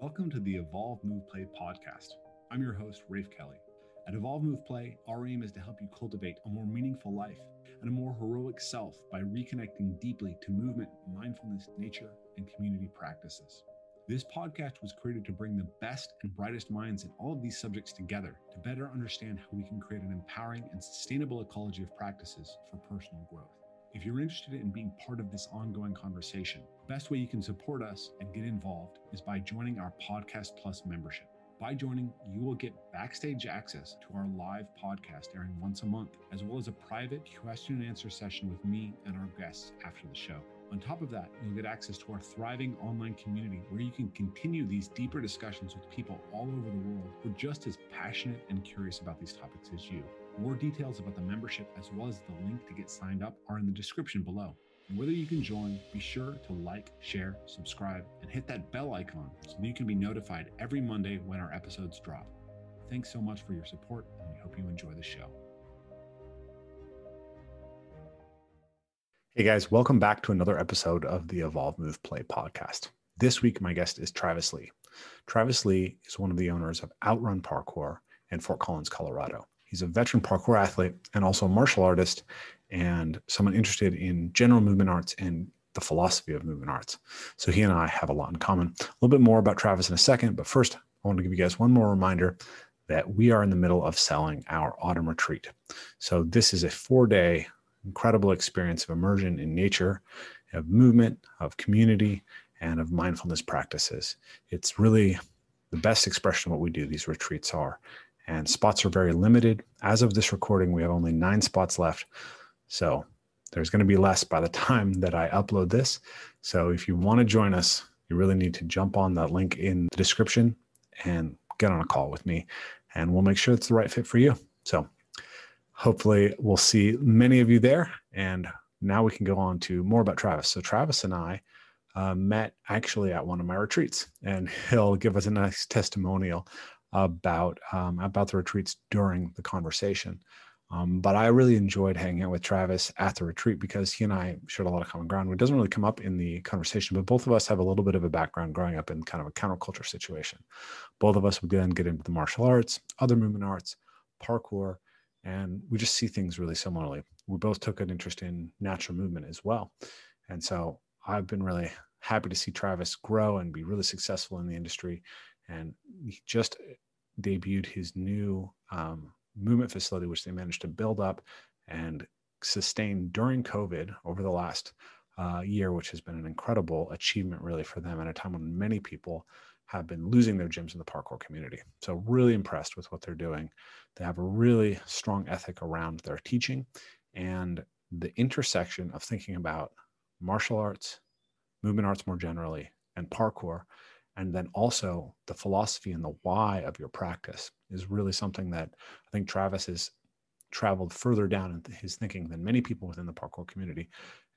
Welcome to the Evolve Move Play podcast. I'm your host, Rafe Kelly. At Evolve Move Play, our aim is to help you cultivate a more meaningful life and a more heroic self by reconnecting deeply to movement, mindfulness, nature, and community practices. This podcast was created to bring the best and brightest minds in all of these subjects together to better understand how we can create an empowering and sustainable ecology of practices for personal growth. If you're interested in being part of this ongoing conversation, the best way you can support us and get involved is by joining our Podcast Plus membership. By joining, you will get backstage access to our live podcast airing once a month, as well as a private question and answer session with me and our guests after the show. On top of that, you'll get access to our thriving online community where you can continue these deeper discussions with people all over the world who are just as passionate and curious about these topics as you. More details about the membership, as well as the link to get signed up, are in the description below. And whether you can join, be sure to like, share, subscribe, and hit that bell icon so that you can be notified every Monday when our episodes drop. Thanks so much for your support, and we hope you enjoy the show. Hey guys, welcome back to another episode of the Evolve Move Play podcast. This week, my guest is Travis Lee. Travis Lee is one of the owners of Outrun Parkour in Fort Collins, Colorado. He's a veteran parkour athlete and also a martial artist and someone interested in general movement arts and the philosophy of movement arts. So he and I have a lot in common. A little bit more about Travis in a second, but first, I want to give you guys one more reminder that we are in the middle of selling our autumn retreat. So this is a four day incredible experience of immersion in nature, of movement, of community, and of mindfulness practices. It's really the best expression of what we do, these retreats are and spots are very limited. As of this recording, we have only nine spots left. So there's going to be less by the time that I upload this. So if you want to join us, you really need to jump on that link in the description and get on a call with me, and we'll make sure it's the right fit for you. So hopefully, we'll see many of you there. And now we can go on to more about Travis. So, Travis and I uh, met actually at one of my retreats, and he'll give us a nice testimonial about um, about the retreats during the conversation. Um, but I really enjoyed hanging out with Travis at the retreat because he and I shared a lot of common ground. It doesn't really come up in the conversation, but both of us have a little bit of a background growing up in kind of a counterculture situation. Both of us would then get into the martial arts, other movement arts, parkour, and we just see things really similarly. We both took an interest in natural movement as well. And so I've been really happy to see Travis grow and be really successful in the industry. And he just debuted his new um, movement facility, which they managed to build up and sustain during COVID over the last uh, year, which has been an incredible achievement, really, for them at a time when many people have been losing their gyms in the parkour community. So, really impressed with what they're doing. They have a really strong ethic around their teaching and the intersection of thinking about martial arts, movement arts more generally, and parkour and then also the philosophy and the why of your practice is really something that I think Travis has traveled further down in his thinking than many people within the parkour community.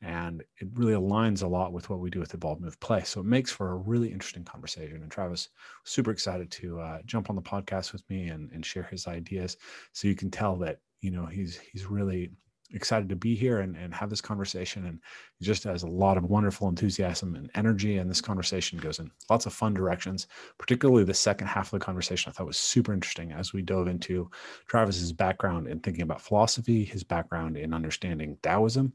And it really aligns a lot with what we do with Evolve Move Play. So it makes for a really interesting conversation. And Travis, super excited to uh, jump on the podcast with me and, and share his ideas. So you can tell that, you know, he's he's really excited to be here and, and have this conversation. And just has a lot of wonderful enthusiasm and energy. And this conversation goes in lots of fun directions, particularly the second half of the conversation. I thought was super interesting as we dove into Travis's background in thinking about philosophy, his background in understanding Taoism,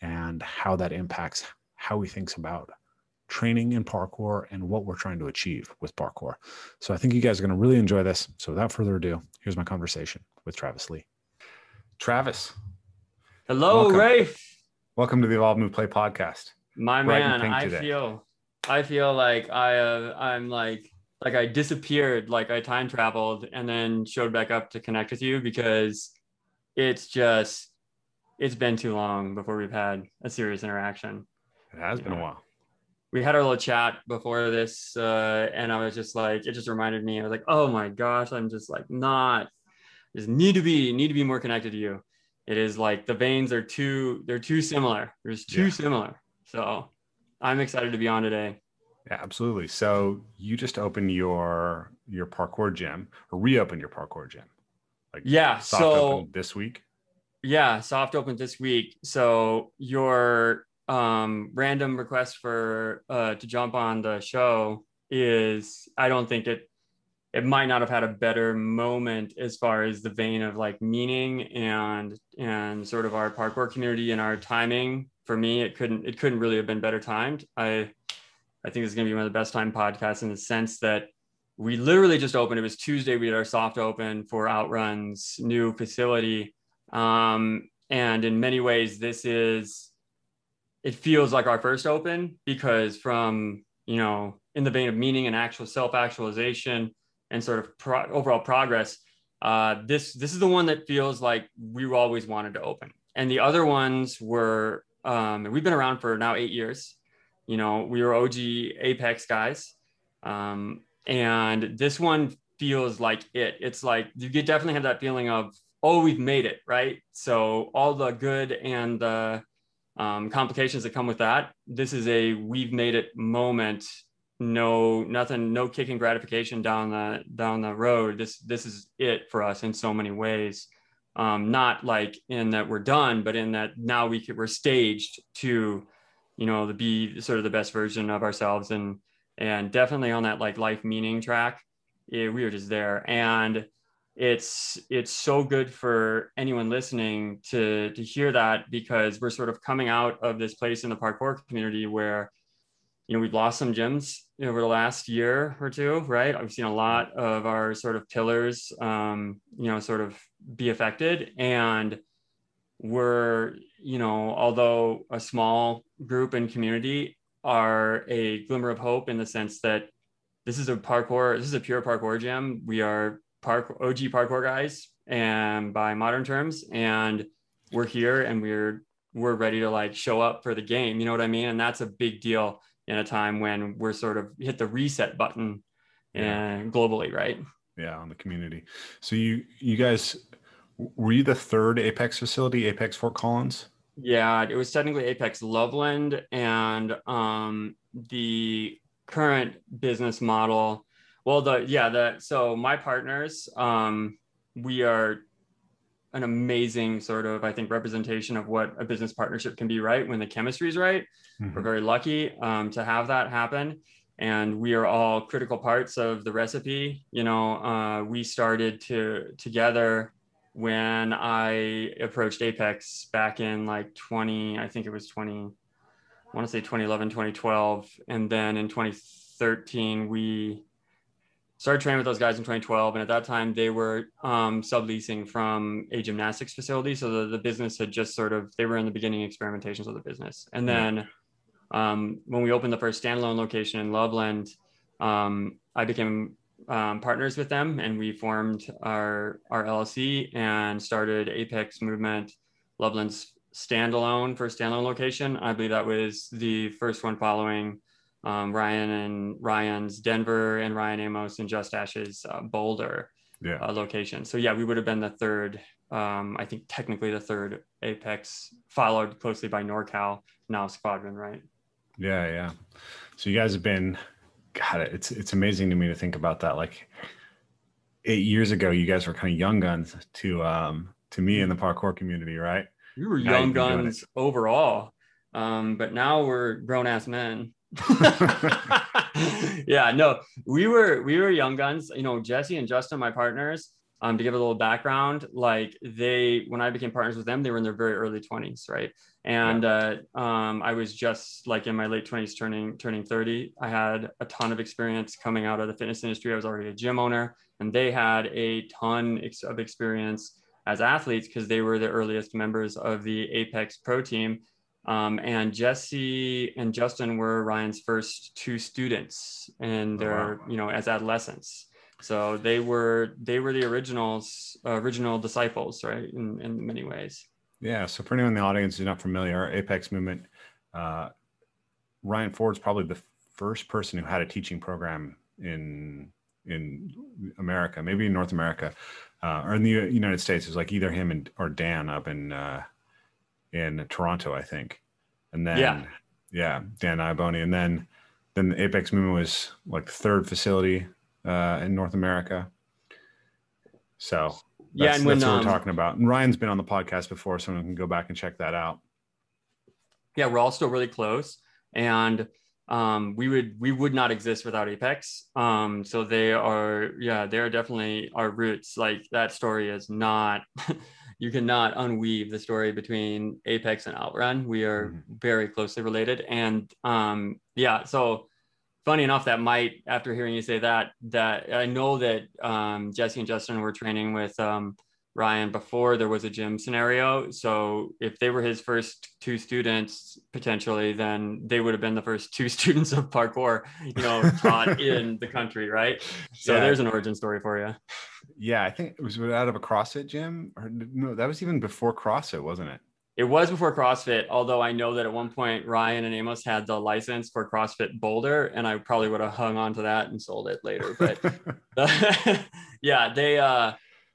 and how that impacts how he thinks about training in parkour and what we're trying to achieve with parkour. So I think you guys are going to really enjoy this. So without further ado, here's my conversation with Travis Lee. Travis, Hello, Welcome. Rafe. Welcome to the Evolve Move Play podcast. My Bright man, I today. feel, I feel like I, uh, I'm like, like I disappeared, like I time traveled and then showed back up to connect with you because it's just, it's been too long before we've had a serious interaction. It has been know. a while. We had our little chat before this, uh, and I was just like, it just reminded me. I was like, oh my gosh, I'm just like not, just need to be, need to be more connected to you it is like the veins are too they're too similar. There's too yeah. similar. So I'm excited to be on today. Yeah, absolutely. So you just opened your your parkour gym or reopened your parkour gym. Like yeah, so this week. Yeah, soft open this week. So your um random request for uh to jump on the show is I don't think it it might not have had a better moment as far as the vein of like meaning and and sort of our parkour community and our timing. For me it couldn't it couldn't really have been better timed. I i think it's going to be one of the best time podcasts in the sense that we literally just opened. It was tuesday we did our soft open for outruns new facility. Um, and in many ways this is it feels like our first open because from you know in the vein of meaning and actual self actualization and sort of pro- overall progress, uh, this this is the one that feels like we always wanted to open. And the other ones were um, we've been around for now eight years. You know, we were OG Apex guys, um, and this one feels like it. It's like you definitely have that feeling of oh, we've made it, right? So all the good and the um, complications that come with that. This is a we've made it moment no nothing no kicking gratification down the down the road. This this is it for us in so many ways. Um not like in that we're done but in that now we could, we're staged to you know to be sort of the best version of ourselves. And and definitely on that like life meaning track yeah, we are just there. And it's it's so good for anyone listening to to hear that because we're sort of coming out of this place in the parkour community where you know, we've lost some gyms over the last year or two, right? We've seen a lot of our sort of pillars, um, you know, sort of be affected. And we're, you know, although a small group and community, are a glimmer of hope in the sense that this is a parkour, this is a pure parkour gym. We are park OG parkour guys and by modern terms, and we're here and we're we're ready to like show up for the game. You know what I mean? And that's a big deal in a time when we're sort of hit the reset button and yeah. globally, right? Yeah, on the community. So you you guys were you the third Apex facility, Apex Fort Collins? Yeah, it was technically Apex Loveland and um the current business model. Well, the yeah, the so my partners, um, we are an amazing sort of i think representation of what a business partnership can be right? When the chemistry is right mm-hmm. we're very lucky um, to have that happen. And we are all critical parts of the recipe. You know uh, we started to together when i approached apex back in like 20 i think it was 20 i want to say 2011 2012 and then in 2013 we started training with those guys in 2012 and at that time they were um, subleasing from a gymnastics facility so the, the business had just sort of they were in the beginning experimentations of the business. And then um, when we opened the first standalone location in loveland um, i became um, partners with them and we formed our our llc and started apex movement loveland's standalone first standalone location. I believe that was the first one following um, Ryan and Ryan's Denver and Ryan Amos and Just Ash's uh, Boulder yeah. uh, location. So yeah, we would have been the third. Um, I think technically the third Apex, followed closely by NorCal, now Squadron, right? Yeah, yeah. So you guys have been, God, it's it's amazing to me to think about that. Like eight years ago, you guys were kind of young guns to um to me in the parkour community, right? We were young guns overall, um, but now we're grown ass men. yeah, no, we were we were young guns. You know, Jesse and Justin, my partners. Um, to give a little background, like they, when I became partners with them, they were in their very early 20s, right? And yeah. uh, um, I was just like in my late 20s, turning turning 30. I had a ton of experience coming out of the fitness industry. I was already a gym owner, and they had a ton of experience as athletes because they were the earliest members of the Apex Pro team um, and Jesse and Justin were Ryan's first two students, and they're oh, wow. you know as adolescents. So they were they were the originals, uh, original disciples, right? In in many ways. Yeah. So for anyone in the audience who's not familiar, Apex Movement, uh, Ryan Ford's probably the first person who had a teaching program in in America, maybe in North America, uh, or in the United States. It was like either him and or Dan up in uh, in Toronto, I think. And then yeah, yeah Dan Iaboni. And then then the Apex Movement was like the third facility uh, in North America. So yeah, and when, that's what um, we're talking about. And Ryan's been on the podcast before, so we can go back and check that out. Yeah, we're all still really close. And um, we would we would not exist without Apex. Um, so they are yeah they are definitely our roots. Like that story is not. you cannot unweave the story between Apex and Outrun. We are mm-hmm. very closely related, and um, yeah. So funny enough, that might after hearing you say that that I know that um, Jesse and Justin were training with um, Ryan before there was a gym scenario. So if they were his first two students potentially, then they would have been the first two students of parkour, you know, taught in the country, right? So yeah. there's an origin story for you. Yeah, I think it was out of a CrossFit gym, or no, that was even before CrossFit, wasn't it? It was before CrossFit, although I know that at one point Ryan and Amos had the license for CrossFit Boulder, and I probably would have hung on to that and sold it later. But yeah, they uh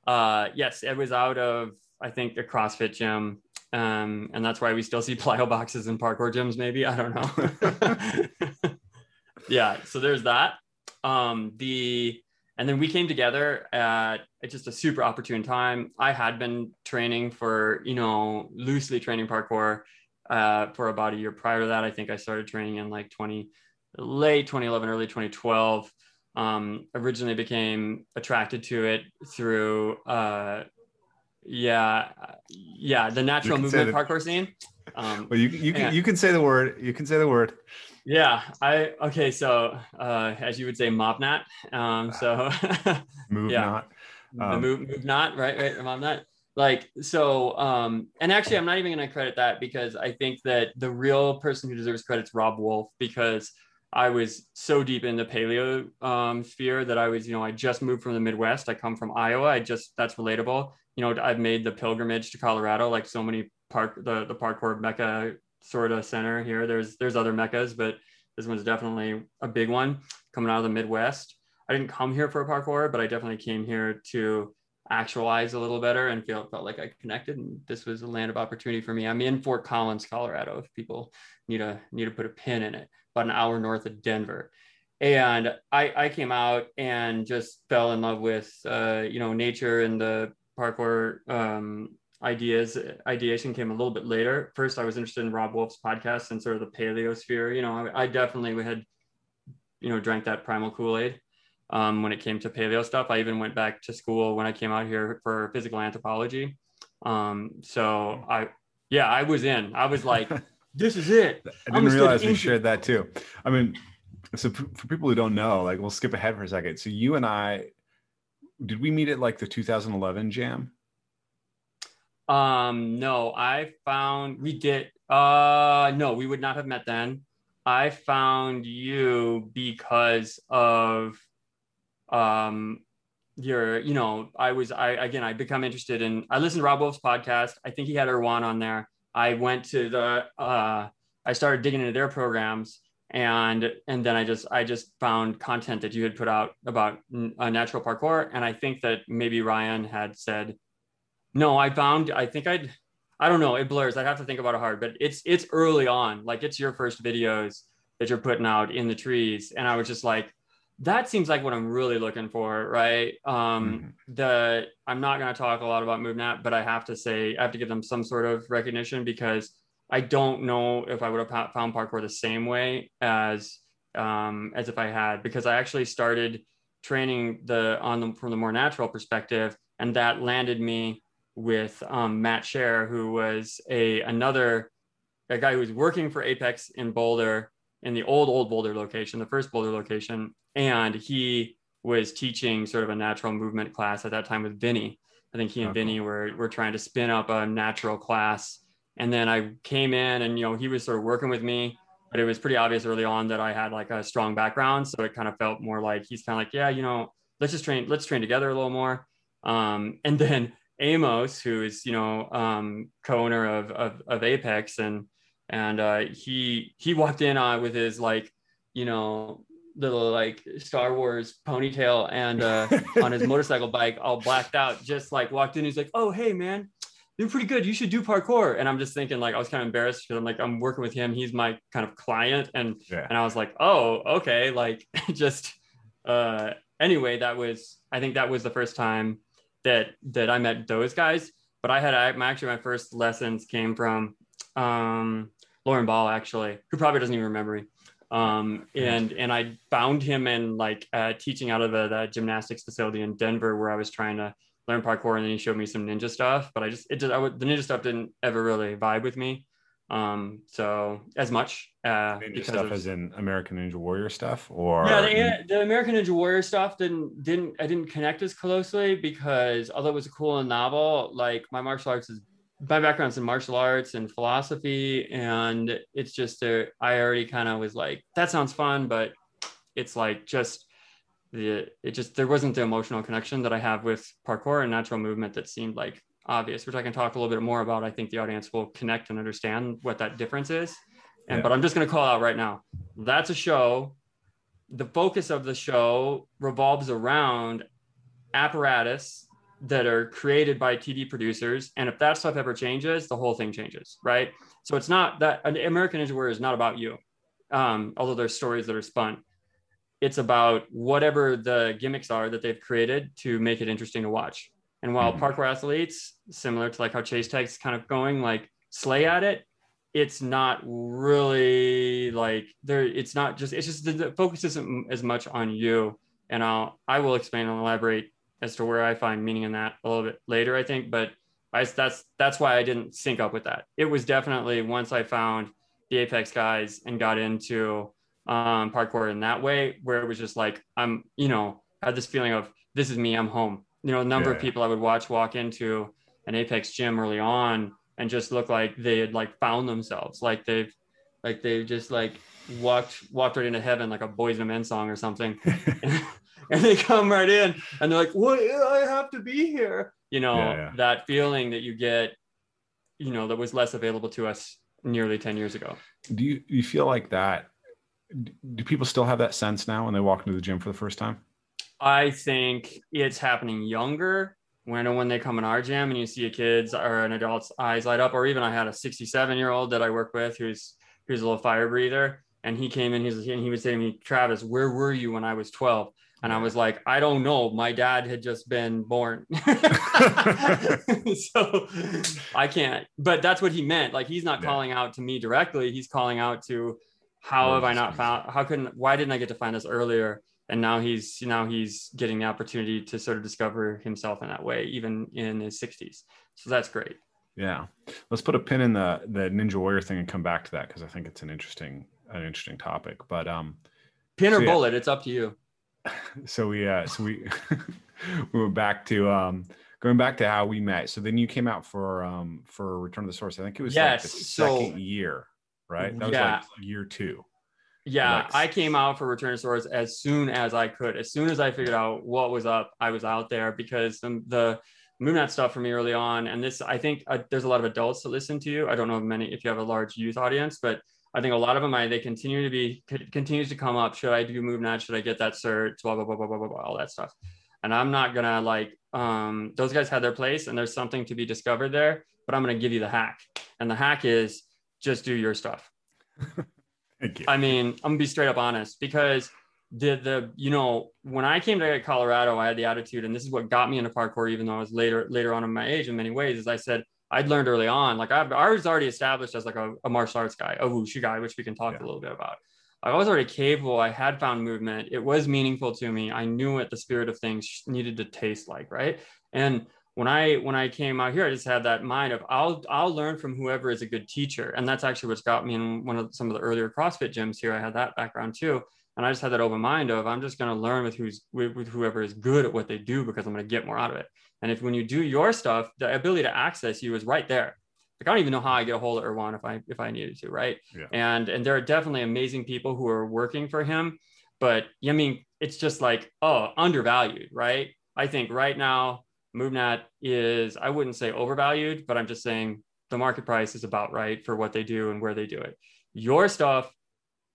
uh, yes, it was out of I think a CrossFit gym, um, and that's why we still see plyo boxes in parkour gyms. Maybe I don't know. yeah, so there's that. Um, the and then we came together at, just a super opportune time. I had been training for you know loosely training parkour uh, for about a year prior to that. I think I started training in like 20 late 2011, early 2012 um, originally became attracted to it through uh, yeah yeah the natural movement parkour scene um, well you, you can you can say the word you can say the word yeah i okay so uh, as you would say mobnat um, so move yeah. not um, the move move not right right mob not like so um and actually i'm not even going to credit that because i think that the real person who deserves credit is Robb Wolf because I was so deep in the paleo um, sphere that I was, you know, I just moved from the Midwest. I come from Iowa. I just that's relatable. You know, I've made the pilgrimage to Colorado, like so many park the the parkour mecca sort of center here. There's there's other meccas, but this one's definitely a big one coming out of the Midwest. I didn't come here for parkour, but I definitely came here to actualize a little better and feel felt like I connected. And this was a land of opportunity for me. I'm in Fort Collins, Colorado. If people need to need to put a pin in it about an hour north of Denver. And I, I came out and just fell in love with, uh, you know, nature and the parkour um, ideas. Ideation came a little bit later. First, I was interested in Robb Wolf's podcast and sort of the paleo sphere. You know, I, I definitely had, you know, drank that primal Kool-Aid um, when it came to paleo stuff. I even went back to school when I came out here for physical anthropology. Um, so I, yeah, I was in. I was like, this is it. I didn't realize we shared that too. I mean, so for people who don't know, like we'll skip ahead for a second. So you and I, did we meet at like the 2011 jam? Um, no, I found we did. Uh, no, we would not have met then. I found you because of um your you know i was i again i become interested in i listened to Robb Wolf's podcast i think he had erwan on there I went to the uh, I started digging into their programs and and then I just I just found content that you had put out about uh, natural parkour and I think that maybe Ryan had said no I found I think I'd I don't know it blurs I'd have to think about it hard but it's it's early on like it's your first videos that you're putting out in the trees and I was just like that seems like what I'm really looking for, right? Um, mm-hmm. The I'm not going to talk a lot about MovNat, but I have to say I have to give them some sort of recognition because I don't know if I would have found parkour the same way as um, as if I had because I actually started training the on the from the more natural perspective, and that landed me with um, Matt Scher, who was a another a guy who was working for Apex in Boulder in the old old Boulder location, the first Boulder location, and he was teaching sort of a natural movement class at that time with Vinny. I think he and okay. Vinny were were trying to spin up a natural class, and then I came in, and you know he was sort of working with me, but it was pretty obvious early on that I had like a strong background, so it kind of felt more like he's kind of like, yeah, you know, let's just train, let's train together a little more. Um, and then Amos, who is you know um, co-owner of, of, of Apex, and and uh, he he walked in uh, with his like you know little like Star Wars ponytail and uh, on his motorcycle bike, all blacked out, just like walked in. He's like, "Oh, hey, man, you're pretty good. You should do parkour." And I'm just thinking, like, I was kind of embarrassed because I'm like, I'm working with him. He's my kind of client, and yeah. and I was like, "Oh, okay." Like, just uh, anyway, that was I think that was the first time that that I met those guys. But I had I, actually my first lessons came from um, Lauren Ball, actually, who probably doesn't even remember me Um, and and I found him in like uh, teaching out of the, the gymnastics facility in Denver where I was trying to learn parkour, and then he showed me some ninja stuff. But I just it just I would, the ninja stuff didn't ever really vibe with me. Um, so as much uh, Ninja stuff of- as in American Ninja Warrior stuff, or yeah, the, the American Ninja Warrior stuff didn't didn't I didn't connect as closely because although it was a cool and novel, like my martial arts is my background's in martial arts and philosophy, and it's just a, I already kind of was like that sounds fun, but it's like just the it just there wasn't the emotional connection that I have with parkour and natural movement that seemed like obvious, which I can talk a little bit more about. I think the audience will connect and understand what that difference is. And Yeah. but I'm just going to call out right now. That's a show. The focus of the show revolves around apparatus that are created by TV producers. And if that stuff ever changes, the whole thing changes, right? So it's not that an American Ninja Warrior is not about you. Um, although there's stories that are spun. It's about whatever the gimmicks are that they've created to make it interesting to watch. And while Mhm. parkour athletes, similar to like how Chase Tag's kind of going, like slay at it, it's not really like there. It's not just. It's just the, the focus isn't as much on you. And I'll I will explain and elaborate as to where I find meaning in that a little bit later. I think, but I that's that's why I didn't sync up with that. It was definitely once I found the Apex guys and got into um, parkour in that way, where it was just like I'm, you know, had this feeling of this is me, I'm home. You know, a number Yeah. of people I would watch walk into an Apex gym early on and just look like they had like found themselves, like they've, like they've just like walked walked right into heaven, like a Boyz II Men song or something, and they come right in and they're like, "What? I have to be here." You know, Yeah, yeah. that feeling that you get, you know, that was less available to us nearly ten years ago. do you you feel like that? Do people still have that sense now when they walk into the gym for the first time? I think it's happening younger when when they come in our gym and you see a kid's or an adult's eyes light up, or even I had a 67 year old that I work with who's who's a little fire breather, and he came in, he's and he would say to me, Travis, where were you when I was 12? And I was like, I don't know. My dad had just been born. so I can't, but that's what he meant. Like he's not Yeah. calling out to me directly. He's calling out to how Where have I not found, how couldn't, why didn't I get to find this earlier? And now he's, now he's getting the opportunity to sort of discover himself in that way, even in his 60s. So that's great. Yeah, let's put a pin in the the Ninja Warrior thing and come back to that because I think it's an interesting an interesting topic. But um, Pin or yeah. bullet, it's up to you. so we uh so we we went back to um going back to how we met. So then you came out for um for Return of the Source. I think it was like the Yes, so- second year, right? That was Yeah. like year two. Yeah, Like- I came out for Return Source as soon as I could. As soon as I figured out what was up, I was out there because the, the MovNat stuff for me early on, and this I think uh, there's a lot of adults that listen to you. I don't know if many if you have a large youth audience, but I think a lot of them I they continue to be c- continues to come up. Should I do MovNat? Should I get that cert? Blah blah blah blah blah blah, blah all that stuff. And I'm not gonna like um, those guys had their place, and there's something to be discovered there. But I'm gonna give you the hack, and the hack is just do your stuff. Thank you. I mean, I'm gonna be straight up honest because the the you know when I came to Colorado, I had the attitude, and this is what got me into parkour, even though I was later later on in my age in many ways. Is I said I'd learned early on, like I, I was already established as like a, a martial arts guy, a wushu guy, which we can talk Yeah. a little bit about. I was already capable. I had found movement. It was meaningful to me. I knew what the spirit of things needed to taste like, right? And when I when I came out here, I just had that mind of I'll I'll learn from whoever is a good teacher, and that's actually what's got me in one of some of the earlier CrossFit gyms here. I had that background too, and I just had that open mind of I'm just going to learn with who's with, with whoever is good at what they do because I'm going to get more out of it. And if when you do your stuff, the ability to access you is right there. Like I don't even know how I get a hold of Erwan if I if I needed to, right? Yeah. And and there are definitely amazing people who are working for him, but I mean it's just like oh undervalued, right? I think right now MovNat is I wouldn't say overvalued, but I'm just saying the market price is about right for what they do and where they do it. Your stuff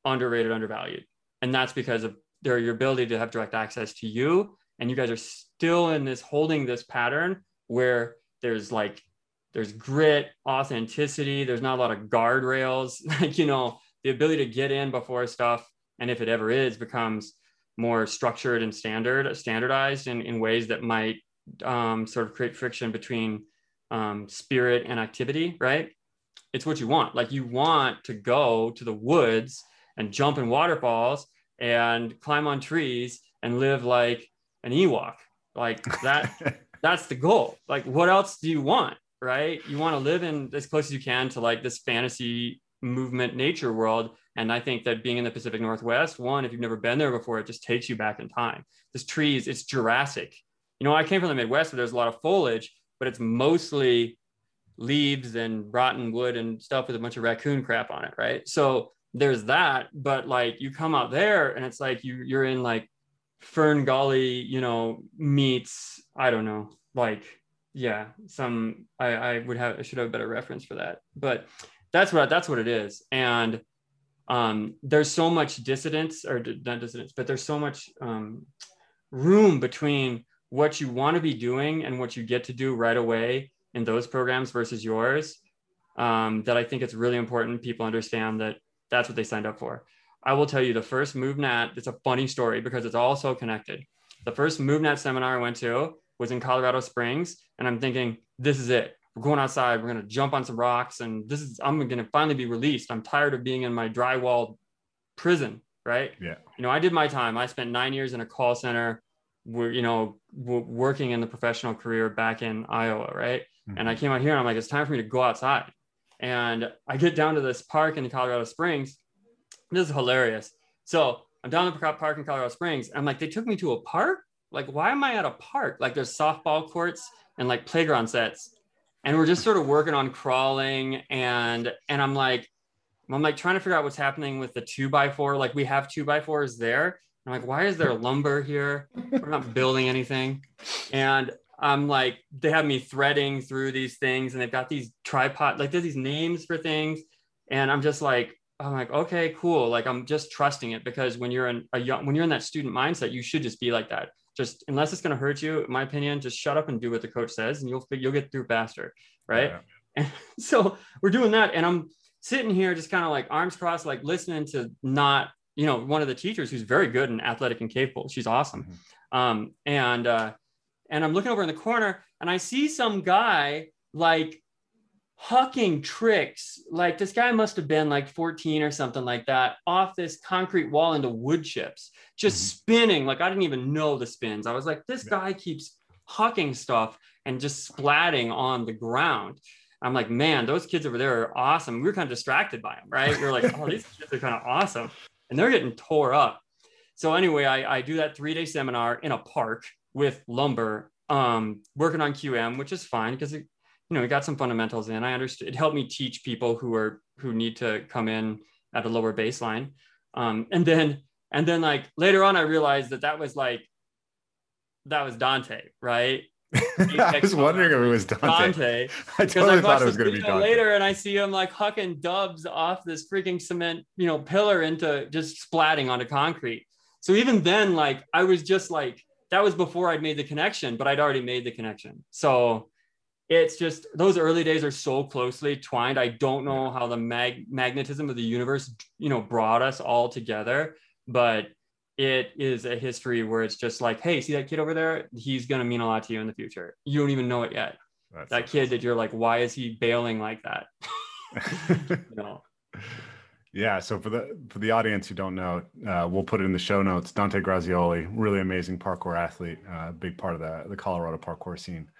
underrated, undervalued, and that's because of their your ability to have direct access to you. And you guys are still in this holding this pattern where there's like there's grit, authenticity. There's not a lot of guardrails. Like you know the ability to get in before stuff, and if it ever is, becomes more structured and standard standardized in, in ways that might um, sort of create friction between um, spirit and activity, right? It's what you want. Like you want to go to the woods and jump in waterfalls and climb on trees and live like an Ewok. Like that, that's the goal. Like, what else do you want? Right? You want to live in as close as you can to like this fantasy movement nature world. And I think that being in the Pacific Northwest, one, if you've never been there before, it just takes you back in time. This trees, it's Jurassic. You know, I came from the Midwest where there's a lot of foliage, but it's mostly leaves and rotten wood and stuff with a bunch of raccoon crap on it, right? So there's that, but like you come out there and it's like you you're in like Fern Gully, you know, meets I don't know, like yeah, some I I would have I should have a better reference for that, but that's what that's what it is, and um, there's so much dissidence or not dissidence, but there's so much um, room between what you want to be doing and what you get to do right away in those programs versus yours um, that I think it's really important people understand that that's what they signed up for. I will tell you the first MovNat, it's a funny story because it's all so connected. The first MovNat seminar I went to was in Colorado Springs, and I'm thinking, this is it. We're going outside, we're gonna jump on some rocks, and this is I'm gonna finally be released. I'm tired of being in my drywall prison, right? Yeah. You know, I did my time. I spent nine years in a call center, where you know, working in the professional career back in Iowa, right? Mm-hmm. And I came out here and I'm like, it's time for me to go outside. And I get down to this park in Colorado Springs. This is hilarious. So I'm down at the park in Colorado Springs. I'm like, they took me to a park. Like, why am I at a park? Like, there's softball courts and like playground sets, and we're just sort of working on crawling. And and I'm like, I'm like trying to figure out what's happening with the two by four. Like, we have two by fours there. I'm like, why is there lumber here? We're not building anything. And I'm like, they have me threading through these things and they've got these tripod, like there's these names for things. And I'm just like, I'm like, okay, cool. Like I'm just trusting it because when you're in a young, when you're in that student mindset, you should just be like that. Just unless it's going to hurt you, in my opinion, just shut up and do what the coach says and you'll, you'll get through faster. Right. Yeah. And so we're doing that. And I'm sitting here just kind of like arms crossed, like listening to not, you know, one of the teachers who's very good and athletic and capable. She's awesome. Mm-hmm. Um, and, uh, and I'm looking over in the corner and I see some guy like hucking tricks. Like this guy must have been like 14 or something like that off this concrete wall into wood chips, just mm-hmm. spinning. Like I didn't even know the spins. I was like, this guy keeps hucking stuff and just splatting on the ground. I'm like, man, those kids over there are awesome. We were kind of distracted by them, right? We are like, oh, these kids are kind of awesome. And they're getting tore up. So anyway, I, I do that three day seminar in a park with lumber um, working on QM, which is fine because you know we got some fundamentals in. I understood it helped me teach people who are who need to come in at a lower baseline, um, and then and then like later on I realized that that was like that was Dante, right? I was wondering if it was Dante. Dante. I totally I thought it was going to be Dante. Later, and I see him like hucking dubs off this freaking cement, you know, pillar into just splatting onto concrete. So even then, like I was just like, that was before I'd made the connection, but I'd already made the connection. So it's just those early days are so closely twined. I don't know how the mag- magnetism of the universe, you know, brought us all together, but it is a history where it's just like, hey, see that kid over there? He's gonna mean a lot to you in the future. You don't even know it yet. That's that kid that you're like, why is he bailing like that? you know. Yeah. So for the for the audience who don't know, uh, we'll put it in the show notes. Dante Grazioli, really amazing parkour athlete, uh, big part of the the Colorado parkour scene.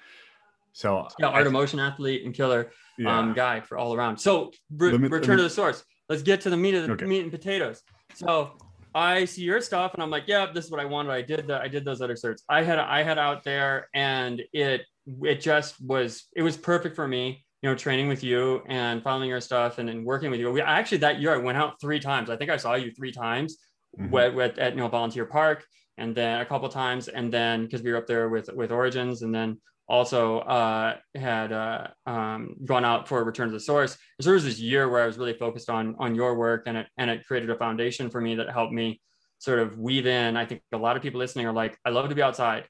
So yeah, art of motion athlete and killer yeah. um, guy for all around. So re- me, return me, to the source. Let's get to the meat of the okay. meat and potatoes. So I see your stuff and I'm like, yeah, this is what I wanted. I did that. I did those other certs. I had I had out there and it it just was it was perfect for me you know, training with you and following your stuff and, and working with you. We actually that year I went out three times. I think I saw you three times mm-hmm. at, at, you know Volunteer Park, and then a couple times, and then because we were up there with with Origins, and then also uh, had uh, um, gone out for Return to the Source. So there was this year where I was really focused on on your work, and it and it created a foundation for me that helped me sort of weave in. I think a lot of people listening are like, I love to be outside.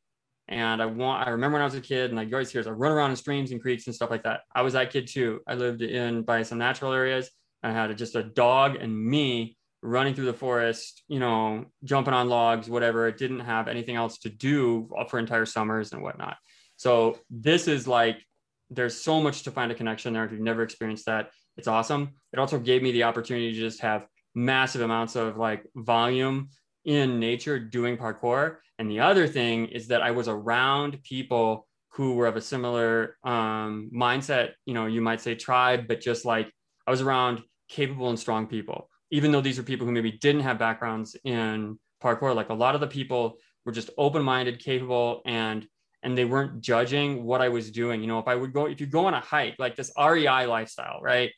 And I want, I remember when I was a kid and like you always hear, I run around in streams and creeks and stuff like that. I was that kid too. I lived in by some natural areas. and I had just a dog and me running through the forest, you know, jumping on logs, whatever. It didn't have anything else to do for entire summers and whatnot. So this is like, there's so much to find a connection there. If you've never experienced that, it's awesome. It also gave me the opportunity to just have massive amounts of like volume in nature doing parkour. And the other thing is that I was around people who were of a similar um, mindset, you know, you might say tribe, but just like I was around capable and strong people, even though these are people who maybe didn't have backgrounds in parkour. Like a lot of the people were just open minded, capable, and and they weren't judging what I was doing. You know, if I would go, if you go on a hike, like this REI lifestyle, right?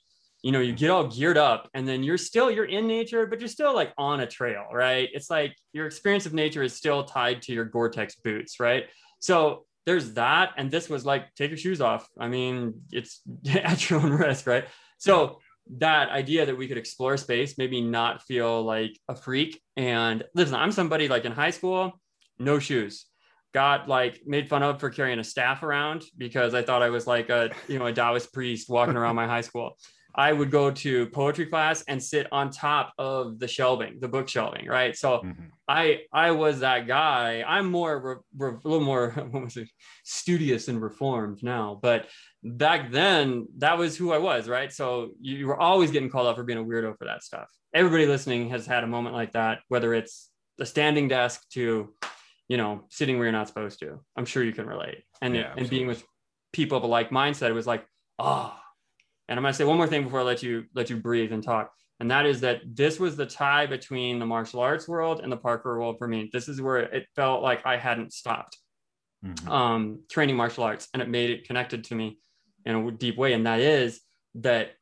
You know, you get all geared up and then you're still, you're in nature, but you're still like on a trail, right? It's like your experience of nature is still tied to your Gore-Tex boots, right? So there's that. And this was like, take your shoes off. I mean, it's at your own risk, right? So that idea that we could explore space, maybe not feel like a freak. And listen, I'm somebody like in high school, no shoes got like made fun of for carrying a staff around because I thought I was like a you know a Taoist priest walking around my high school. I would go to poetry class and sit on top of the shelving, the book shelving, right? So mm-hmm. I I was that guy. I'm more re, re, a little more what was it, studious and reformed now, but back then that was who I was, right? So you, you were always getting called out for being a weirdo for that stuff. Everybody listening has had a moment like that, whether it's the standing desk to you know, sitting where you're not supposed to. I'm sure you can relate. And yeah, and being with people of a like mindset, it was like, oh. And I'm gonna say one more thing before I let you let you breathe and talk. And that is that this was the tie between the martial arts world and the parkour world for me. This is where it felt like I hadn't stopped mm-hmm. um, training martial arts, and it made it connected to me in a deep way. And that is that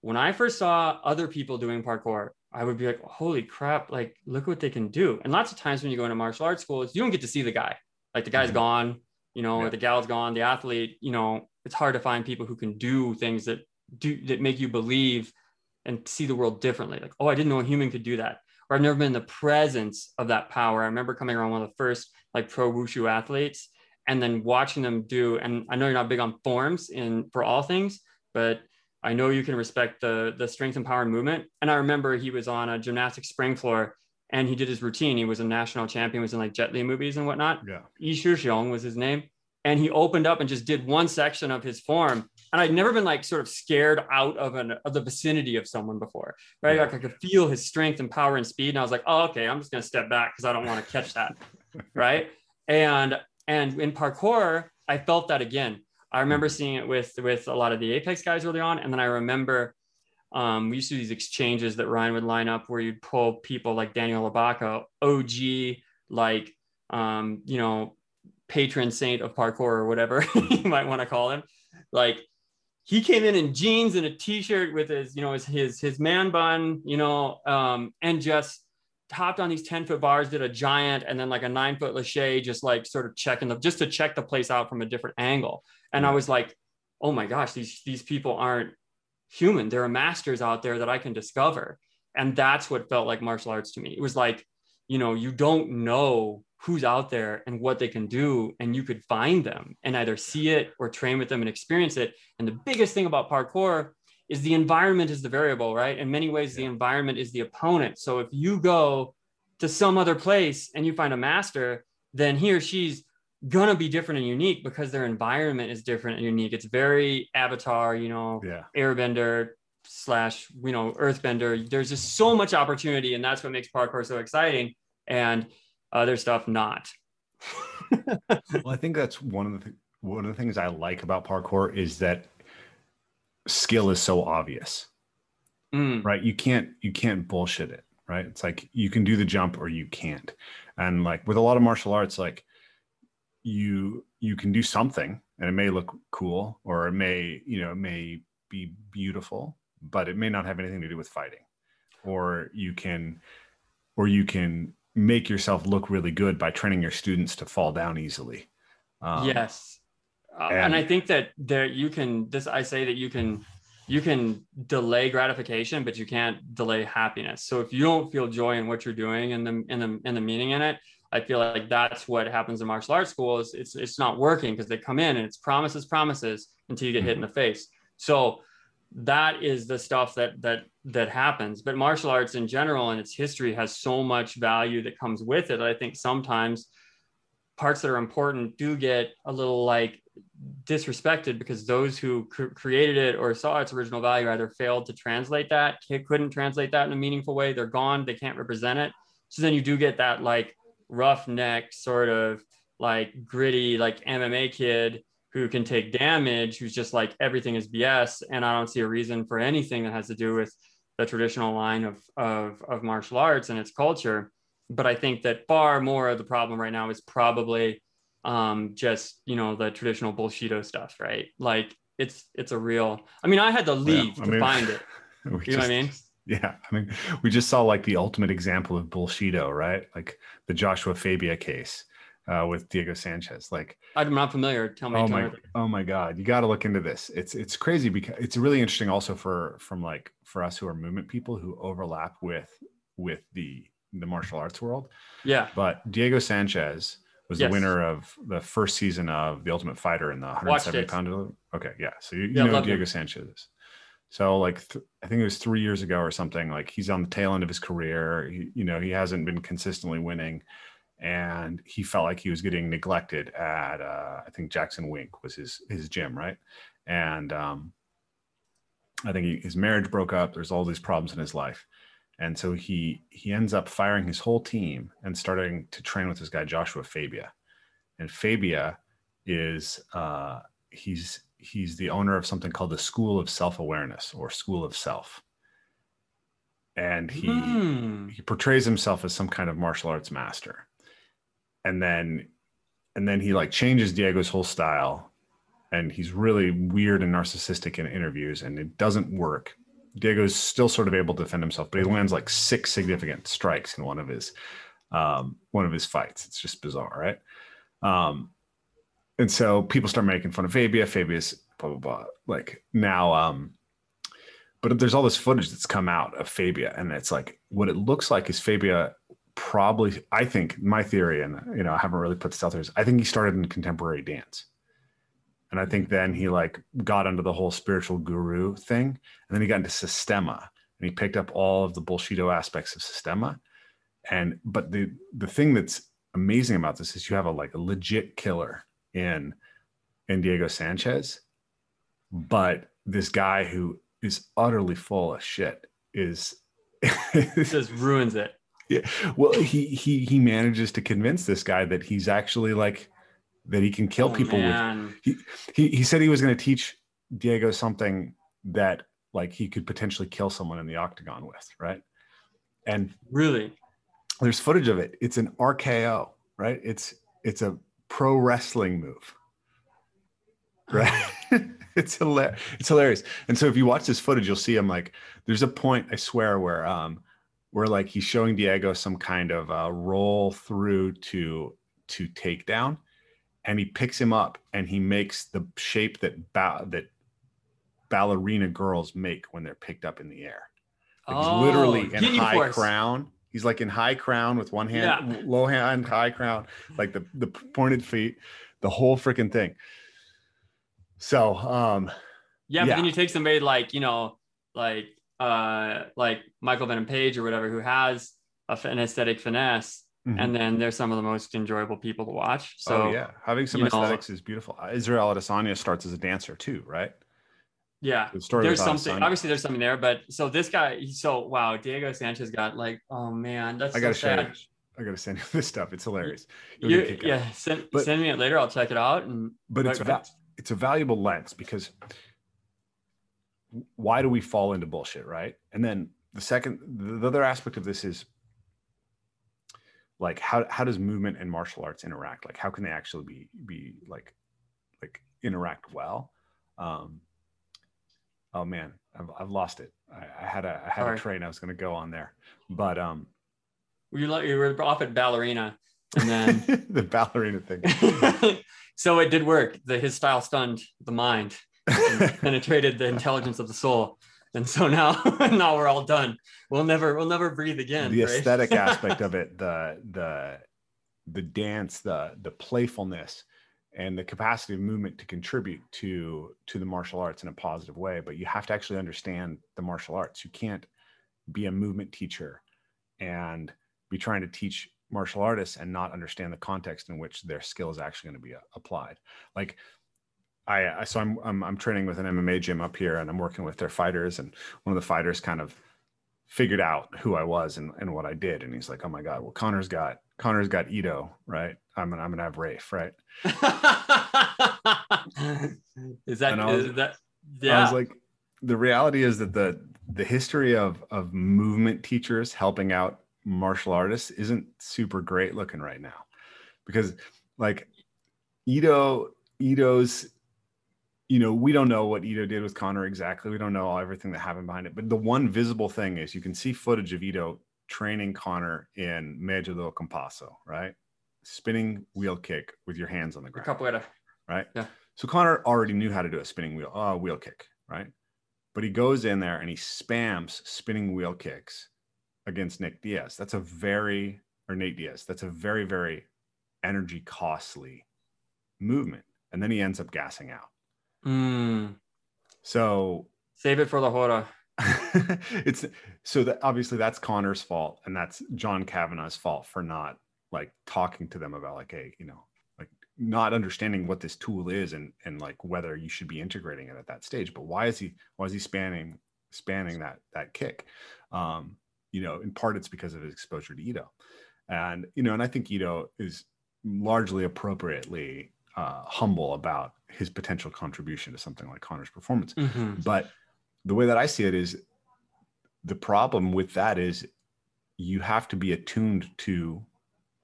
when I first saw other people doing parkour, I would be like, holy crap, like look what they can do. And lots of times when you go into martial arts schools, you don't get to see the guy. Like the guy's mm-hmm. gone, you know, yeah. or the gal's gone, the athlete, you know, it's hard to find people who can do things that do that make you believe and see the world differently. Like, oh, I didn't know a human could do that. Or I've never been in the presence of that power. I remember coming around one of the first like pro wushu athletes and then watching them do, and I know you're not big on forms in for all things, but I know you can respect the the strength and power movement. And I remember he was on a gymnastic spring floor and he did his routine. He was a national champion, was in like Jet Li movies and whatnot. Yeah. Yi Shixiong was his name. And he opened up and just did one section of his form. And I'd never been like sort of scared out of an of the vicinity of someone before. Right. Yeah. Like I could feel his strength and power and speed. And I was like, oh, okay, I'm just gonna step back because I don't want to catch that. right. And and in parkour, I felt that again. I remember seeing it with with a lot of the Apex guys early on, and then I remember um, we used to do these exchanges that Ryan would line up where you'd pull people like Daniel Ilabaca, OG, like um, you know, patron saint of parkour or whatever you might want to call him. Like he came in in jeans and a t-shirt with his, you know, his his his man bun, you know, um, and just hopped on these 10 foot bars, did a giant and then like a nine foot lache, just like sort of checking the just to check the place out from a different angle. And I mm. was like, oh my gosh, these these people aren't human. There are masters out there that I can discover. And that's what felt like martial arts to me. It was like, you know, you don't know who's out there and what they can do, and you could find them and either see it or train with them and experience it. And the biggest thing about parkour is the environment is the variable, right? In many ways, yeah. the environment is the opponent. So if you go to some other place and you find a master, then he or she's gonna be different and unique because their environment is different and unique. It's very avatar, you know, yeah. airbender slash, you know, earthbender. There's just so much opportunity, and that's what makes parkour so exciting. And other stuff not. well, I think that's one of the th- one of the things I like about parkour is that skill is so obvious. Mm. Right? You can't you can't bullshit it, right? It's like you can do the jump or you can't. And like with a lot of martial arts like you you can do something and it may look cool or it may you know it may be beautiful but it may not have anything to do with fighting or you can or you can make yourself look really good by training your students to fall down easily um, yes uh, and, and, i think that there you can this i say that you can you can delay gratification but you can't delay happiness so if you don't feel joy in what you're doing and the in the in the meaning in it I feel like that's what happens in martial arts schools. It's it's not working because they come in and it's promises, promises until you get hit in the face. So that is the stuff that that that happens. But martial arts in general and its history has so much value that comes with it. I think sometimes parts that are important do get a little like disrespected because those who cr- created it or saw its original value either failed to translate that, couldn't translate that in a meaningful way. They're gone. They can't represent it. So then you do get that like roughneck sort of like gritty, like MMA kid who can take damage, who's just like everything is BS. And I don't see a reason for anything that has to do with the traditional line of, of, of martial arts and its culture. But I think that far more of the problem right now is probably um, just you know the traditional bullshido stuff, right? Like it's it's a real. I mean, I had to leave yeah, to mean, find it. You know just, what I mean? Yeah, I mean, we just saw like the ultimate example of bullshido, right? Like the Joshua Fabia case uh, with Diego Sanchez. Like I'm not familiar. Tell me. Oh my! Oh my God! You got to look into this. It's it's crazy because it's really interesting also for from like for us who are movement people who overlap with with the the martial arts world. Yeah. But Diego Sanchez was yes. the winner of the first season of The Ultimate Fighter in the 170 pound. Okay, yeah. So you, you yeah, know Diego him. Sanchez. So like th- I think it was three years ago or something. Like he's on the tail end of his career. He, you know he hasn't been consistently winning, and he felt like he was getting neglected at uh, I think Jackson Wink was his his gym, right? And um, I think he, his marriage broke up. There's all these problems in his life, and so he he ends up firing his whole team and starting to train with this guy Joshua Fabia. And Fabia is uh, he's he's the owner of something called the School of Self Awareness or School of Self. And he mm. he portrays himself as some kind of martial arts master. And then and then he like changes Diego's whole style and he's really weird and narcissistic in interviews and it doesn't work Diego's still sort of able to defend himself, but he lands like six significant strikes in one of his um, one of his fights. It's just bizarre, right? Um, and so people start making fun of Fabia. Fabia's blah blah blah. Like now, um, but there's all this footage that's come out of Fabia, and it's like what it looks like is Fabia probably. I think my theory, and you know, I haven't really put this out there. Is I think he started in contemporary dance and I think then he like got into the whole spiritual guru thing. And then he got into Systema and he picked up all of the bullshido aspects of Systema. And but the the thing that's amazing about this is you have a like a legit killer in in Diego Sanchez, but this guy who is utterly full of shit is just ruins it. Yeah. Well, he he he manages to convince this guy that he's actually like that he can kill oh, people man. with. He, he he said he was going to teach Diego something that like he could potentially kill someone in the octagon with, right? And really, there's footage of it. It's an RKO, right? It's it's a pro wrestling move, right? it's hilarious. It's hilarious. And so if you watch this footage, you'll see him like there's a point I swear where um where like he's showing Diego some kind of uh, roll through to to takedown, and he picks him up and he makes the shape that ba- that ballerina girls make when they're picked up in the air. Like oh, he's literally in high force. crown. He's like in high crown with one hand, yeah. low hand, high crown, like the the pointed feet, the whole freaking thing. So, um, yeah, yeah, but then you take somebody like you know, like uh, like Michael Venom Page or whatever, who has a, an aesthetic finesse, Mm-hmm. And then they're some of the most enjoyable people to watch. So oh, yeah, having some aesthetics know, is beautiful. Israel Adesanya starts as a dancer too, right? Yeah, the there's something. Adesanya. Obviously, there's something there, but so this guy, so wow, Diego Sanchez got like, oh man, that's I gotta so show I gotta send you this stuff. It's hilarious. You, yeah, send, but, send me it later. I'll check it out. And but it's va- it's a valuable lens because why do we fall into bullshit, right? And then the second, the other aspect of this is like how how does movement and martial arts interact? Like how can they actually be be like like interact well? Um oh man i've, I've lost it. I, I had a i had a train i was going to go on there but um you like you were off at ballerina and then the ballerina thing. So it did work. The his style stunned the mind penetrated the intelligence of the soul and so now now we're all done we'll never we'll never breathe again the right? aesthetic aspect of it the the the dance the the playfulness and the capacity of movement to contribute to to the martial arts in a positive way but you have to actually understand the martial arts you can't be a movement teacher and be trying to teach martial artists and not understand the context in which their skill is actually going to be uh, applied. Like I, I so I'm, I'm I'm training with an MMA gym up here, and I'm working with their fighters, and one of the fighters kind of figured out who I was and, and what I did, and he's like, "Oh my god, well Conor's got Conor's got Ido, right? I'm gonna I'm gonna have Rafe, right?" is that was, is that yeah? I was like, the reality is that the the history of of movement teachers helping out martial artists isn't super great looking right now because like Ido Ido's you know we don't know what Ido did with Conor exactly we don't know all everything that happened behind it but the one visible thing is you can see footage of Ido training Conor in Meia Lua de Compasso right spinning wheel kick with your hands on the ground Capoeira. right Yeah. so Conor already knew how to do a spinning wheel uh, wheel kick right but he goes in there and he spams spinning wheel kicks against Nick Diaz. That's a very, or Nate Diaz, that's a very, very energy costly movement. And then he ends up gassing out. Mm, So save it for the hora. it's so that obviously that's Conor's fault and that's John Kavanagh's fault for not like talking to them about like, hey, you know, like not understanding what this tool is and and like whether you should be integrating it at that stage. But why is he why is he spanning spanning that that kick? Um, you know, in part it's because of his exposure to Ido. And, you know, and I think Ido is largely appropriately uh, humble about his potential contribution to something like Conor's performance. Mhm. But the way that I see it is the problem with that is you have to be attuned to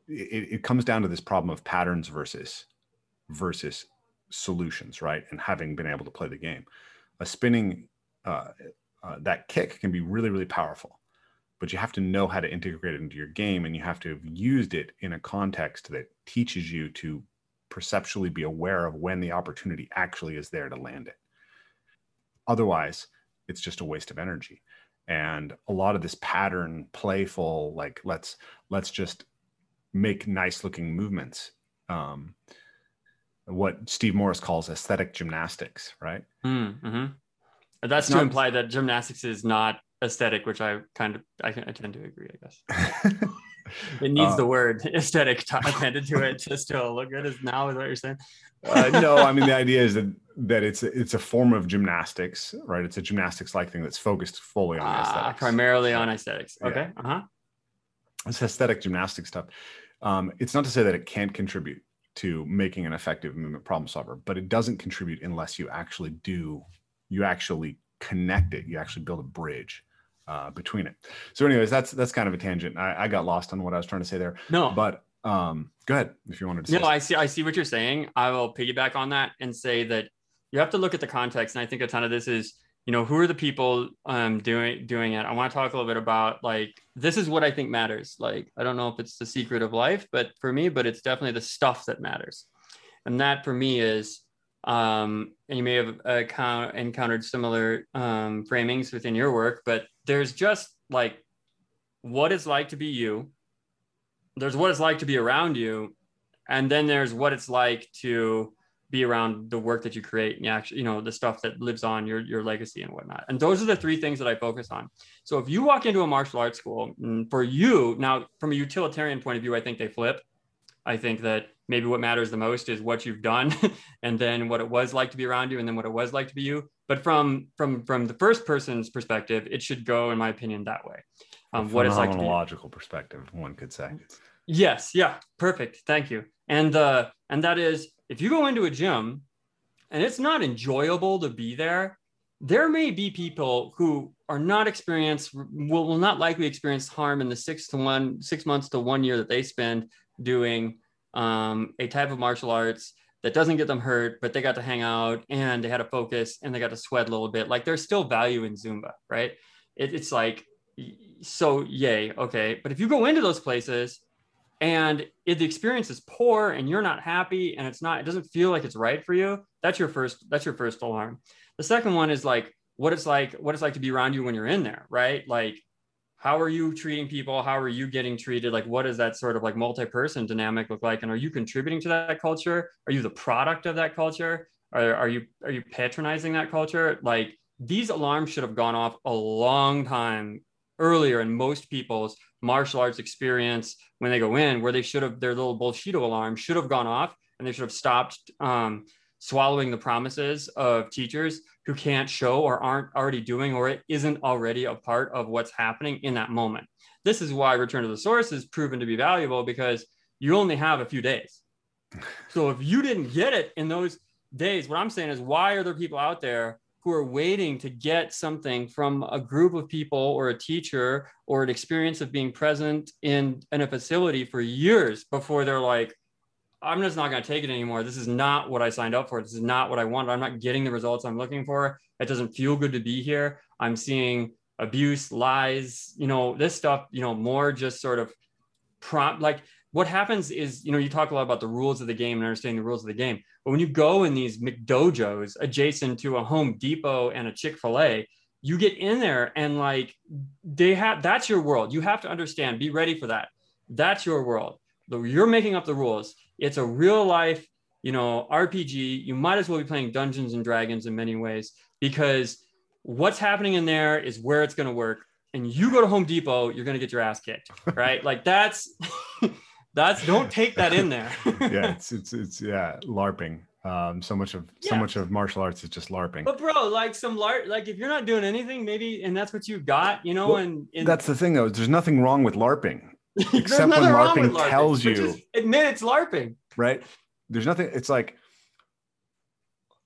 it, it comes down to this problem of patterns versus versus solutions, right? And having been able to play the game. A spinning uh, uh, that kick can be really, really powerful, but you have to know how to integrate it into your game and you have to have used it in a context that teaches you to perceptually be aware of when the opportunity actually is there to land it. Otherwise, it's just a waste of energy. And a lot of this pattern, playful, like let's let's just make nice looking movements. Um, what Steve Morris calls aesthetic gymnastics, right? Mm, mhm. That's It's to not- imply that gymnastics is not aesthetic, which I kind of I, I tend to agree. I guess it needs Uh, the word aesthetic appended to it just to look good. Is now is what you're saying? uh, no, I mean the idea is that that it's it's a form of gymnastics, right? It's a gymnastics like thing that's focused fully on Ah, aesthetics. primarily on aesthetics. Yeah. Okay. Uh huh. It's aesthetic gymnastics stuff. Um, it's not to say that it can't contribute to making an effective movement problem solver, but it doesn't contribute unless you actually do you actually connect it. You actually build a bridge uh, between it. So, anyways, that's that's kind of a tangent. I, I got lost on what I was trying to say there, No, but um, go ahead if you wanted to. Say no, I see. I see what you're saying. I will piggyback on that and say that you have to look at the context. And I think a ton of this is, you know, who are the people um, doing doing it. I want to talk a little bit about like this is what I think matters. Like I don't know if it's the secret of life, but for me, but it's definitely the stuff that matters. And that for me is, um, and you may have uh, count, encountered similar um, framings within your work, but there's just like what it's like to be you. There's what it's like to be around you, and then there's what it's like to be around the work that you create and you actually you know the stuff that lives on your your legacy and whatnot. And those are the three things that i focus on. So if you walk into a martial arts school mm, for you now from a utilitarian point of view i think they flip. I think that maybe what matters the most is what you've done and then what it was like to be around you and then what it was like to be you but from from from the first person's perspective it should go in my opinion that way um, what it's like to be a logical perspective, one could say. Yes, yeah, perfect. Thank you. And uh and that is if you go into a gym and it's not enjoyable to be there, there may be people who are not experienced will, will not likely experience harm in the six to one six months to one year that they spend doing um, a type of martial arts that doesn't get them hurt, but they got to hang out and they had to focus and they got to sweat a little bit. Like there's still value in Zumba, right? It, it's like so yay, okay. But if you go into those places and if the experience is poor and you're not happy and it's not it doesn't feel like it's right for you that's your first that's your first alarm the second one is like what it's like what it's like to be around you when you're in there right like how are you treating people? How are you getting treated? Like what does that sort of like multi-person dynamic look like? And are you contributing to that culture? Are you the product of that culture? Are, are you are you patronizing that culture? Like these alarms should have gone off a long time earlier in most people's martial arts experience when they go in where they should have their little bullshido alarm should have gone off and they should have stopped um, swallowing the promises of teachers who can't show or aren't already doing or it isn't already a part of what's happening in that moment. This is why return to the source is proven to be valuable because you only have a few days. So if you didn't get it in those days what i'm saying is why are there people out there who are waiting to get something from a group of people or a teacher or an experience of being present in, in a facility for years before they're like, I'm just not going to take it anymore. This is not what I signed up for. This is not what I wanted. I'm not getting the results I'm looking for. It doesn't feel good to be here. I'm seeing abuse, lies, you know, this stuff, you know, more just sort of prompt like what happens is, you know, you talk a lot about the rules of the game and understanding the rules of the game. But when you go in these McDojos adjacent to a Home Depot and a Chick fil A, you get in there and like they have that's your world. You have to understand, be ready for that. That's your world. You're making up the rules. It's a real life, you know, RPG. You might as well be playing Dungeons and Dragons in many ways because what's happening in there is where it's going to work. And you go to Home Depot, you're going to get your ass kicked, right? like that's That's don't take that in there. yeah, it's it's it's yeah, LARPing. Um, so much of yeah. so much of martial arts is just LARPing. But bro, like some LARP, like if you're not doing anything, maybe and that's what you've got, you know, well, and, and, that's the thing though. There's nothing wrong with LARPing, except when LARPing, LARPing tells you admit it's LARPing. Right. There's nothing. It's like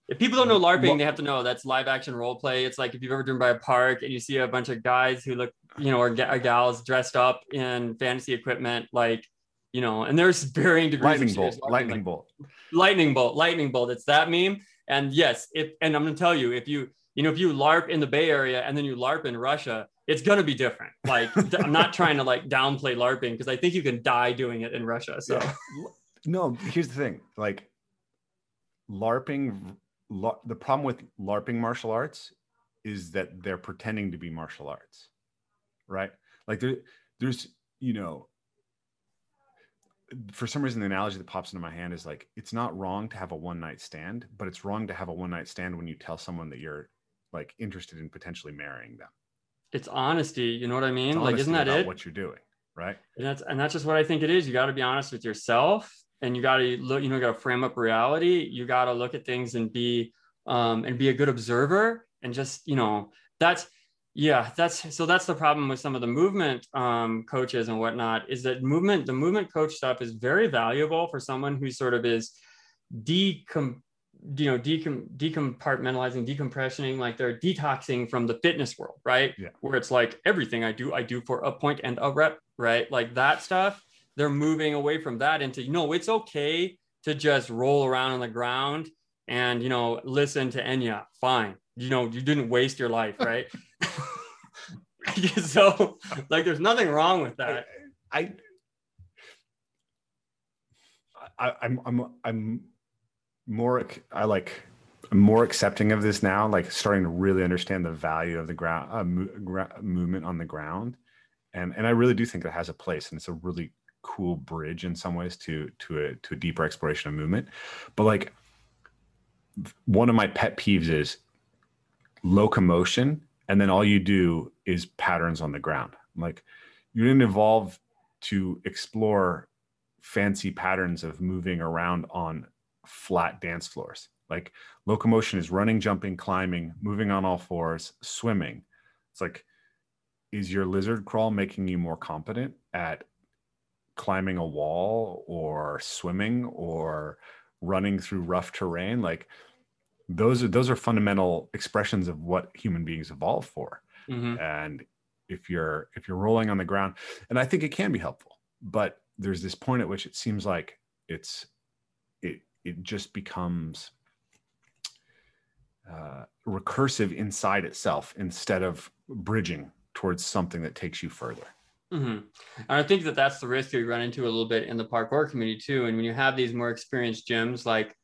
if people don't know LARPing, well, they have to know that's live action role play. It's like if you've ever driven by a park and you see a bunch of guys who look, you know, or, or gals dressed up in fantasy equipment, like you know, and there's varying degrees. Lightning bolt, lightning like, bolt, lightning bolt, lightning bolt. It's that meme. And yes, if and I'm gonna tell you, if you you know if you LARP in the Bay Area and then you LARP in Russia, it's gonna be different. Like I'm not trying to like downplay LARPing because I think you can die doing it in Russia. So yeah. no, here's the thing, like LARPing. the problem with LARPing martial arts is that they're pretending to be martial arts, right? Like there, there's you know for some reason the analogy that pops into my hand is like it's not wrong to have a one night stand but it's wrong to have a one night stand when you tell someone that you're like interested in potentially marrying them it's honesty you know what i mean? Like isn't that it? what you're doing right? And that's and that's just what i think it is. You got to be honest with yourself and you got to look you know you got to frame up reality. You got to look at things and be um and be a good observer and just you know that's yeah that's so that's the problem with some of the movement um, coaches and whatnot is that movement the movement coach stuff is very valuable for someone who sort of is decom you know decom decompartmentalizing decompressioning like they're detoxing from the fitness world right? Yeah. where it's like everything i do i do for a point and a rep right? Like that stuff they're moving away from that into you know it's okay to just roll around on the ground and you know listen to enya. Fine. You know you didn't waste your life right? So like there's nothing wrong with that. I I, I'm I'm I'm more I like I'm more accepting of this now, like starting to really understand the value of the ground uh, mo- gra- movement on the ground, and and I really do think it has a place, and it's a really cool bridge in some ways to to a to a deeper exploration of movement. But like one of my pet peeves is locomotion and then all you do is patterns on the ground like you didn't evolve to explore fancy patterns of moving around on flat dance floors. Like locomotion is running jumping climbing moving on all fours swimming. It's like is your lizard crawl making you more competent at climbing a wall or swimming or running through rough terrain? Like those are those are fundamental expressions of what human beings evolved for. Mm-hmm. and if you're if you're rolling on the ground and i think it can be helpful but there's this point at which it seems like it's it just becomes uh, recursive inside itself instead of bridging towards something that takes you further mm-hmm. and i think that that's the risk that you run into a little bit in the parkour community too and when you have these more experienced gyms like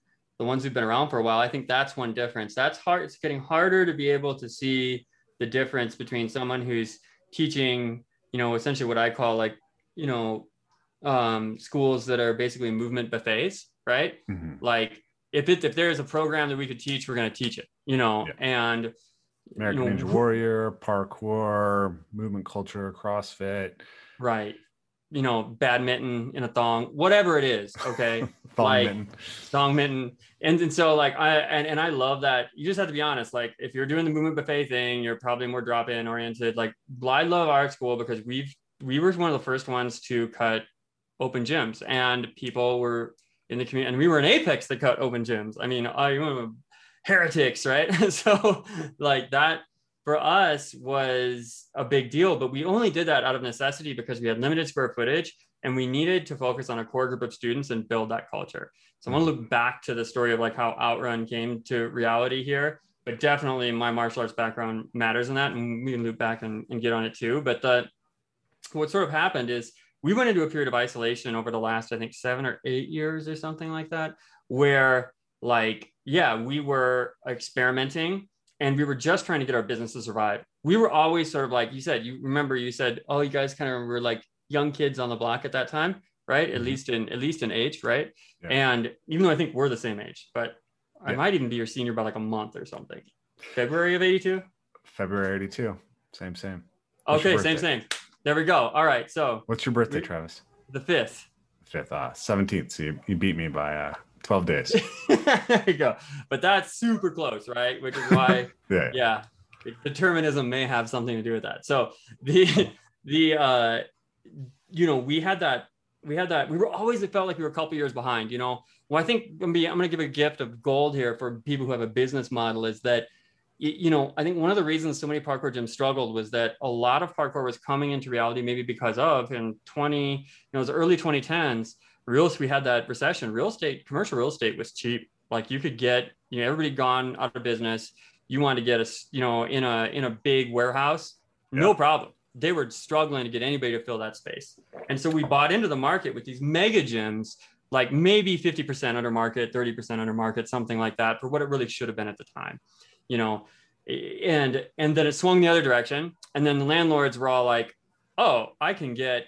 the ones who've been around for a while, I think that's one difference. That's hard. It's getting harder to be able to see the difference between someone who's teaching, you know, essentially what I call like, you know, um, schools that are basically movement buffets, right? Mm-hmm. Like if it if there's a program that we could teach, we're going to teach it, you know, yeah. and American you know, Ninja Warrior, parkour, movement culture, CrossFit, right you know, badminton in a thong, whatever it is. Okay. thong like mitten. thong mitten. And, and so like I and, and I love that. You just have to be honest. Like if you're doing the movement buffet thing, you're probably more drop-in oriented. Like I love our school because we've we were one of the first ones to cut open gyms and people were in the community and we were in Apex that cut open gyms. I mean, I heretics, right? so like that for us was a big deal, but we only did that out of necessity because we had limited square footage and we needed to focus on a core group of students and build that culture. So I want to look back to the story of like how Outrun came to reality here, but definitely my martial arts background matters in that. And we can loop back and, and get on it too. But the, what sort of happened is we went into a period of isolation over the last, I think, seven or eight years or something like that, where like, yeah, we were experimenting and we were just trying to get our business to survive. We were always sort of like you said, you remember you said, oh, you guys kind of were like young kids on the block at that time, right? Mm-hmm. At least in at least in age, right? Yeah. And even though I think we're the same age, but yeah. I might even be your senior by like a month or something. February of 82? February 82. Same, same. Okay, same, same. There we go. All right. So what's your birthday, Travis? The fifth. Fifth, uh, 17th. So you, you beat me by uh 12 days. there you go. But that's super close, right? Which is why, yeah. yeah, determinism may have something to do with that. So the, the, uh, you know, we had that, we had that, we were always, it felt like we were a couple years behind, you know. Well, I think I'm to give a gift of gold here for people who have a business model is that, you know, I think one of the reasons so many parkour gyms struggled was that a lot of parkour was coming into reality, maybe because of in 20, you know, it was early 2010s real we had that recession. Real estate commercial real estate was cheap. Like you could get you know everybody gone out of business. You wanted to get a you know in a in a big warehouse yeah. no problem. They were struggling to get anybody to fill that space. And so we bought into the market with these mega gyms like maybe 50% under market 30% under market something like that for what it really should have been at the time you know and and then it swung the other direction and then the landlords were all like oh i can get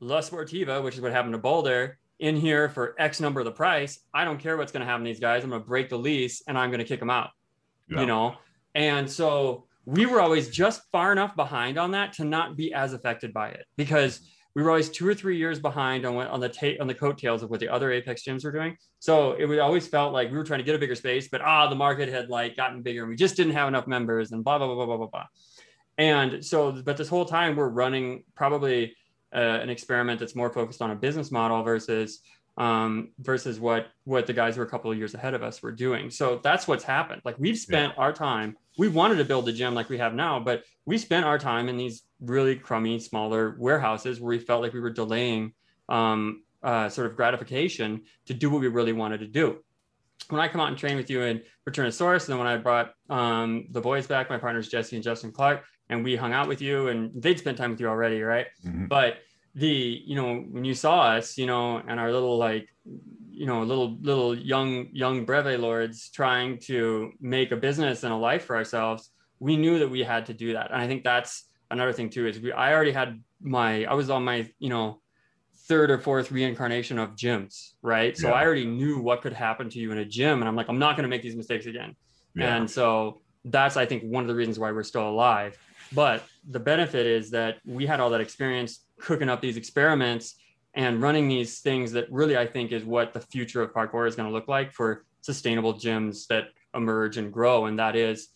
la sportiva which is what happened to boulder in here for X number of the price. I don't care what's going to happen to these guys. I'm going to break the lease and I'm going to kick them out. Yeah. You know, and so we were always just far enough behind on that to not be as affected by it because we were always two or three years behind on what on the ta- on the coattails of what the other Apex gyms were doing. So it would always felt like we were trying to get a bigger space, but ah, the market had like gotten bigger and we just didn't have enough members and blah blah blah blah blah blah blah. And so, but this whole time we're running probably uh, an experiment that's more focused on a business model versus um, versus what what the guys who are a couple of years ahead of us were doing. So that's what's happened. Like we've spent yeah. our time. We wanted to build a gym like we have now, but we spent our time in these really crummy, smaller warehouses where we felt like we were delaying um, uh, sort of gratification to do what we really wanted to do. When I come out and train with you in Return of Source, and then when I brought um, the boys back, my partners Jesse and Justin Clark, and we hung out with you and they'd spent time with you already right mm-hmm. but the you know when you saw us you know and our little like you know little little young young breve lords trying to make a business and a life for ourselves we knew that we had to do that and i think that's another thing too is we i already had my i was on my you know third or fourth reincarnation of gyms right so yeah. i already knew what could happen to you in a gym and i'm like i'm not going to make these mistakes again yeah. and so that's i think one of the reasons why we're still alive but the benefit is that we had all that experience cooking up these experiments and running these things that really I think is what the future of parkour is going to look like for sustainable gyms that emerge and grow. And that is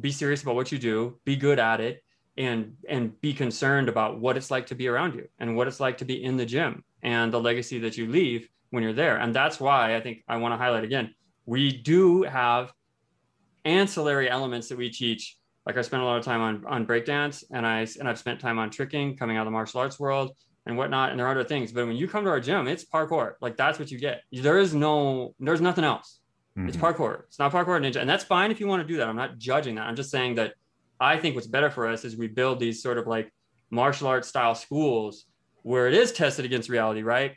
be serious about what you do, be good at it, and and be concerned about what it's like to be around you and what it's like to be in the gym and the legacy that you leave when you're there. And that's why I think I want to highlight again, we do have ancillary elements that we teach like I spent a lot of time on on breakdance and I and I've spent time on tricking coming out of the martial arts world and whatnot. And there are other things. But when you come to our gym, it's parkour. Like that's what you get. There is no, there's nothing else. Mm-hmm. It's parkour. It's not parkour ninja. And that's fine if you want to do that. I'm not judging that. I'm just saying that I think what's better for us is we build these sort of like martial arts style schools where it is tested against reality, right?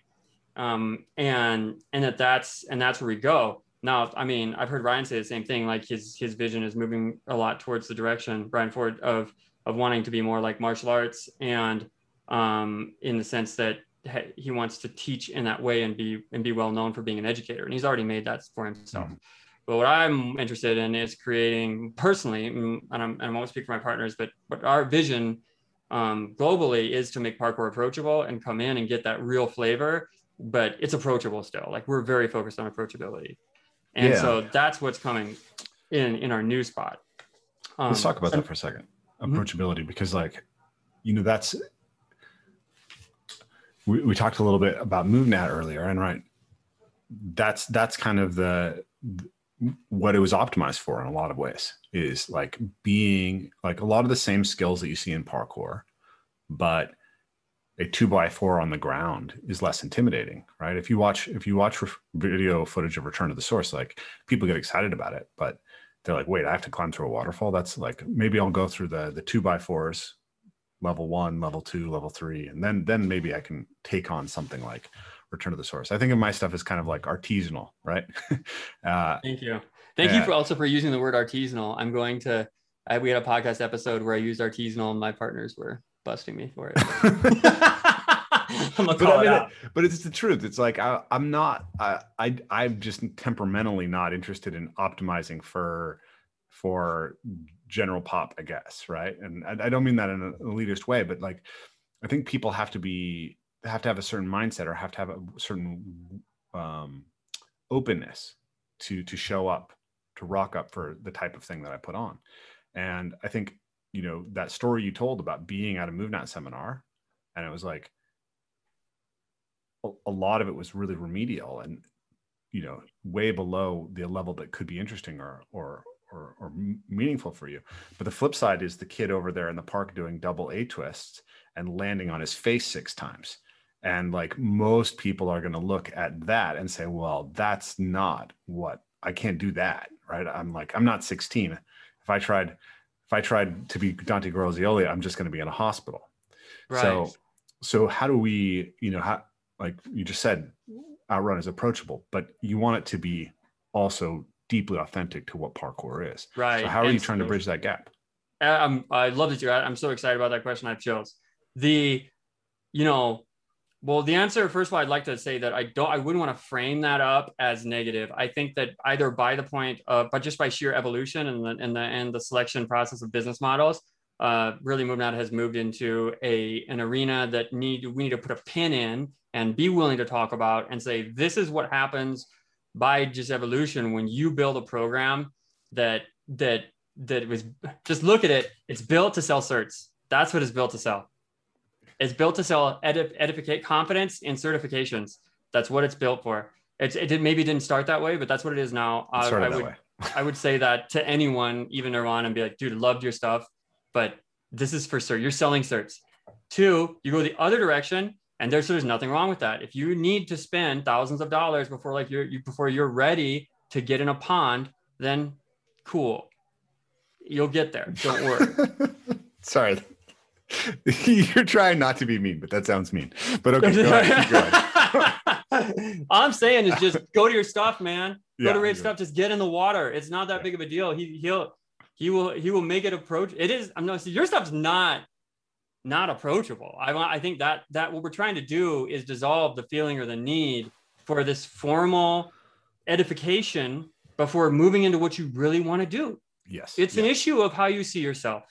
Um, and and that that's and that's where we go. Now, I mean, I've heard Ryan say the same thing. Like his his vision is moving a lot towards the direction Ryan Ford of of wanting to be more like martial arts, and um, in the sense that he wants to teach in that way and be and be well known for being an educator, and he's already made that for himself. Mm-hmm. But what I'm interested in is creating personally, mm, and I'm, and I'm always speaking for my partners, but but our vision um, globally is to make parkour approachable and come in and get that real flavor but it's approachable still like we're very focused on approachability and Yeah. so that's what's coming in in our new spot um, Let's talk about that for a 2nd Mhm. Approachability, because like, you know, that's we, we talked a little bit about MovNat earlier, and right, that's that's kind of the what it was optimized for in a lot of ways is like being like a lot of the same skills that you see in parkour, but a two by four on the ground is less intimidating, right? If you watch if you watch video footage of Return to the Source, like people get excited about it, but they're like, wait, I have to climb through a waterfall. That's like maybe I'll go through the the two by fours, level one, level two, level three, and then then maybe I can take on something like Return to the Source. I think of my stuff as kind of like artisanal, right? uh, Thank you. Thank Yeah. you for also for using the word artisanal. I'm going to. I, we had a podcast episode where I used artisanal, and my partners were busting me for it. I'm gonna but, call I mean, out. but it's the truth. It's like I, I'm not. I, I I'm just temperamentally not interested in optimizing for for general pop, I guess, right? And I, I don't mean that in an elitist way, but like I think people have to be have to have a certain mindset or have to have a certain um, openness to to show up to rock up for the type of thing that I put on. And I think you know that story you told about being at a MovNat seminar, and it was like a, a lot of it was really remedial and you know way below the level that could be interesting or or or, or meaningful for you. But the flip side is the kid over there in the park doing double A twists and landing on his face six times. And like most people are going to look at that and say, well, that's not what I can't do that. Right. I'm like, I'm not 16. If I tried, if I tried to be Dante Grazioli, I'm just going to be in a hospital. Right. So, so how do we, you know, how, like you just said, Outrun is approachable, but you want it to be also deeply authentic to what parkour is. right. So how are you trying to bridge that gap? Um, I love that you're. I'm so excited about that question. I chills. The, you know, well, the answer. First of all, I'd like to say that I don't. I wouldn't want to frame that up as negative. I think that either by the point, of, but just by sheer evolution and the and the and the selection process of business models, uh, really MovNat has moved into a an arena that need we need to put a pin in and be willing to talk about and say this is what happens by just evolution when you build a program that that that was just look at it it's built to sell certs that's what it's built to sell it's built to sell edif- edificate confidence and certifications that's what it's built for it's, it did, maybe didn't start that way but that's what it is now It I, I would. I would say that to anyone, even Erwan, and be like, dude, loved your stuff, but this is for cert. You're selling certs. Two, you go the other direction, and there's there's nothing wrong with that. If you need to spend thousands of dollars before like you're you, before you're ready to get in a pond, then cool, you'll get there. Don't worry. Sorry. You're trying not to be mean, but that sounds mean. But okay, go ahead. Keep going. All I'm saying is just go to your stuff, man. Go Yeah, to yeah. stuff. Just get in the water. It's not that big of a deal. He he'll he will he will make it approach. It is. I'm not. Your stuff's not not approachable. I want. I think that that what we're trying to do is dissolve the feeling or the need for this formal edification before moving into what you really want to do. Yes. It's an issue of how you see yourself.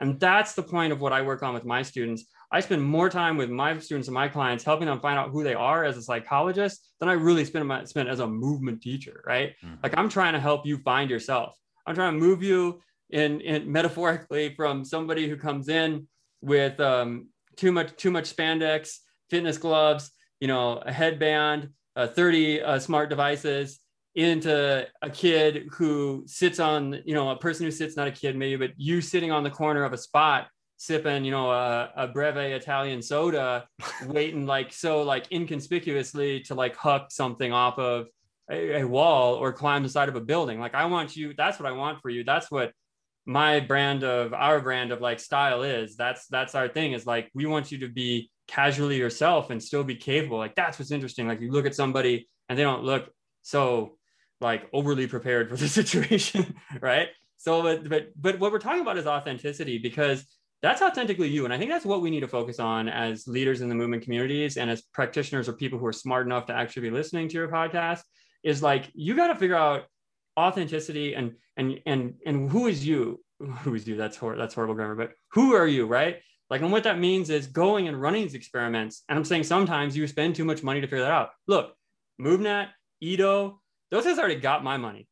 And that's the point of what I work on with my students. I spend more time with my students and my clients helping them find out who they are as a psychologist than I really spend my spend as a movement teacher, right? Mhm. Like I'm trying to help you find yourself. I'm trying to move you in, in metaphorically from somebody who comes in with um, too much too much spandex, fitness gloves, you know, a headband, uh, 30 uh, smart devices, into a kid who sits on, you know, a person who sits, not a kid maybe, but you sitting on the corner of a spot sipping, you know, a, a breve Italian soda, waiting like so like inconspicuously to like huck something off of a, a wall or climb the side of a building. Like I want you, that's what I want for you. That's what my brand of our brand of like style is. That's that's our thing is like we want you to be casually yourself and still be capable. Like that's what's interesting. Like you look at somebody and they don't look so like overly prepared for the situation, right? So, but but but what we're talking about is authenticity because that's authentically you, and I think that's what we need to focus on as leaders in the movement communities and as practitioners or people who are smart enough to actually be listening to your podcast. Is like you got to figure out authenticity and and and and who is you? Who is you? That's hor- that's horrible grammar, but who are you, right? Like, and what that means is going and running these experiments. And I'm saying sometimes you spend too much money to figure that out. Look, MovNat, Edo, those guys already got my money.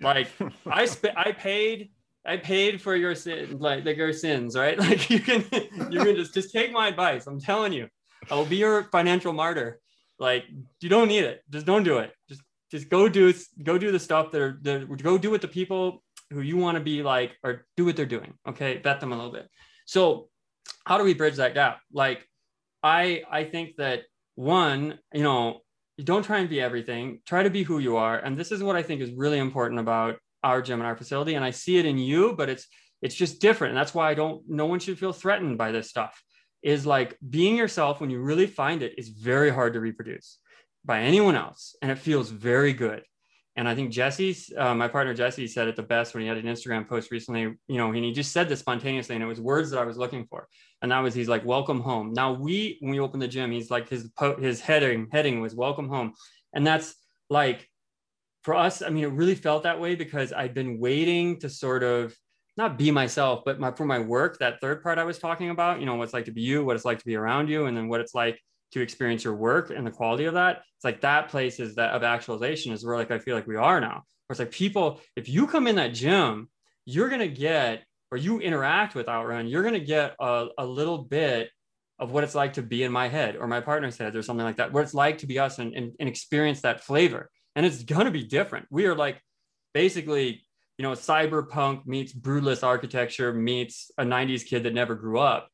Like I sp- I paid I paid for your sin, like, like your sins, right? Like you can you can just just take my advice. I'm telling you, I will be your financial martyr. Like you don't need it. Just don't do it. Just just go do go do the stuff that are that go do what the people who you want to be like or do what they're doing. Okay, bet them a little bit. So how do we bridge that gap? Like I I think that one, you know, don't try and be everything. Try to be who you are. And this is what I think is really important about our gym and our facility. And I see it in you, but it's it's just different. And that's why I don't no one should feel threatened by this stuff. Is like being yourself when you really find it is very hard to reproduce by anyone else. And it feels very good. And I think Jesse, uh, my partner Jesse, said it the best when he had an Instagram post recently. You know, and he just said this spontaneously, and it was words that I was looking for. And that was he's like, "Welcome home." Now we, when we opened the gym, he's like his his heading heading was "Welcome home," and that's like for us. I mean, it really felt that way because I'd been waiting to sort of not be myself, but my, for my work, that third part I was talking about. You know, what it's like to be you, what it's like to be around you, and then what it's like to experience your work and the quality of that it's like that place is that of actualization is where like i feel like we are now. Where it's like people if you come in that gym you're going to get or you interact with outrun you're going to get a, a little bit of what it's like to be in my head or my partner's head or something like that what it's like to be us and, and, and experience that flavor. And it's going to be different. We are like basically you know cyberpunk meets brutalist architecture meets a 90s kid that never grew up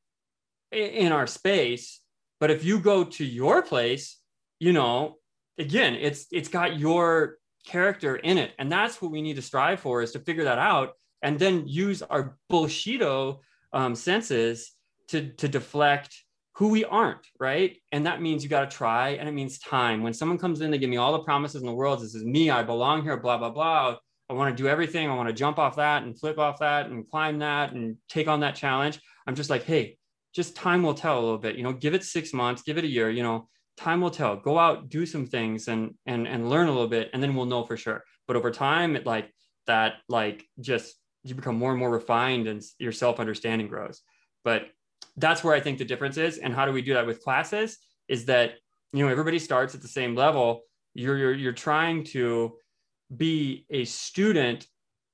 in our space but if you go to your place, you know, again, it's it's got your character in it. And that's what we need to strive for is to figure that out and then use our bullshido um, senses to, to deflect who we aren't, right? And that means you got to try and it means time. When someone comes in, they give me all the promises in the world. This is me, I belong here, blah, blah, blah. I want to do everything. I want to jump off that and flip off that and climb that and take on that challenge. I'm just like, hey, just time will tell a little bit you know give it six months give it a year you know time will tell. Go out do some things and and and learn a little bit and then we'll know for sure. But over time it like that like just you become more and more refined and your self understanding grows. But that's where i think the difference is and how do we do that with classes is that you know everybody starts at the same level. You're you're, you're trying to be a student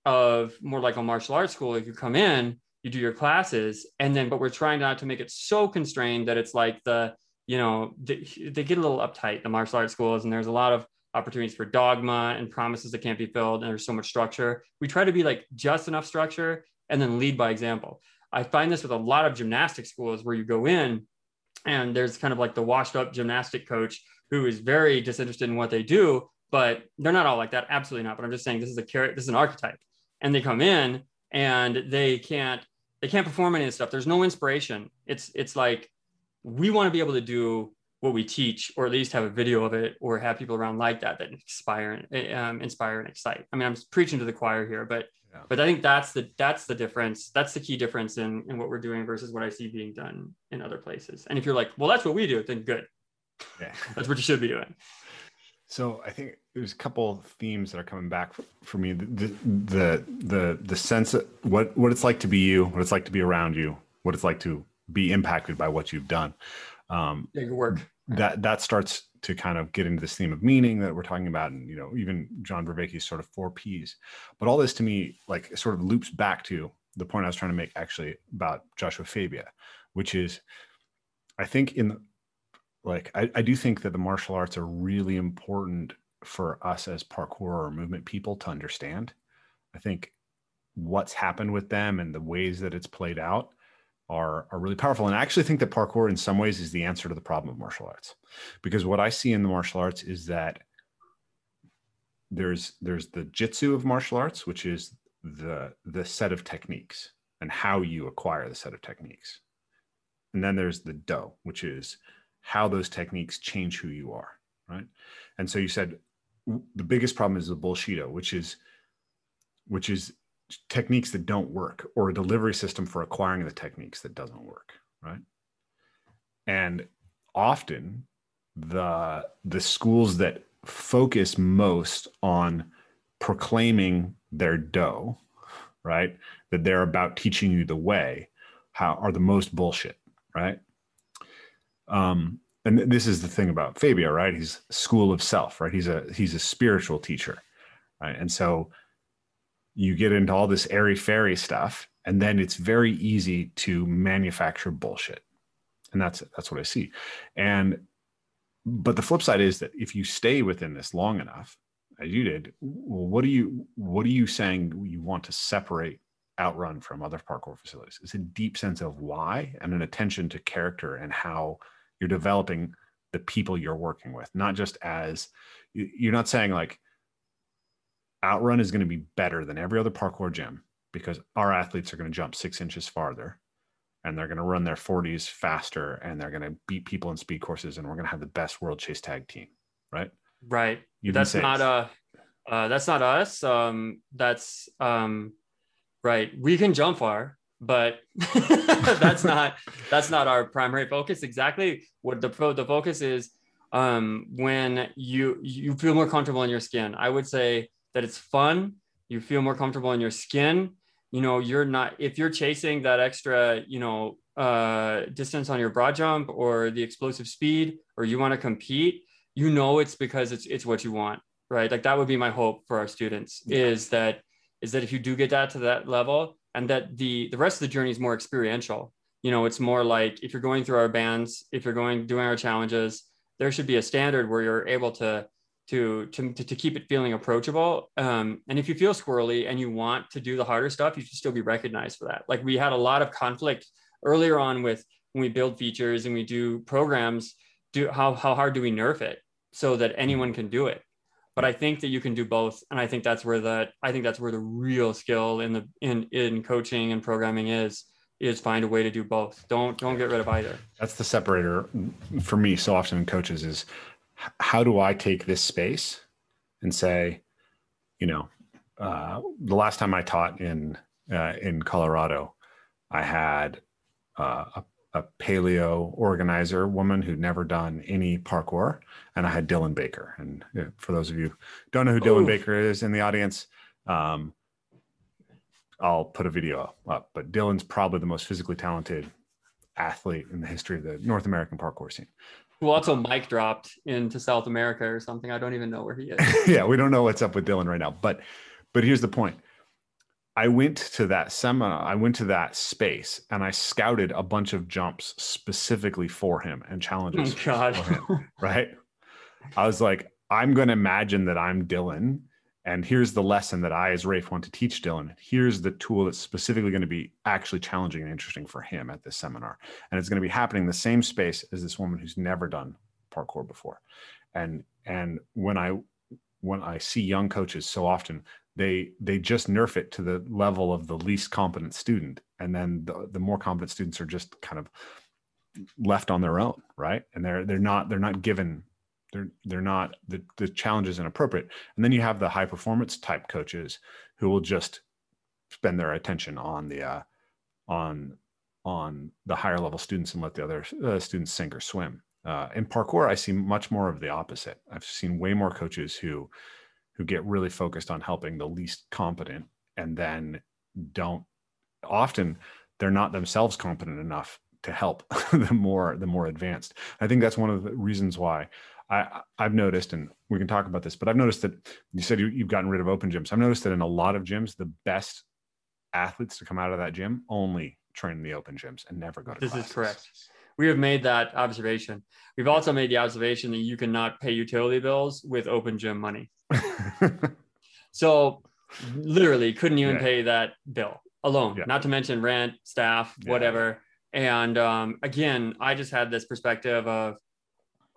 of more like a martial arts school. If you come in you do your classes and then but we're trying not to make it so constrained that it's like the you know they, they get a little uptight the martial arts schools and there's a lot of opportunities for dogma and promises that can't be filled and there's so much structure. We try to be like just enough structure and then lead by example. I find this with a lot of gymnastic schools where you go in and there's kind of like the washed up gymnastic coach who is very disinterested in what they do but they're not all like that absolutely not but i'm just saying this is a character this is an archetype. And they come in and they can't they can't perform any of this stuff. There's no inspiration. It's it's like we want to be able to do what we teach, or at least have a video of it, or have people around like that that inspire and um, inspire and excite. I mean, I'm preaching to the choir here, but yeah. but I think that's the that's the difference. That's the key difference in in what we're doing versus what I see being done in other places. And if you're like, well, that's what we do, then good. Yeah. that's what you should be doing. So I think there's a couple themes that are coming back for me. The, the the the sense of what what it's like to be you, what it's like to be around you, what it's like to be impacted by what you've done. Um, yeah, your work. That that starts to kind of get into this theme of meaning that we're talking about, and you know, even John Vervaeke's sort of four P's. But all this to me, like, sort of loops back to the point I was trying to make actually about Joshua Fabia, which is, I think in like I, I do think that the martial arts are really important for us as parkour or movement people to understand. I think what's happened with them and the ways that it's played out are, are really powerful. And I actually think that parkour in some ways is the answer to the problem of martial arts. Because what I see in the martial arts is that there's there's the jitsu of martial arts, which is the the set of techniques and how you acquire the set of techniques. And then there's the do, which is how those techniques change who you are, right? And so you said the biggest problem is the bullshido, which is which is techniques that don't work or a delivery system for acquiring the techniques that doesn't work, right? And often the the schools that focus most on proclaiming their dough, right? That they're about teaching you the way how are the most bullshit, right? Um, and this is the thing about Fabia, right? He's school of self, right? He's a he's a spiritual teacher, right? And so you get into all this airy fairy stuff, and then it's very easy to manufacture bullshit, and that's that's what I see. And but the flip side is that if you stay within this long enough, as you did, well, what are you what are you saying you want to separate outrun from other parkour facilities? It's a deep sense of why and an attention to character and how you're developing the people you're working with, not just as you're not saying like outrun is going to be better than every other parkour gym because our athletes are going to jump six inches farther and they're going to run their 40s faster and they're going to beat people in speed courses and we're going to have the best world chase tag team right? Right. You that's not uh, uh that's not us. Um that's um right. We can jump far but that's not that's not our primary focus. Exactly what the pro the focus is um when you you feel more comfortable in your skin. I would say that it's fun. You feel more comfortable in your skin. You know you're not if you're chasing that extra you know uh distance on your broad jump or the explosive speed or you want to compete you know it's because it's it's what you want right? Like that would be my hope for our students yeah. is that is that if you do get that to that level and that the the rest of the journey is more experiential you know it's more like if you're going through our bands if you're going doing our challenges there should be a standard where you're able to to to, to keep it feeling approachable. Um, and if you feel squirrely and you want to do the harder stuff you should still be recognized for that. Like we had a lot of conflict earlier on with when we build features and we do programs do how, how hard do we nerf it so that anyone can do it but I think that you can do both, and I think that's where the I think that's where the real skill in the in in coaching and programming is is find a way to do both. Don't don't get rid of either. That's the separator for me. So often in coaches is how do I take this space and say, you know, uh, the last time I taught in uh, in Colorado, I had uh, a a paleo organizer woman who'd never done any parkour, and I had Dylan Baker. And for those of you don't know who Dylan Ooh. Baker is in the audience, um, I'll put a video up. But Dylan's probably the most physically talented athlete in the history of the North American parkour scene. Who also mic dropped into South America or something. I don't even know where he is. yeah, we don't know what's up with Dylan right now. But but here's the point I went to that seminar, I went to that space and I scouted a bunch of jumps specifically for him and oh challenges oh, God. for him. Right. I was like, I'm going to imagine that I'm Dylan. And here's the lesson that I, as Rafe, want to teach Dylan. Here's the tool that's specifically going to be actually challenging and interesting for him at this seminar. And it's going to be happening in the same space as this woman who's never done parkour before. And and when I when I see young coaches so often, they they just nerf it to the level of the least competent student. And then the, the more competent students are just kind of left on their own right? And they're they're not they're not given they're they're not the, the challenge is inappropriate and then you have the high performance type coaches who will just spend their attention on the uh, on on the higher level students and let the other uh, students sink or swim. Uh, in parkour i see much more of the opposite. I've seen way more coaches who who get really focused on helping the least competent and then don't often they're not themselves competent enough to help the more the more advanced i think that's one of the reasons why i i've noticed and we can talk about this but i've noticed that you said you, you've gotten rid of open gyms i've noticed that in a lot of gyms the best athletes to come out of that gym only train in the open gyms and never go to this classes. is correct we have made that observation. We've also made the observation that you cannot pay utility bills with open gym money. so literally couldn't even yeah. pay that bill alone, yeah. not to mention rent, staff, yeah. whatever. And um, again, I just had this perspective of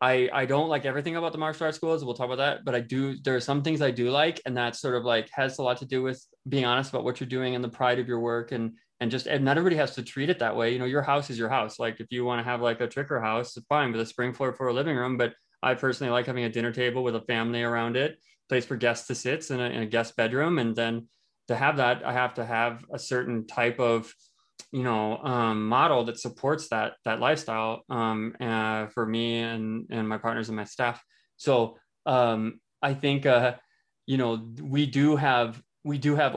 I I don't like everything about the martial arts schools. We'll talk about that, but I do. There are some things I do like, and that sort of like has a lot to do with being honest about what you're doing and the pride of your work and and just and not everybody has to treat it that way you know your house is your house like if you want to have like a tricker house it's fine with a spring floor for a living room but i personally like having a dinner table with a family around it place for guests to sit in a, in a guest bedroom. And then to have that i have to have a certain type of you know um, model that supports that that lifestyle um, uh, for me and and my partners and my staff. So um, i think uh, you know we do have we do have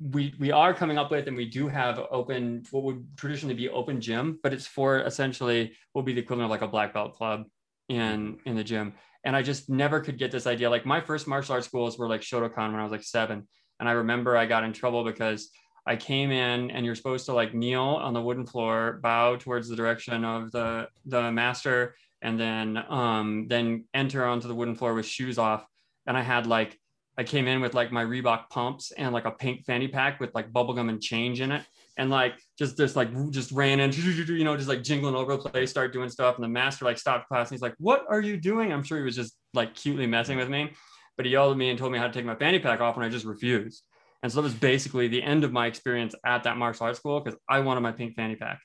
we we are coming up with and we do have open what would traditionally be open gym but it's for essentially will be the equivalent of like a black belt club in in the gym and i just never could get this idea. Like my first martial arts schools were like shotokan when i was like seven. And i remember i got in trouble because i came in and you're supposed to like kneel on the wooden floor bow towards the direction of the the master and then um then enter onto the wooden floor with shoes off. And i had like I came in with like my Reebok pumps and like a pink fanny pack with like bubblegum and change in it. And like just just like just ran in, you know, just like jingling over the place, start doing stuff. And the master like stopped class and he's like, What are you doing? I'm sure he was just like cutely messing with me. But he yelled at me and told me how to take my fanny pack off and I just refused. And so that was basically the end of my experience at that martial arts school because I wanted my pink fanny pack.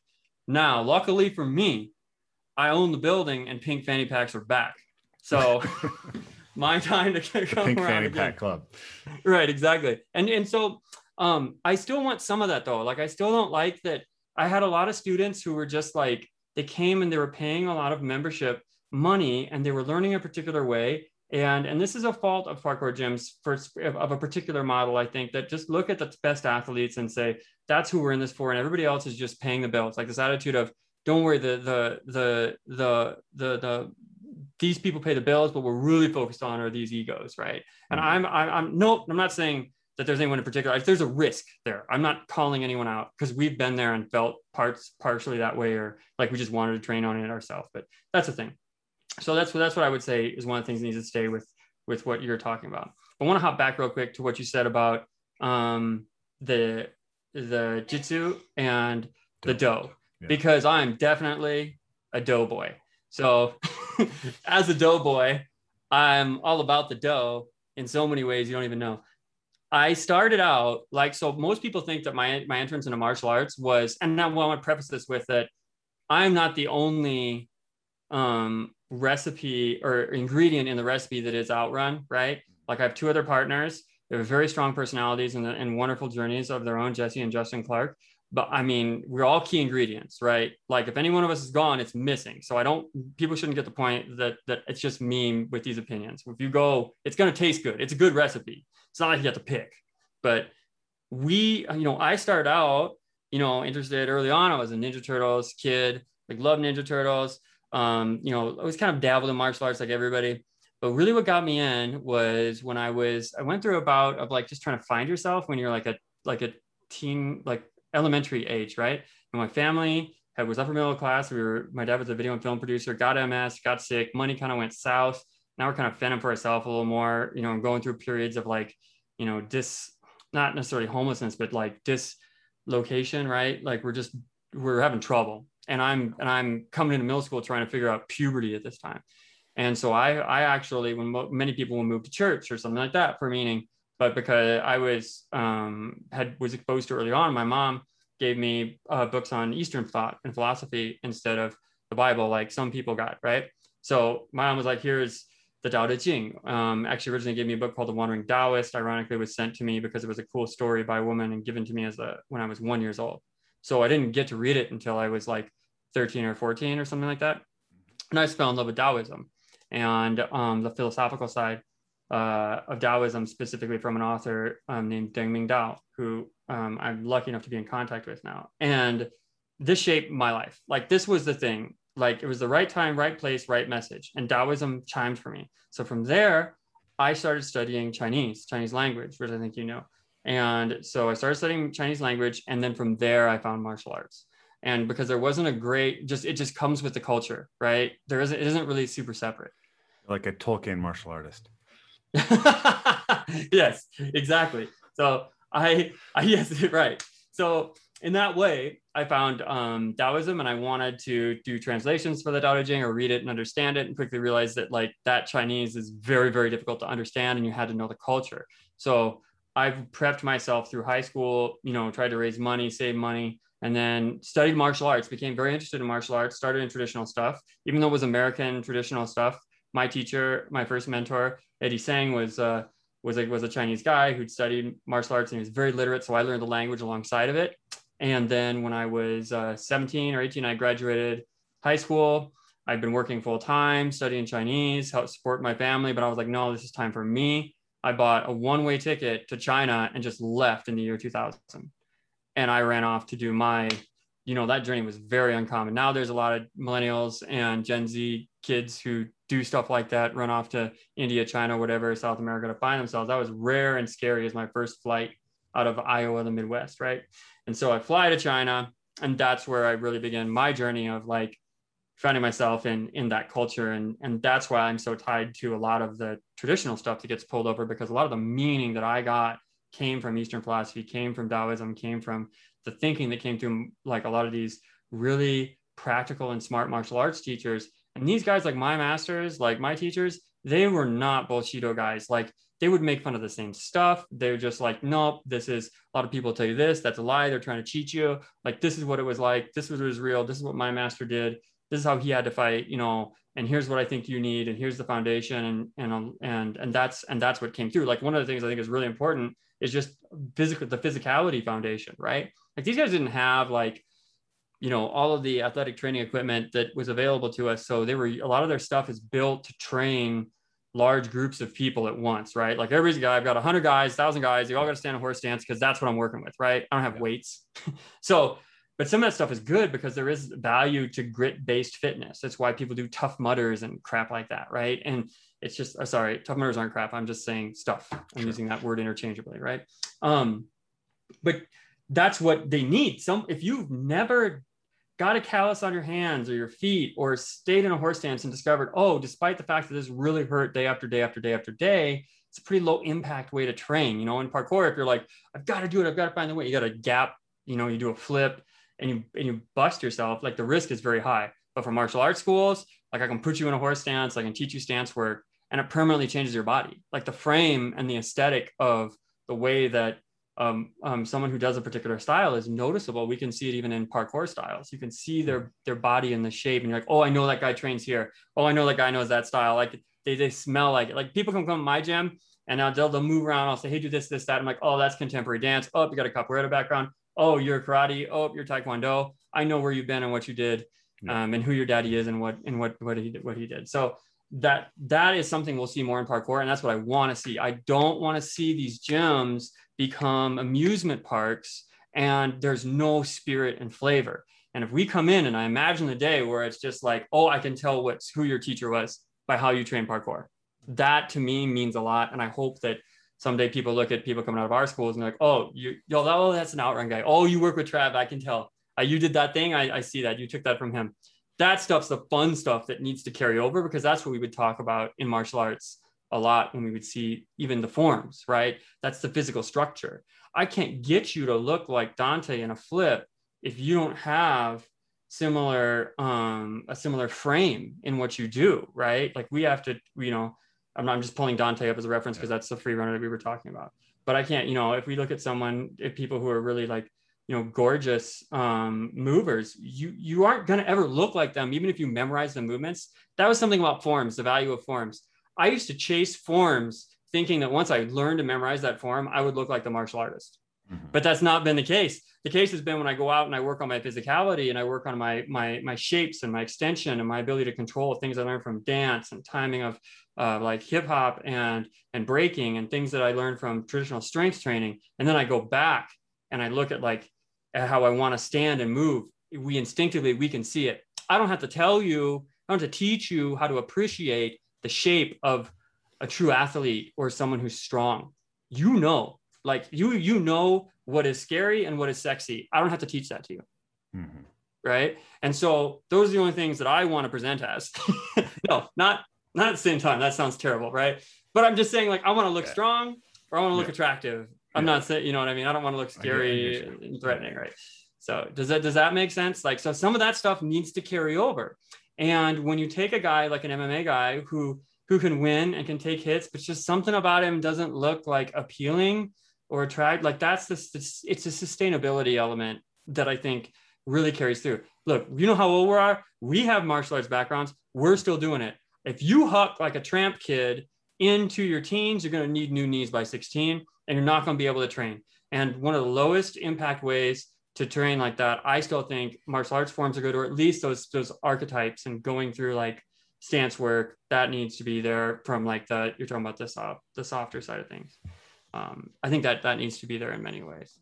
Now, luckily for me, I own the building and pink fanny packs are back. So my time to come Pink around Fanny again. Pack Club. Right, exactly. And and so um I still want some of that though. Like I still don't like that I had a lot of students who were just like they came and they were paying a lot of membership money and they were learning a particular way and and this is a fault of parkour gyms for of a particular model i think that just look at the best athletes and say that's who we're in this for and everybody else is just paying the bill it's like this attitude of don't worry the the the the the the these people pay the bills, but we're really focused on are these egos, right? And mm-hmm. I'm, I'm, I'm, no, I'm not saying that there's anyone in particular. If There's a risk there. I'm not calling anyone out because we've been there and felt parts partially that way, or like we just wanted to train on it ourselves. But that's the thing. So that's what that's what I would say is one of the things that needs to stay with with what you're talking about. I want to hop back real quick to what you said about um, the the jitsu and the dough yeah. because I'm definitely a do boy. So as a dough boy, I'm all about the dough in so many ways you don't even know. I started out like so. Most people think that my my entrance into martial arts was, and now well, I want to preface this with that I'm not the only um, recipe or ingredient in the recipe that is outrun. Right? Like I have two other partners. They have very strong personalities and, and wonderful journeys of their own, Jesse and Justin Clark but I mean, we're all key ingredients, right? Like if any one of us is gone, it's missing. So I don't, people shouldn't get the point that that it's just meme with these opinions. If you go, it's to taste good. It's a good recipe. It's not like you have to pick, but we, you know, I started out, you know, interested early on. I was a Ninja Turtles kid, like love Ninja Turtles. Um, you know, I was kind of dabbled in martial arts like everybody. But really what got me in was when I was, I went through a bout of like just trying to find yourself when you're like a, like a teen, like elementary age, right? And my family had, was upper middle class. We were, my dad was a video and film producer, got MS, got sick, money kind of went south. Now we're kind of fending for ourselves a little more, you know, I'm going through periods of like, you know, dis, not necessarily homelessness, but like dislocation, right? Like we're just, we're having trouble. And I'm, and I'm coming into middle school trying to figure out puberty at this time. And so I, I actually, when mo- many people will move to church or something like that for meaning, but because I was um, had was exposed to early on, my mom gave me uh, books on Eastern thought and philosophy instead of the Bible, like some people got, right? So my mom was like, "Here's the Tao Te Ching." Um, actually, originally gave me a book called The Wandering Taoist. Ironically, was sent to me because it was a cool story by a woman and given to me as a when I was one years old. So I didn't get to read it until I was like 13 or 14 or something like that. And I just fell in love with Taoism and um, the philosophical side uh, of Taoism, specifically from an author um, named Deng Ming Dao, who um, I'm lucky enough to be in contact with now. And this shaped my life. Like this was the thing. Like it was the right time, right place, right message. And Taoism chimed for me. So from there, I started studying Chinese, Chinese language, which I think you know. And so I started studying Chinese language. And then from there, I found martial arts. And because there wasn't a great, just it just comes with the culture, right? There isn't, it isn't really super separate. Like a Tolkien martial artist. yes, exactly. So I, I yes, right. So in that way, I found um, Taoism, and I wanted to do translations for the Tao Te Ching or read it and understand it, and quickly realized that like that Chinese is very, very difficult to understand, and you had to know the culture. So I've prepped myself through high school. You know, tried to raise money, save money, and then studied martial arts. Became very interested in martial arts. Started in traditional stuff, even though it was American traditional stuff. My teacher, my first mentor, Eddie Sang was uh, was a, was a Chinese guy who'd studied martial arts and he was very literate. So I learned the language alongside of it. And then when I was uh, 17 or 18, I graduated high school. I'd been working full time, studying Chinese, help support my family. But I was like, no, this is time for me. I bought a one way ticket to China and just left in the year 2000. And I ran off to do my, you know, that journey was very uncommon. Now there's a lot of millennials and Gen Z kids who do stuff like that, run off to India, China, whatever, South America to find themselves. That was rare and scary as my first flight out of Iowa, the Midwest, right? And so I fly to China, and that's where I really began my journey of like finding myself in in that culture and and that's why i'm so tied to a lot of the traditional stuff that gets pulled over because a lot of the meaning that i got came from eastern philosophy came from taoism came from the thinking that came through like a lot of these really practical and smart martial arts teachers. And these guys like my masters like my teachers they were not bullshido guys. Like they would make fun of the same stuff. They're just like nope this is a lot of people tell you this that's a lie they're trying to cheat you. Like this is what it was like this was, was real this is what my master did this is how he had to fight you know and here's what i think you need and here's the foundation and and um, and and that's and that's what came through. Like one of the things i think is really important is just physical the physicality foundation right like these guys didn't have like you know all of the athletic training equipment that was available to us so they were a lot of their stuff is built to train large groups of people at once right like everybody's guy i've got 100 guys 1000 guys you all got to stand a horse stance because that's what i'm working with right i don't have weights so but some of that stuff is good because there is value to grit based fitness. That's why people do Tough Mudders and crap like that, right? And it's just uh, sorry, Tough Mudders aren't crap. I'm just saying stuff. I'm sure. using that word interchangeably, right? Um, but that's what they need. Some if you've never got a callus on your hands or your feet or stayed in a horse stance and discovered, oh, despite the fact that this really hurt day after day after day after day, it's a pretty low impact way to train. You know, in parkour, if you're like, I've got to do it, I've got to find the way, you got a gap, you know, you do a flip, and you and you bust yourself, like the risk is very high. But for martial arts schools, like I can put you in a horse stance, I can teach you stance work, and it permanently changes your body. Like the frame and the aesthetic of the way that um, um, someone who does a particular style is noticeable. We can see it even in parkour styles. You can see their their body and the shape, and you're like, oh, I know that guy trains here. Oh, I know that guy knows that style. Like they, they smell like it. Like people can come to my gym and now they'll, they'll move around. I'll say, hey, do this, this, that. I'm like, oh, that's contemporary dance. Oh, you got a capoeira background oh, you're karate. Oh, you're taekwondo. I know where you've been and what you did, um, and who your daddy is and what and what what he did, what he did. So that that is something we'll see more in parkour, and that's what I want to see. I don't want to see these gyms become amusement parks and there's no spirit and flavor. And if we come in and I imagine the day where it's just like, oh, I can tell what's who your teacher was by how you train parkour. That to me means a lot. And I hope that someday people look at people coming out of our schools and they're like, oh, you, yo, oh, that's an outrun guy. Oh, you work with Trav. I can tell. Uh, you did that thing. I, I see that. You took that from him. That stuff's the fun stuff that needs to carry over because that's what we would talk about in martial arts a lot when we would see even the forms, right? That's the physical structure. I can't get you to look like Dante in a flip if you don't have similar um a similar frame in what you do right like we have to you know I'm, I'm just pulling Dante up as a reference because that's the free runner that we were talking about. But I can't, you know, if we look at someone, if people who are really like, you know, gorgeous um, movers, you you aren't going to ever look like them, even if you memorize the movements. That was something about forms, the value of forms. I used to chase forms, thinking that once I learned to memorize that form, I would look like the martial artist. Mm-hmm. But that's not been the case. The case has been when I go out and I work on my physicality and I work on my my my shapes and my extension and my ability to control things I learned from dance and timing of uh, like hip hop and and breaking and things that I learned from traditional strength training. And then I go back and I look at like how I want to stand and move. We instinctively we can see it. I don't have to tell you. I don't have to teach you how to appreciate the shape of a true athlete or someone who's strong. You know like you you know what is scary and what is sexy. I don't have to teach that to you. Mm-hmm. Right. And so those are the only things that I want to present as. no, not not at the same time. That sounds terrible, right? But I'm just saying, like, I want to look yeah. strong or I want to look yeah. attractive. I'm yeah. not saying, you know what I mean? I don't want to look scary and threatening, right? So does that does that make sense? Like, so some of that stuff needs to carry over. And when you take a guy like an MMA guy who who can win and can take hits, but just something about him doesn't look like appealing or attract like that's the it's a sustainability element that i think really carries through look you know how old we are we have martial arts backgrounds we're still doing it if you huck like a tramp kid into your teens you're going to need new knees by 16 and you're not going to be able to train. And one of the lowest impact ways to train like that i still think martial arts forms are good or at least those those archetypes and going through like stance work that needs to be there from like the you're talking about the soft the softer side of things. Um, i think that that needs to be there in many ways.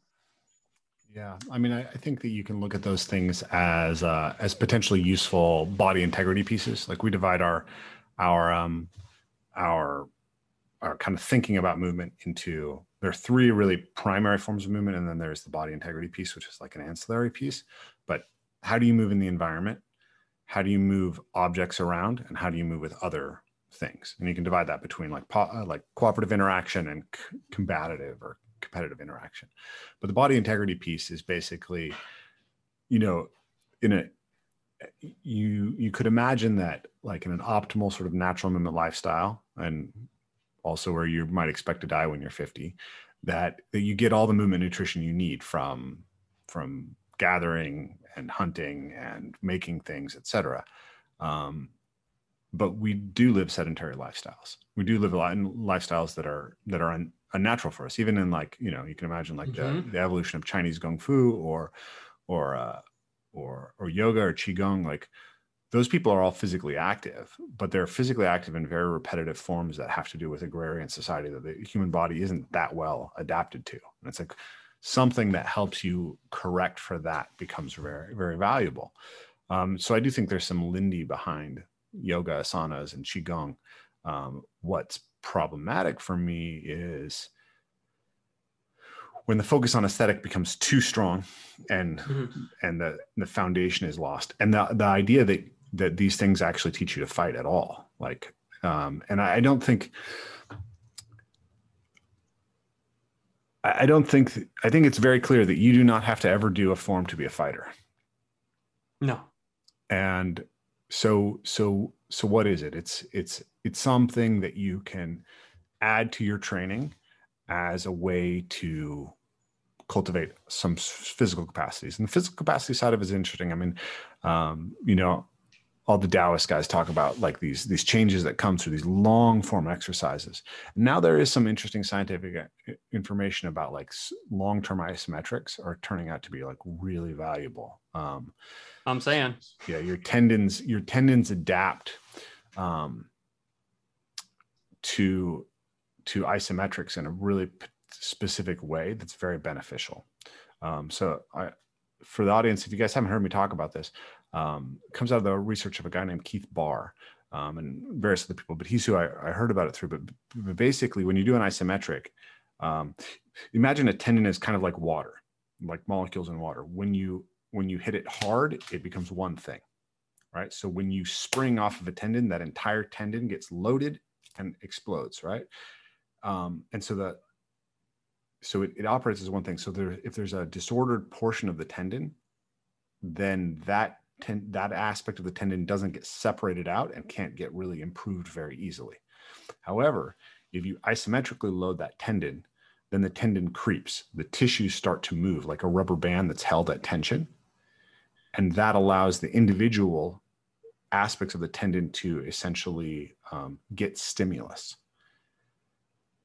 Yeah i mean I, I think that you can look at those things as uh, as potentially useful body integrity pieces. Like we divide our our um our our kind of thinking about movement into there are three really primary forms of movement and then there's the body integrity piece which is like an ancillary piece. But how do you move in the environment? How do you move objects around? And how do you move with other things? And you can divide that between like uh, like cooperative interaction and combative or competitive interaction. But the body integrity piece is basically you know in a you you could imagine that like in an optimal sort of natural movement lifestyle and also where you might expect to die when you're 50 that that you get all the movement nutrition you need from from gathering and hunting and making things, etc. Um, but we do live sedentary lifestyles. We do live a lot in lifestyles that are that are un, unnatural for us. Even in like you know you can imagine like mm-hmm. the, the evolution of Chinese kung fu or or uh, or or yoga or qigong like those people are all physically active, but they're physically active in very repetitive forms that have to do with agrarian society that the human body isn't that well adapted to. And it's like something that helps you correct for that becomes very very valuable um, so i do think there's some lindy behind yoga asanas and qigong um, what's problematic for me is when the focus on aesthetic becomes too strong and mm-hmm. and the the foundation is lost and the the idea that that these things actually teach you to fight at all like um, and I, don't think I don't think I think it's very clear that you do not have to ever do a form to be a fighter. No. And so so so what is it? It's it's it's something that you can add to your training as a way to cultivate some physical capacities. And the physical capacity side of it is interesting. I mean, um, you know, all the Taoist guys talk about like these these changes that come through these long form exercises. Now there is some interesting scientific uh, information about like long term isometrics are turning out to be like really valuable. Um, I'm saying, yeah, your tendons your tendons adapt um, to to isometrics in a really p- specific way that's very beneficial. Um, so I, for the audience, if you guys haven't heard me talk about this, um, comes out of the research of a guy named Keith Baar um, and various other people, but he's who I, I, heard about it through. But, but basically, when you do an isometric, um, imagine a tendon is kind of like water, like molecules in water. When you when you hit it hard, it becomes one thing, right? So when you spring off of a tendon, that entire tendon gets loaded and explodes, right? Um, and so the so it, it operates as one thing. So there, if there's a disordered portion of the tendon, then that ten, that aspect of the tendon doesn't get separated out and can't get really improved very easily. However, if you isometrically load that tendon, then the tendon creeps. The tissues start to move like a rubber band that's held at tension. And that allows the individual aspects of the tendon to essentially um, get stimulus.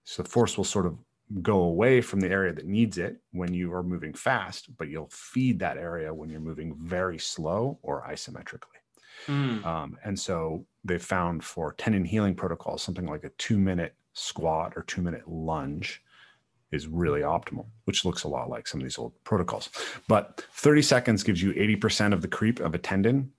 So force will sort of go away from the area that needs it when you are moving fast, but you'll feed that area when you're moving very slow or isometrically. Mm. Um, and so they found for tendon healing protocols, something like a two minute squat or two minute lunge is really optimal, which looks a lot like some of these old protocols. But 30 seconds gives you 80% of the creep of a tendon,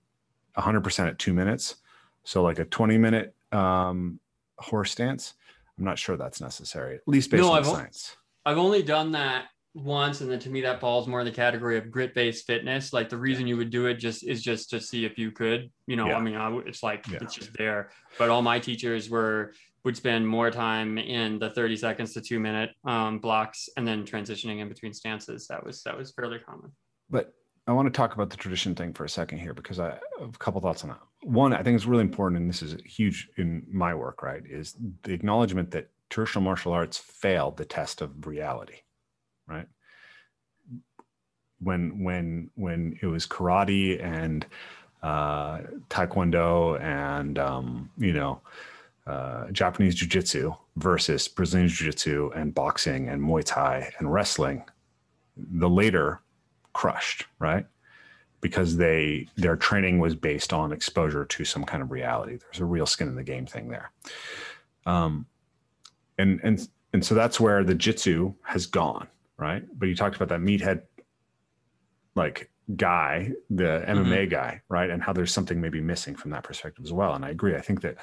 100% at two minutes. So, like a 20 minute um, horse stance I'm not sure that's necessary, at least based no, on I've science. O- I've only done that once, and then to me that falls more in the category of grit-based fitness. Like the reason you would do it just is just to see if you could, you know. Yeah. I mean, I, it's like yeah. it's just there. But all my teachers were would spend more time in the 30 seconds to two minute um, blocks, and then transitioning in between stances. That was that was fairly common. But I want to talk about the tradition thing for a second here because I have a couple thoughts on that. One, I think it's really important, and this is huge in my work, right? Is the acknowledgement that traditional martial arts failed the test of reality, right? When when when it was karate and uh, taekwondo and um, you know uh, Japanese jiu-jitsu versus Brazilian jiu-jitsu and boxing and Muay Thai and wrestling, the later crushed, right? because they their training was based on exposure to some kind of reality. There's a real skin in the game thing there. Um, and and and so that's where the jitsu has gone, right? But you talked about that meathead like guy, the MMA mm-hmm. guy, right? And how there's something maybe missing from that perspective as well. And I agree. I think that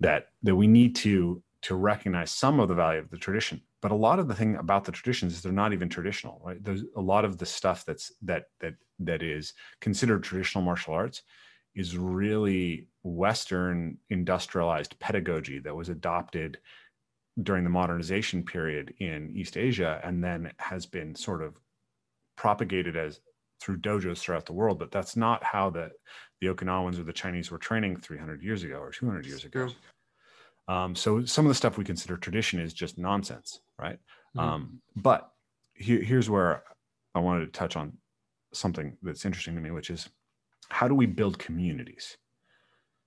that that we need to to recognize some of the value of the tradition but a lot of the thing about the traditions is they're not even traditional right? There's a lot of the stuff that's that that that is considered traditional martial arts is really western industrialized pedagogy that was adopted during the modernization period in east asia and then has been sort of propagated as through dojos throughout the world but that's not how the the okinawans or the chinese were training 300 years ago or 200 years ago um, so some of the stuff we consider tradition is just nonsense, right? Mm-hmm. Um, but here's where I wanted to touch on something that's interesting to me, which is how do we build communities?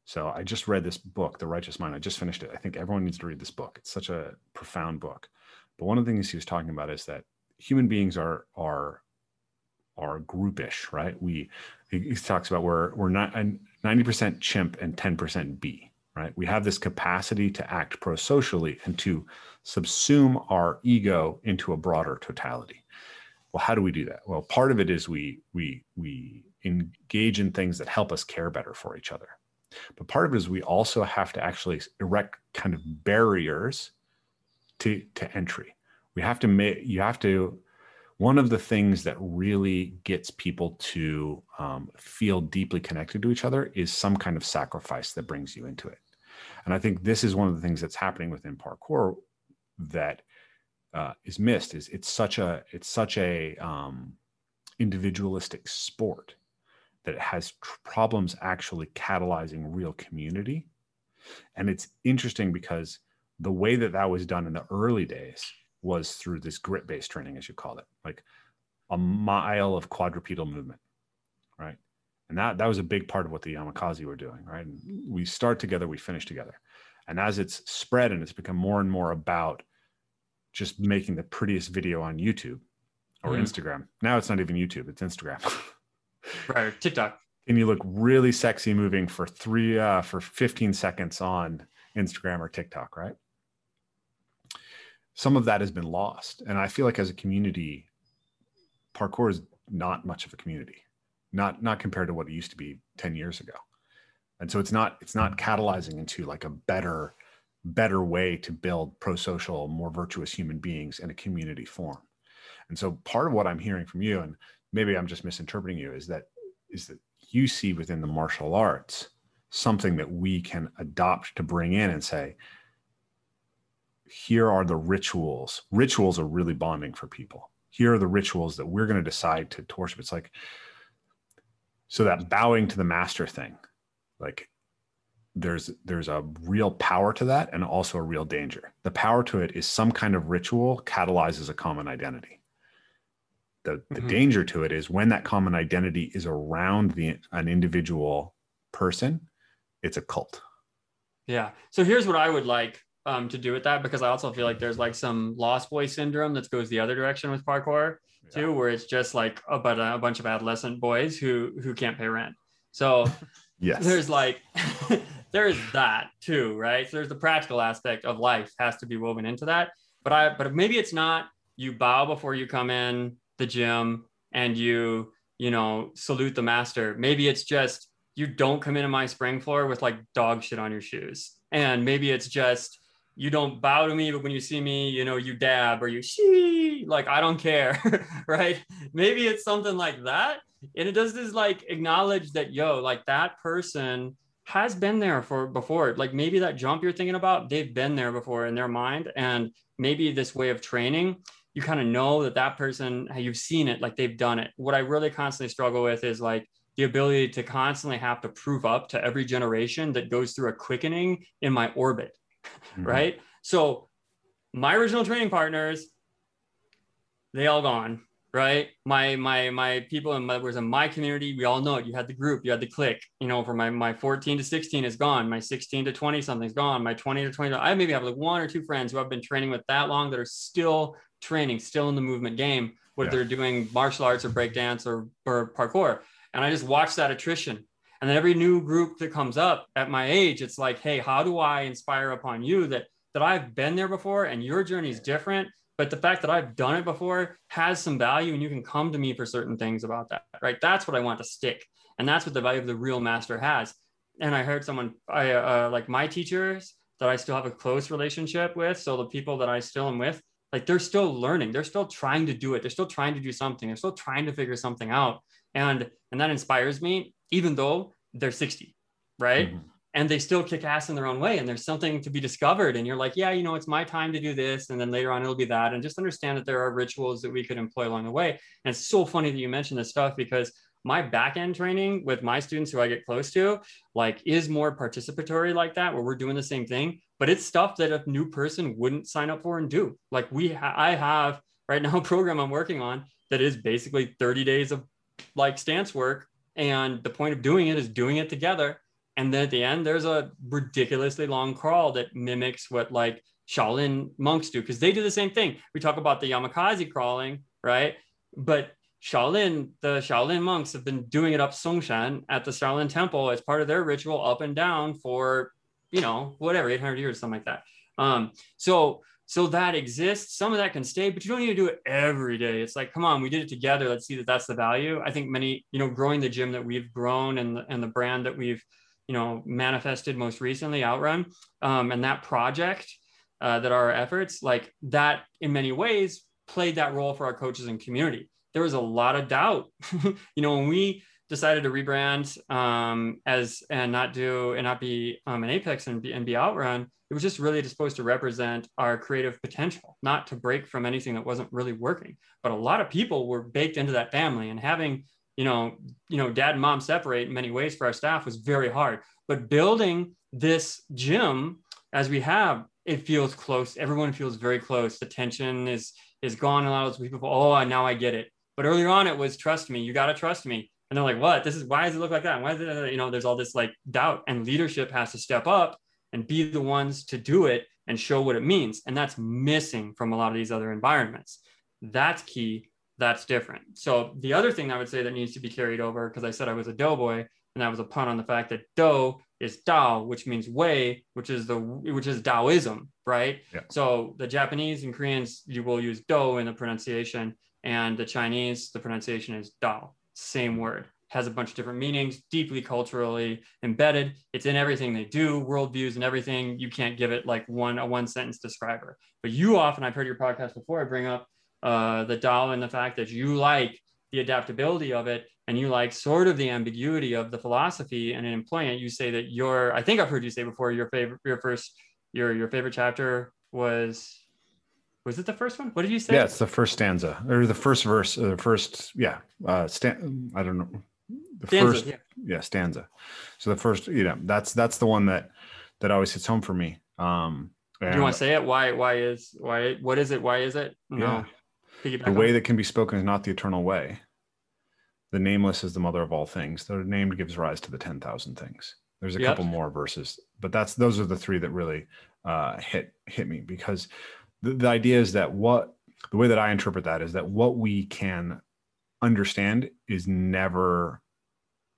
So I just read this book, The Righteous Mind. I just finished it. I think everyone needs to read this book. It's such a profound book. But one of the things he was talking about is that human beings are are are groupish, right? We he, talks about we're we're not ninety percent chimp and ten percent bee right? We have this capacity to act pro-socially and to subsume our ego into a broader totality. Well, how do we do that? Well, part of it is we we we engage in things that help us care better for each other. But part of it is we also have to actually erect kind of barriers to to entry. We have to make you have to one of the things that really gets people to um, feel deeply connected to each other is some kind of sacrifice that brings you into it. And I think this is one of the things that's happening within parkour that uh, is missed. Is it's such a it's such a um, individualistic sport that it has tr- problems actually catalyzing real community. And it's interesting because the way that that was done in the early days was through this grit based training, as you call it, like a mile of quadrupedal movement? And that that was a big part of what the Yamakasi were doing, right? And we start together, we finish together, and as it's spread and it's become more and more about just making the prettiest video on YouTube or mm. Instagram. Now it's not even YouTube; it's Instagram. right, TikTok. And you look really sexy moving for three uh, for 15 seconds on Instagram or TikTok, right? Some of that has been lost, and I feel like as a community, parkour is not much of a community not not compared to what it used to be 10 years ago. And so it's not it's not catalyzing into like a better better way to build pro-social more virtuous human beings in a community form. And so part of what i'm hearing from you and maybe i'm just misinterpreting you is that is that you see within the martial arts something that we can adopt to bring in and say here are the rituals. Rituals are really bonding for people. Here are the rituals that we're going to decide to, worship. It's like so that bowing to the master thing like there's there's a real power to that and also a real danger. The power to it is some kind of ritual catalyzes a common identity. The, the mm-hmm. danger to it is when that common identity is around the an individual person it's a cult. Yeah. So here's what i would like um, to do with that because i also feel like there's like some lost boy syndrome that goes the other direction with parkour too, where it's just like about a, a bunch of adolescent boys who who can't pay rent. So yes, there's like there's that too, right? So there's the practical aspect of life has to be woven into that. But I but maybe it's not you bow before you come in the gym and you you know salute the master. Maybe it's just you don't come into my spring floor with like dog shit on your shoes. And maybe it's just you don't bow to me, but when you see me, you know, you dab or you she like I don't care, right? Maybe it's something like that. And it does this like acknowledge that yo, like that person has been there for before. Like maybe that jump you're thinking about, they've been there before in their mind. And maybe this way of training, you kind of know that that person, you've seen it, like they've done it. What I really constantly struggle with is like the ability to constantly have to prove up to every generation that goes through a quickening in my orbit mm-hmm. right? So my original training partners, they all gone, right? My my my people in my was in my community. We all know it. You had the group, you had the clique. You know, for my my 14 to 16 is gone. My 16 to 20 something's gone. My 20 to 20. I maybe have like one or two friends who I've been training with that long that are still training, still in the movement game, whether yeah. they're doing martial arts or breakdance or or parkour. and I just watch that attrition. And then every new group that comes up at my age, it's like, hey, how do I inspire upon you that that I've been there before and your journey is different, but the fact that I've done it before has some value and you can come to me for certain things about that, right? That's what I want to stick. And that's what the value of the real master has. And I heard someone, I uh, like my teachers that I still have a close relationship with. So the people that I still am with, like they're still learning, they're still trying to do it, they're still trying to do something, they're still trying to figure something out. And and that inspires me, even though they're 60, right? Mm-hmm. And they still kick ass in their own way. And there's something to be discovered. And you're like, yeah, you know, it's my time to do this. And then later on, it'll be that. And just understand that there are rituals that we could employ along the way. And it's so funny that you mentioned this stuff because my back end training with my students who I get close to, like, is more participatory like that, where we're doing the same thing. But it's stuff that a new person wouldn't sign up for and do. Like, we, ha- I have right now a program I'm working on that is basically 30 days of like stance work and the point of doing it is doing it together. And then at the end, there's a ridiculously long crawl that mimics what like Shaolin monks do, because they do the same thing. We talk about the Yamakasi crawling, right? But Shaolin, the Shaolin monks have been doing it up Songshan at the Shaolin temple as part of their ritual up and down for, you know, whatever, 800 years, something like that. Um, so so that exists. Some of that can stay but you don't need to do it every day. It's like come on we did it together. Let's see that that's the value. I think many you know growing the gym that we've grown and the, and the brand that we've you know manifested most recently outrun um, and that project uh, that our efforts like that in many ways played that role for our coaches and community. There was a lot of doubt. You know when we decided to rebrand um, as and not do and not be um, an apex and be, and be outrun was just really supposed to represent our creative potential, not to break from anything that wasn't really working. But a lot of people were baked into that family and having, you know, you know, dad and mom separate in many ways for our staff was very hard. But building this gym as we have, it feels close. Everyone feels very close. The tension is is gone. A lot of those people, oh, now I get it. But earlier on, it was trust me. You got to trust me. And they're like, what? This is why does it look like that? Why is it? You know, there's all this like doubt, and leadership has to step up and be the ones to do it and show what it means. And that's missing from a lot of these other environments. That's key. That's different. So the other thing I would say that needs to be carried over, because I said I was a doughboy, and that was a pun on the fact that dough is Dao, which means way, which is the which is Taoism, right? Yeah. So the Japanese and Koreans you will use Dou in the pronunciation, and the Chinese the pronunciation is Dao, same word has a bunch of different meanings, deeply culturally embedded. It's in everything they do, worldviews and everything. You can't give it like one a one sentence describer. But you often, I've heard your podcast before, I bring up uh, the Tao and the fact that you like the adaptability of it and you like sort of the ambiguity of the philosophy and in employing it. You say that your, I think I've heard you say before, your favorite, your first, your your favorite chapter was was it the first one? What did you say? Yeah, it's the first stanza or the first verse, or the first, yeah, uh, stand. I don't know the stanza, first yeah. yeah. stanza. So the first you know that's that's the one that that always hits home for me. Um do you want to say it? Why why is why what is it? Why is it? No. Yeah. the way that can be spoken is not the eternal way. The nameless is the mother of all things. The named gives rise to the 10,000 things. There's a yep. couple more verses but that's those are the three that really uh hit hit me because the, the idea is that what the way that i interpret that is that what we can understand is never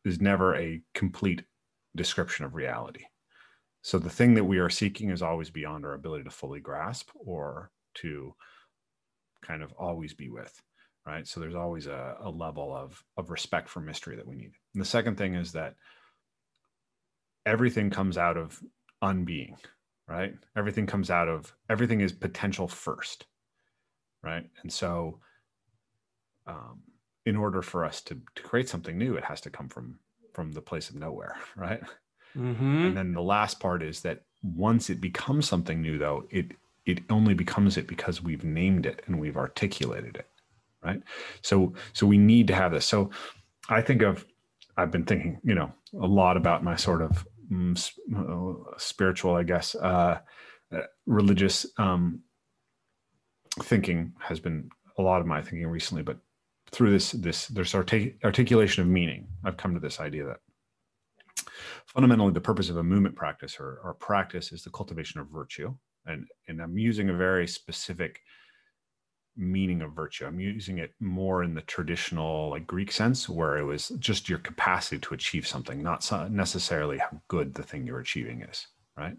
is never a complete description of reality. So the thing that we are seeking is always beyond our ability to fully grasp or to kind of always be with, right? So there's always a, a level of of respect for mystery that we need. And the second thing is that everything comes out of unbeing, right? Everything comes out of everything is potential first, right? And so um, in order for us to, to create something new, it has to come from from the place of nowhere, right? Mm-hmm. And then the last part is that once it becomes something new, though, it it only becomes it because we've named it and we've articulated it, right? So so we need to have this. So I think of I've been thinking, you know, a lot about my sort of mm, uh, spiritual, I guess, uh, uh, religious um, thinking has been a lot of my thinking recently, but through this this this artic- articulation of meaning, I've come to this idea that fundamentally the purpose of a movement practice or, or practice is the cultivation of virtue, and and I'm using a very specific meaning of virtue. I'm using it more in the traditional like Greek sense, where it was just your capacity to achieve something, not necessarily how good the thing you're achieving is, right?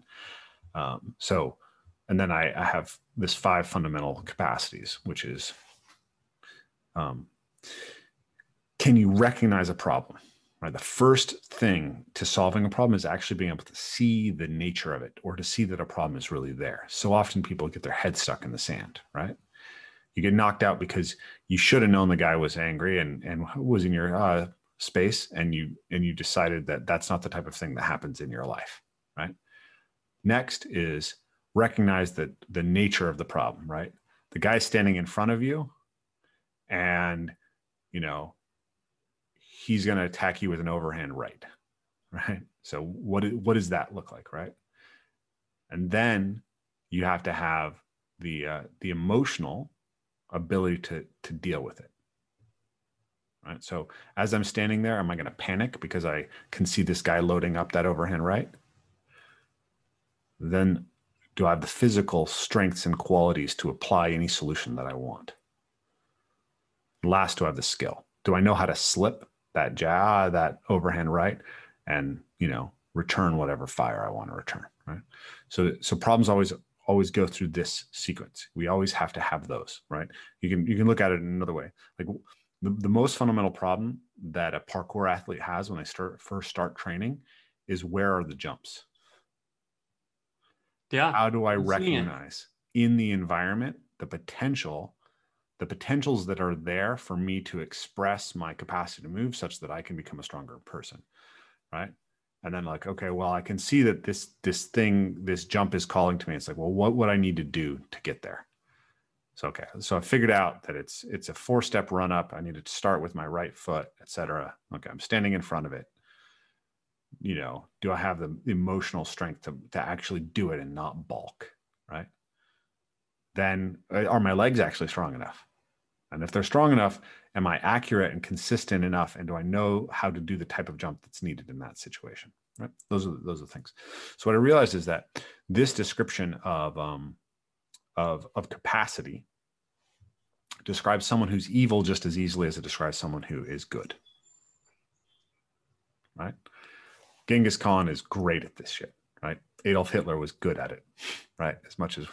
Um, so, and then I, I, have this five fundamental capacities, which is, um, can you recognize a problem? Right. The first thing to solving a problem is actually being able to see the nature of it or to see that a problem is really there. So often people get their head stuck in the sand, right? you get knocked out because you should have known the guy was angry and and was in your uh, space and you and you decided that that's not the type of thing that happens in your life right next is recognize that the nature of the problem right the guy standing in front of you and you know he's going to attack you with an overhand right right? So what what does that look like right? And then you have to have the uh, the emotional ability to to deal with it right? So as i'm standing there am i going to panic because i can see this guy loading up that overhand right? Then do i have the physical strengths and qualities to apply any solution that i want last do i have the skill do i know how to slip that jaw that overhand right and you know return whatever fire i want to return right so so problems always always go through this sequence. We always have to have those, right? You can you can look at it in another way. Like the, the most fundamental problem that a parkour athlete has when they start first start training is where are the jumps? Yeah. How do I recognize in the environment the potential, the potentials that are there for me to express my capacity to move such that I can become a stronger person, right? and then like okay well i can see that this this thing this jump is calling to me. It's like well what would i need to do to get there? So okay so i figured out that it's it's a four step run up. I need to start with my right foot etc okay i'm standing in front of it. You know do i have the emotional strength to, to actually do it and not balk right? Then uh, are my legs actually strong enough and if they're strong enough, am I accurate and consistent enough? And do I know how to do the type of jump that's needed in that situation? Right. Those are those are things. So what I realized is that this description of um, of of capacity describes someone who's evil just as easily as it describes someone who is good. Right. Genghis Khan is great at this shit. Right. Adolf Hitler was good at it. Right. As much as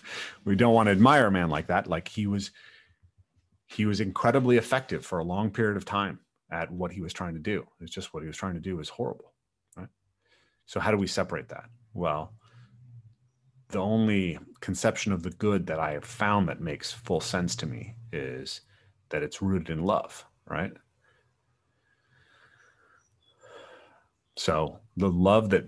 we don't want to admire a man like that, like he was he was incredibly effective for a long period of time at what he was trying to do. It's just what he was trying to do was horrible, right? So how do we separate that? Well, the only conception of the good that I have found that makes full sense to me is that it's rooted in love, right? So the love that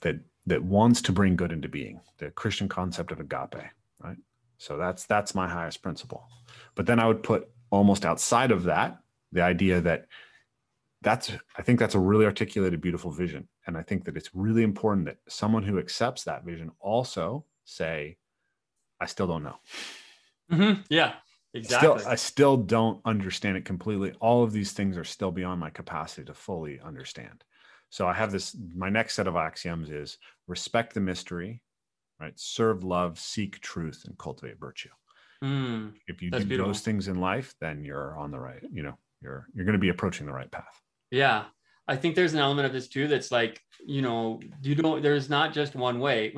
that that wants to bring good into being, the Christian concept of agape, right? So that's that's my highest principle. But then I would put almost outside of that the idea that that's I think that's a really articulated, beautiful vision. And I think that it's really important that someone who accepts that vision also say, I still don't know. Mm-hmm. Yeah, exactly. Still, I still don't understand it completely. All of these things are still beyond my capacity to fully understand. So I have this, my next set of axioms is respect the mystery, right? Serve love, seek truth, and cultivate virtue. Mm, if you do beautiful. those things in life, then you're on the right, you know, you're you're going to be approaching the right path. Yeah. I think there's an element of this too that's like, you know, you don't there's not just one way.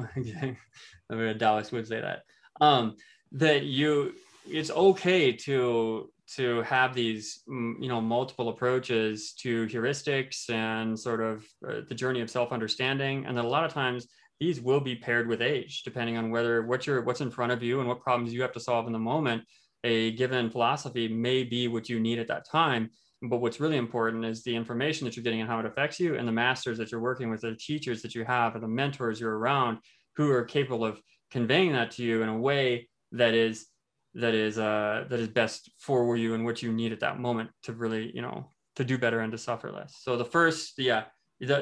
I mean, Taoist would say that. Um, that you it's okay to to have these you know multiple approaches to heuristics and sort of uh, the journey of self-understanding and that a lot of times these will be paired with age, depending on whether what you're what's in front of you and what problems you have to solve in the moment. A given philosophy may be what you need at that time. But what's really important is the information that you're getting and how it affects you, and the masters that you're working with, the teachers that you have, or the mentors you're around who are capable of conveying that to you in a way that is that is uh, that is best for you and what you need at that moment to really you know to do better and to suffer less. So the first, yeah.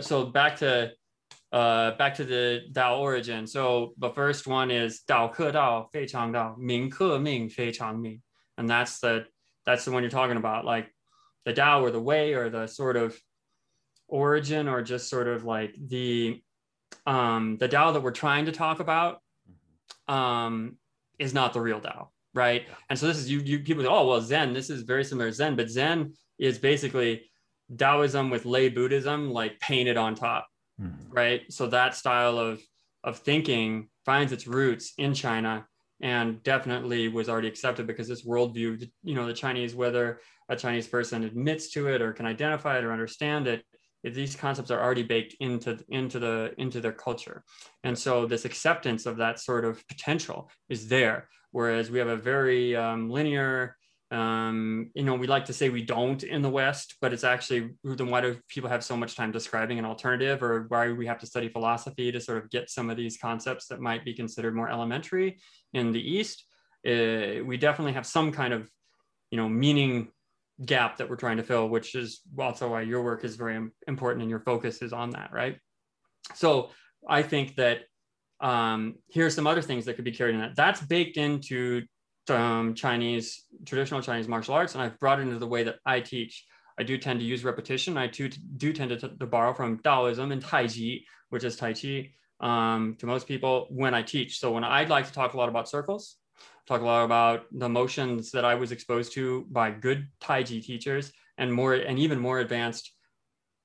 So back to uh, back to the Dao origin. So the first one is Dao Ke Dao Fei Chang Dao, Ming Ke Ming Fei Chang Ming. And that's the that's the one you're talking about, like the Dao or the way or the sort of origin or just sort of like the um the Dao that we're trying to talk about um is not the real Dao. right? And so this is you you people say, oh well, Zen. This is very similar to Zen, but Zen is basically Taoism with lay Buddhism like painted on top, mm-hmm. right? So that style of of thinking finds its roots in China and definitely was already accepted because this worldview, you know, the Chinese, whether a Chinese person admits to it or can identify it or understand it, these concepts are already baked into into the into their culture and so this acceptance of that sort of potential is there whereas we have a very um, linear um, you know we like to say we don't in the west but it's actually then why do people have so much time describing an alternative or why we have to study philosophy to sort of get some of these concepts that might be considered more elementary in the east uh, we definitely have some kind of you know meaning gap that we're trying to fill, which is also why your work is very important and your focus is on that, right? So I think that um, here's some other things that could be carried in that. That's baked into um, Chinese, traditional Chinese martial arts, and I've brought it into the way that I teach. I do tend to use repetition. I too, do tend to, to borrow from Taoism and Tai Chi, which is Tai Chi um, to most people when I teach. So when I'd like to talk a lot about circles, talk a lot about the motions that I was exposed to by good Taiji teachers and more and even more advanced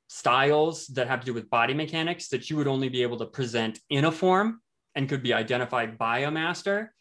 styles that have to do with body mechanics that you would only be able to present in a form and could be identified by a master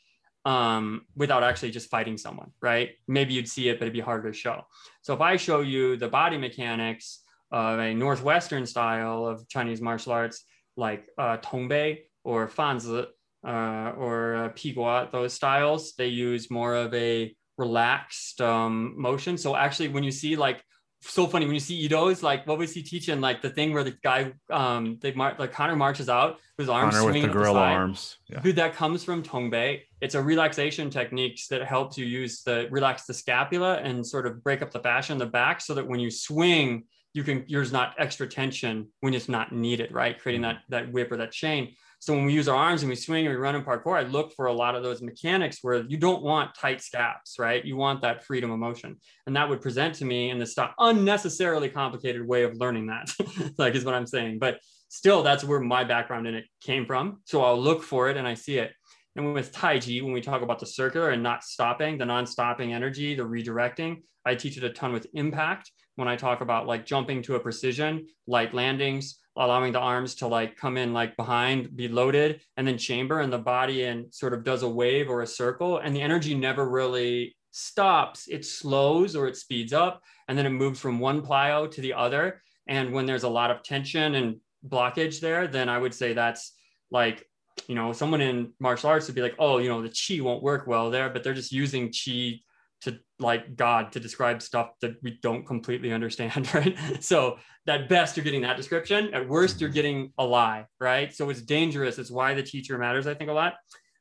um, without actually just fighting someone, right? Maybe you'd see it, but it'd be harder to show. So if I show you the body mechanics of a Northwestern style of Chinese martial arts, like uh, Tongbei or Fanzi, uh, or uh, Pigua, those styles, they use more of a relaxed um, motion. So actually, when you see like so funny when you see Ido's like what was he teaching? Like the thing where the guy um they mar- like Conor marches out with his arms Conor swinging with the gorilla arms. Yeah. dude that comes from Tongbei it's a relaxation techniques that helps you use the relax the scapula and sort of break up the fascia in the back so that when you swing you can there's not extra tension when it's not needed right? Creating mm-hmm. that that whip or that chain so when we use our arms and we swing and we run in parkour, I look for a lot of those mechanics where you don't want tight scaps, right? You want that freedom of motion. And that would present to me in this unnecessarily complicated way of learning that, like is what I'm saying. But still, that's where my background in it came from. So I'll look for it and I see it. And with Tai Chi, when we talk about the circular and not stopping, the non-stopping energy, the redirecting, I teach it a ton with impact. When I talk about like jumping to a precision, light landings, allowing the arms to like come in like behind, be loaded, and then chamber and the body and sort of does a wave or a circle. And the energy never really stops. It slows or it speeds up and then it moves from one plyo to the other. And when there's a lot of tension and blockage there, then I would say that's like, you know, someone in martial arts would be like, oh, you know, the chi won't work well there, but they're just using chi to like God to describe stuff that we don't completely understand, right? So at best you're getting that description. At worst you're mm-hmm. getting a lie, right? So it's dangerous. It's why the teacher matters, I think, a lot.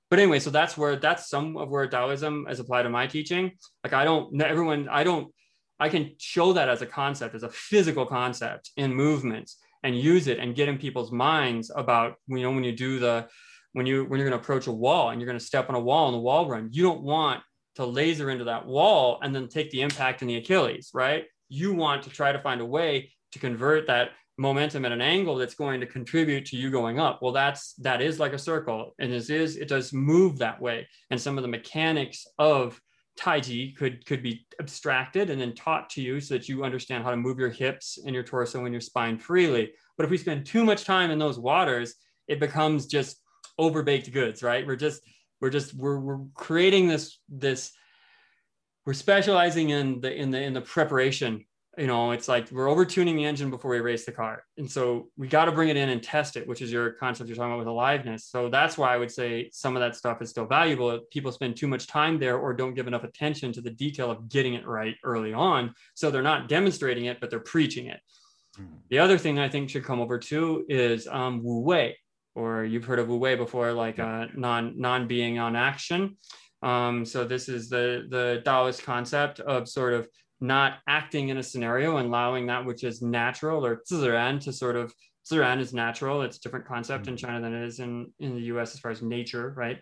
But anyway, so that's where that's some of where Taoism is applied to my teaching. Like I don't everyone I don't I can show that as a concept, as a physical concept in movements and use it and get in people's minds about you know when you do the when you when you're going to approach a wall and you're going to step on a wall in the wall run, you don't want to laser into that wall and then take the impact in the Achilles, right? You want to try to find a way to convert that momentum at an angle that's going to contribute to you going up. Well, that's that is like a circle, and this is it does move that way. And some of the mechanics of Taiji could could be abstracted and then taught to you so that you understand how to move your hips and your torso and your spine freely. But if we spend too much time in those waters, it becomes just overbaked goods, right? We're just we're just we're, we're creating this this we're specializing in the in the in the preparation. You know it's like we're over tuning the engine before we race the car. And so we got to bring it in and test it which is your concept you're talking about with aliveness. So that's why i would say some of that stuff is still valuable. People spend too much time there or don't give enough attention to the detail of getting it right early on. So they're not demonstrating it but they're preaching it. Mm-hmm. the other thing i think should come over too is um, wu wei or you've heard of Wu Wei before, like uh, non non being on action. Um, so this is the the Taoist concept of sort of not acting in a scenario and allowing that which is natural or ziran to sort of ziran is natural. It's a different concept mm-hmm. in China than it is in in the U.S. as far as nature, right?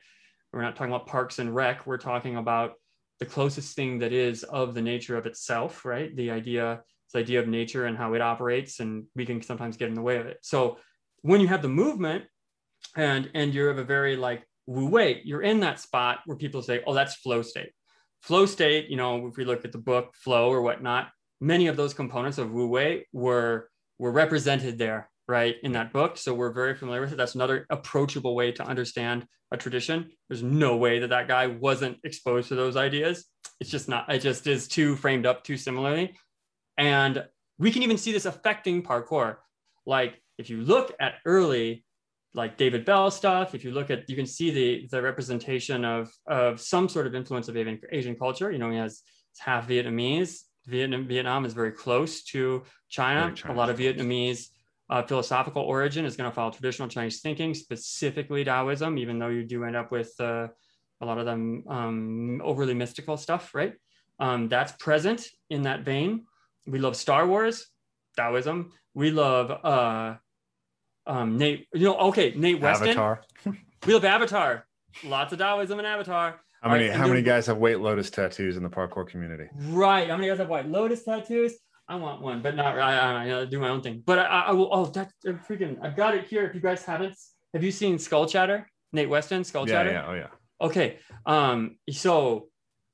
We're not talking about parks and rec. We're talking about the closest thing that is of the nature of itself, right? The idea, the idea of nature and how it operates, and we can sometimes get in the way of it. So when you have the movement, and and you're of a very like wu wei you're in that spot where people say oh that's flow state flow state, you know, if we look at the book Flow or whatnot, many of those components of Wu Wei were were represented there, right, in that book. So we're very familiar with it. That's another approachable way to understand a tradition. There's no way that that guy wasn't exposed to those ideas. It's just not. It just is too framed up too similarly, and we can even see this affecting parkour. Like if you look at early like David Belle stuff, if you look at, you can see the the representation of of some sort of influence of Asian, Asian culture. You know, he has half Vietnamese. Vietnam Vietnam is very close to China. A lot of Vietnamese uh, philosophical origin is going to follow traditional Chinese thinking, specifically Taoism, even though you do end up with uh, a lot of them um, overly mystical stuff, right? Um, that's present in that vein. We love Star Wars, Taoism. We love uh, um, Nate. You know, okay, Nate Weston. Avatar. we love Avatar. Lots of Taoism in an Avatar. How many? Right, how many guys have White Lotus tattoos in the parkour community? Right. How many guys have White Lotus tattoos? I want one, but not. I, I, I do my own thing. But I, I will. Oh, that freaking! I've got it here. If you guys haven't, have you seen Skull Chatter? Nate Weston, Skull yeah, Chatter. Yeah. Oh yeah. Okay. Um. So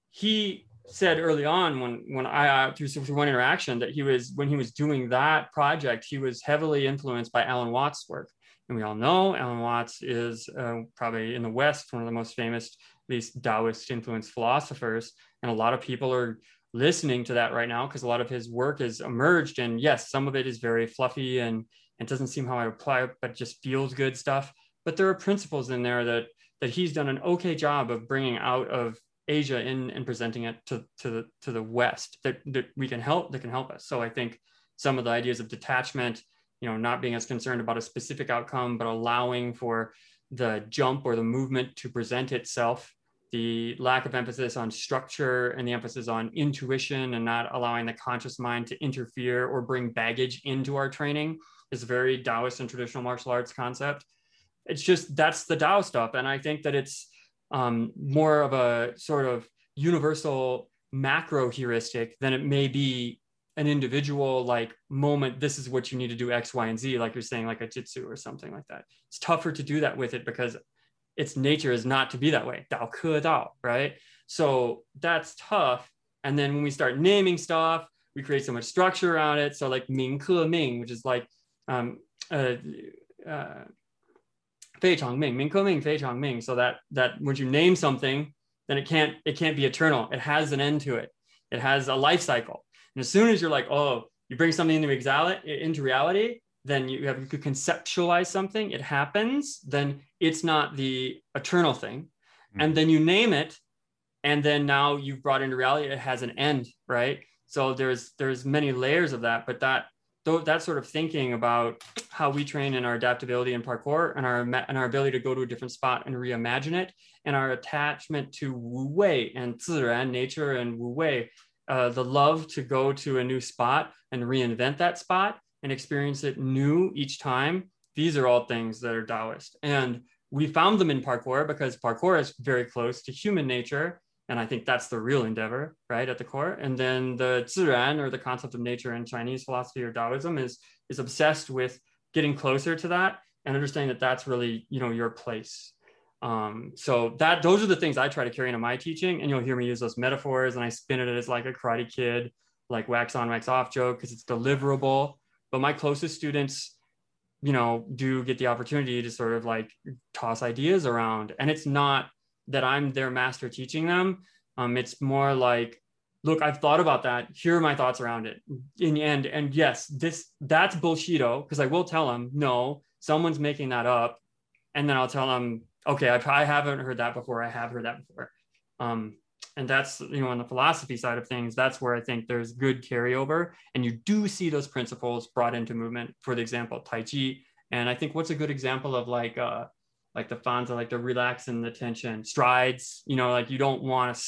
he said early on when when I uh, through, through one interaction that he was when he was doing that project he was heavily influenced by Alan Watts' work. And we all know Alan Watts is uh, probably in the West one of the most famous least Taoist influenced philosophers. And a lot of people are listening to that right now because a lot of his work has emerged. And yes some of it is very fluffy and it doesn't seem how I apply it but just feels good stuff. But there are principles in there that that he's done an okay job of bringing out of Asia in and presenting it to, to the to the West that, that we can help that can help us. So I think some of the ideas of detachment, you know, not being as concerned about a specific outcome, but allowing for the jump or the movement to present itself, the lack of emphasis on structure and the emphasis on intuition and not allowing the conscious mind to interfere or bring baggage into our training is very Taoist and traditional martial arts concept. It's just that's the Tao stuff. And I think that it's um, more of a sort of universal macro heuristic than it may be an individual like moment this is what you need to do x y and z like you're saying like a jitsu or something like that. It's tougher to do that with it because its nature is not to be that way. Dao ke dao right? So that's tough. And then when we start naming stuff we create so much structure around it. So like ming ke ming which is like um, uh, uh, fei chang ming ming ming fei chang ming so that that once you name something then it can't it can't be eternal. It has an end to it. It has a life cycle. And as soon as you're like oh you bring something into into reality then you have you could conceptualize something it happens then it's not the eternal thing. Mm-hmm. and then you name it and then now you've brought into reality it has an end right? So there's there's many layers of that but that that sort of thinking about how we train in our adaptability and parkour and our and our ability to go to a different spot and reimagine it and our attachment to wu wei and ziran nature and wu wei uh, the love to go to a new spot and reinvent that spot and experience it new each time these are all things that are taoist. And we found them in parkour because parkour is very close to human nature and I think that's the real endeavor, right, at the core. And then the ziran, or the concept of nature in Chinese philosophy or Taoism, is is obsessed with getting closer to that and understanding that that's really, you know, your place. Um, so that those are the things I try to carry into my teaching, and you'll hear me use those metaphors, and I spin it as like a Karate Kid, like wax on, wax off joke because it's deliverable. But my closest students, you know, do get the opportunity to sort of like toss ideas around, and it's not that I'm their master teaching them. Um, it's more like, look, I've thought about that. Here are my thoughts around it. In the end, and yes, this that's bullshido because I will tell them, no, someone's making that up, and then I'll tell them, okay, I, I haven't heard that before. I have heard that before. Um, and that's you know on the philosophy side of things that's where i think there's good carryover and you do see those principles brought into movement for the example tai chi and i think what's a good example of like uh, like the fans are like the relax and the tension. Strides you know like you don't want to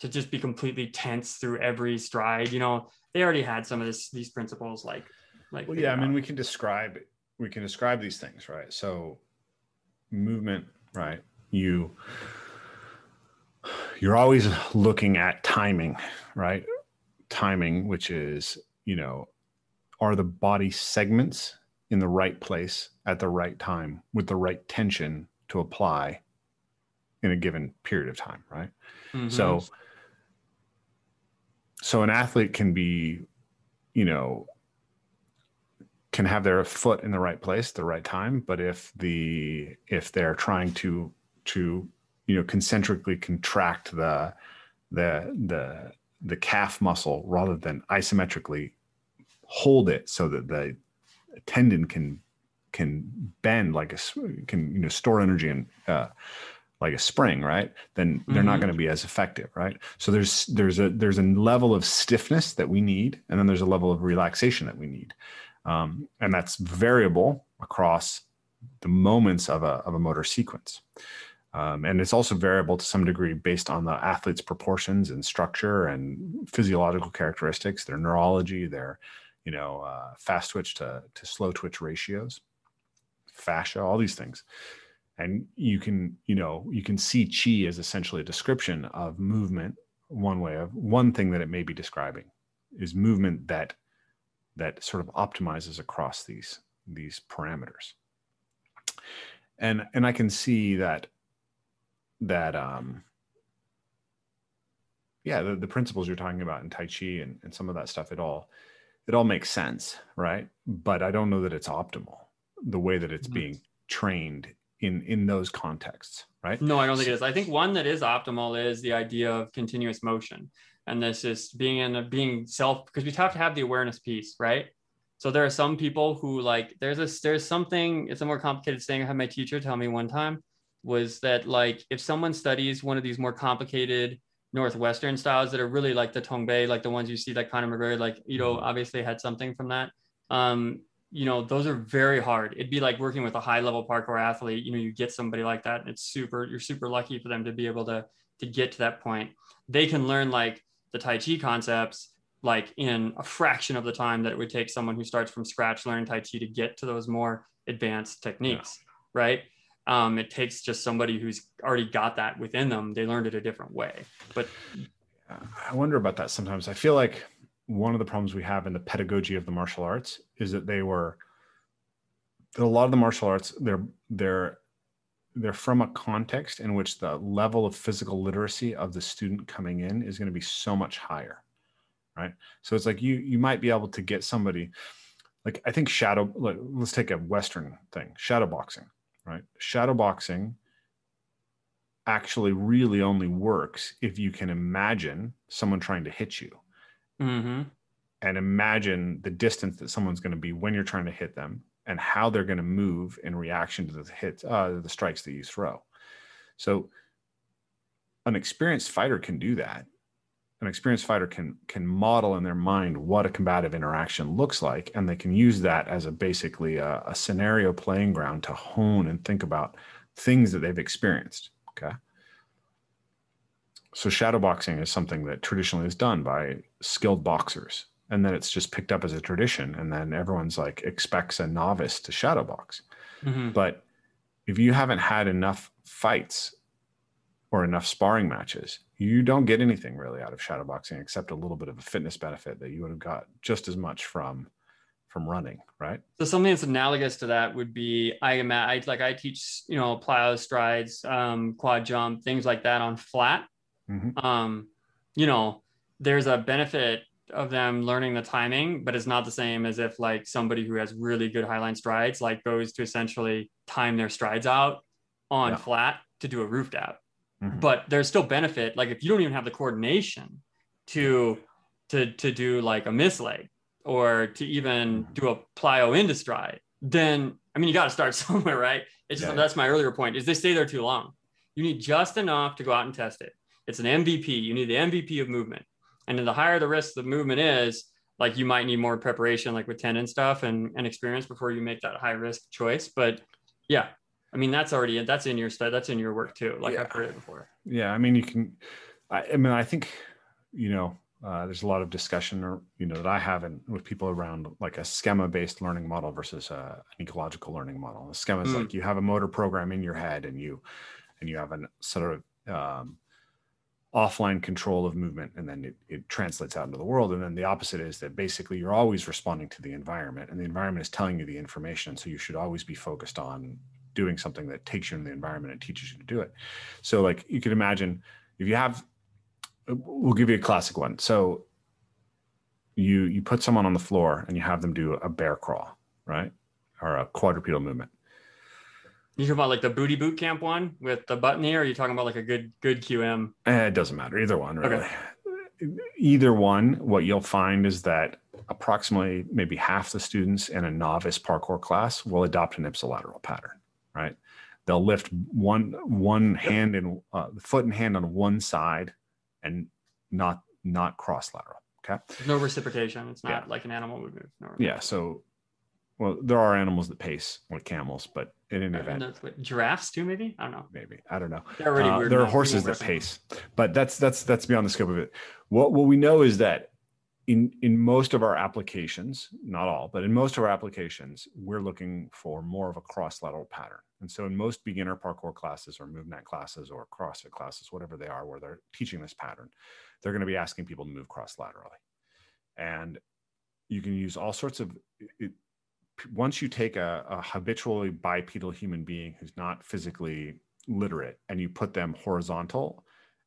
to just be completely tense through every stride you know? They already had some of this these principles like like well yeah i mean we can describe we can describe these things right? So movement right? You you're always looking at timing right? Timing which is you know are the body segments in the right place at the right time with the right tension to apply in a given period of time, right? Mm-hmm. So so an athlete can be, you know, can have their foot in the right place at the right time, but if the if they're trying to to you know concentrically contract the the the the calf muscle rather than isometrically hold it so that the tendon can can bend like a can you know store energy and uh, like a spring right? Then they're mm-hmm. not going to be as effective right? So there's there's a there's a level of stiffness that we need and then there's a level of relaxation that we need. Um, and that's variable across the moments of a, of a motor sequence. Um, and it's also variable to some degree based on the athlete's proportions and structure and physiological characteristics, their neurology, their, you know, uh, fast twitch to, to slow twitch ratios, fascia, all these things. And you can, you know, you can see chi as essentially a description of movement. One way of one thing that it may be describing is movement that that sort of optimizes across these these parameters. And and I can see that that um yeah the, the principles you're talking about in tai chi and, and some of that stuff it all it all makes sense right? But i don't know that it's optimal the way that it's mm-hmm. being trained in in those contexts right? No i don't think it is. I think one that is optimal is the idea of continuous motion. And this is being in a being self because we have to have the awareness piece right? So there are some people who like there's a there's something it's a more complicated thing i had my teacher tell me one time was that like if someone studies one of these more complicated northwestern styles that are really like the Tongbei, like the ones you see that Conor McGregor, like you know, mm-hmm. obviously had something from that. Um, you know, those are very hard. It'd be like working with a high level parkour athlete. You know, you get somebody like that, and it's super. You're super lucky for them to be able to to get to that point. They can learn like the Tai Chi concepts like in a fraction of the time that it would take someone who starts from scratch learn Tai Chi to get to those more advanced techniques, yeah. right? Um, it takes just somebody who's already got that within them. They learned it a different way. But i wonder about that sometimes. I feel like one of the problems we have in the pedagogy of the martial arts is that they were that a lot of the martial arts they're they're they're from a context in which the level of physical literacy of the student coming in is going to be so much higher right? So it's like you you might be able to get somebody like i think shadow like, let's take a western thing shadow boxing right? Shadow boxing actually really only works if you can imagine someone trying to hit you mm-hmm. and imagine the distance that someone's going to be when you're trying to hit them and how they're going to move in reaction to the hits, uh, the strikes that you throw. So an experienced fighter can do that. An experienced fighter can can model in their mind what a combative interaction looks like, and they can use that as a basically a, a scenario playing ground to hone and think about things that they've experienced. Okay. So shadowboxing is something that traditionally is done by skilled boxers, and then it's just picked up as a tradition, and then everyone's like expects a novice to shadowbox. Mm-hmm. But if you haven't had enough fights or enough sparring matches, you don't get anything really out of shadowboxing except a little bit of a fitness benefit that you would have got just as much from from running, right? So something that's analogous to that would be I am I like I teach you know plyo strides, um, quad jump, things like that on flat. Mm-hmm. Um, you know, there's a benefit of them learning the timing, but it's not the same as if like somebody who has really good highline strides like goes to essentially time their strides out on yeah. flat to do a roof dab mm-hmm. but there's still benefit. Like if you don't even have the coordination to to to do like a miss leg or to even mm-hmm. do a plyo into stride, then I mean you got to start somewhere, right? It's just yeah. that's my earlier point is they stay there too long. You need just enough to go out and test it. It's an MVP. You need the MVP of movement. And then the higher the risk the movement is, like you might need more preparation, like with tendon stuff and, and experience before you make that high risk choice. But yeah, I mean, that's already that's in your study. That's in your work too. Like yeah. I've heard it before. Yeah, I mean, you can. I, I mean, I think you know, uh, there's a lot of discussion, or you know, that I have in, with people around like a schema-based learning model versus uh, an ecological learning model. The schema is mm. like you have a motor program in your head, and you and you have a sort of um, offline control of movement and then it, it translates out into the world and then the opposite is that basically you're always responding to the environment and the environment is telling you the information so you should always be focused on doing something that takes you in the environment and teaches you to do it. So like you could imagine if you have we'll give you a classic one. So you you put someone on the floor and you have them do a bear crawl, right, or a quadrupedal movement. You talking about like the booty boot camp one with the button here? Or are you talking about like a good good QM? Eh, it doesn't matter either one, really. Okay. Either one, what you'll find is that approximately maybe half the students in a novice parkour class will adopt an ipsilateral pattern, right? They'll lift one one hand and uh, foot and hand on one side, and not not cross lateral. Okay. There's no reciprocation. It's not Yeah. like an animal would move. No Yeah. So, well, there are animals that pace like camels, but in any event, what, giraffes too, maybe? I don't know. maybe I don't know. They're already Uh, weird there are horses that pace, but that's that's that's beyond the scope of it. What what we know is that in in most of our applications, not all, but in most of our applications, we're looking for more of a cross lateral pattern. And so, in most beginner parkour classes or MovNat classes or CrossFit classes, whatever they are, where they're teaching this pattern, they're going to be asking people to move cross laterally, and you can use all sorts of it, once you take a, a habitually bipedal human being who's not physically literate and you put them horizontal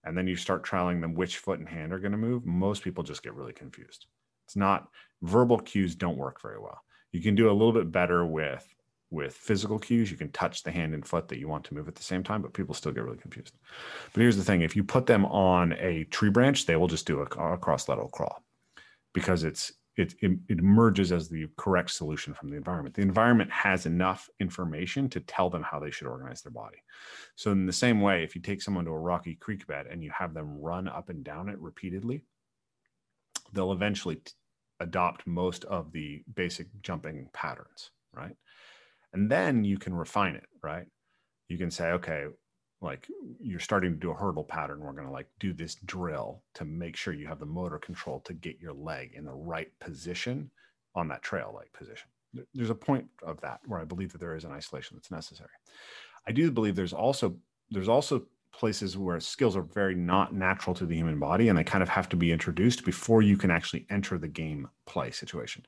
and then you start trialing them which foot and hand are going to move most people just get really confused. It's not verbal cues don't work very well. You can do a little bit better with with physical cues. You can touch the hand and foot that you want to move at the same time but people still get really confused. But here's the thing if you put them on a tree branch they will just do a, a cross lateral crawl because it's it, it, emerges as the correct solution from the environment. The environment has enough information to tell them how they should organize their body. So, in the same way, if you take someone to a rocky creek bed and you have them run up and down it repeatedly, they'll eventually t- adopt most of the basic jumping patterns, right? And then you can refine it, right? You can say, okay, like you're starting to do a hurdle pattern we're going to like do this drill to make sure you have the motor control to get your leg in the right position on that trail like position. There's a point of that where i believe that there is an isolation that's necessary. I do believe there's also there's also places where skills are very not natural to the human body and they kind of have to be introduced before you can actually enter the game play situation.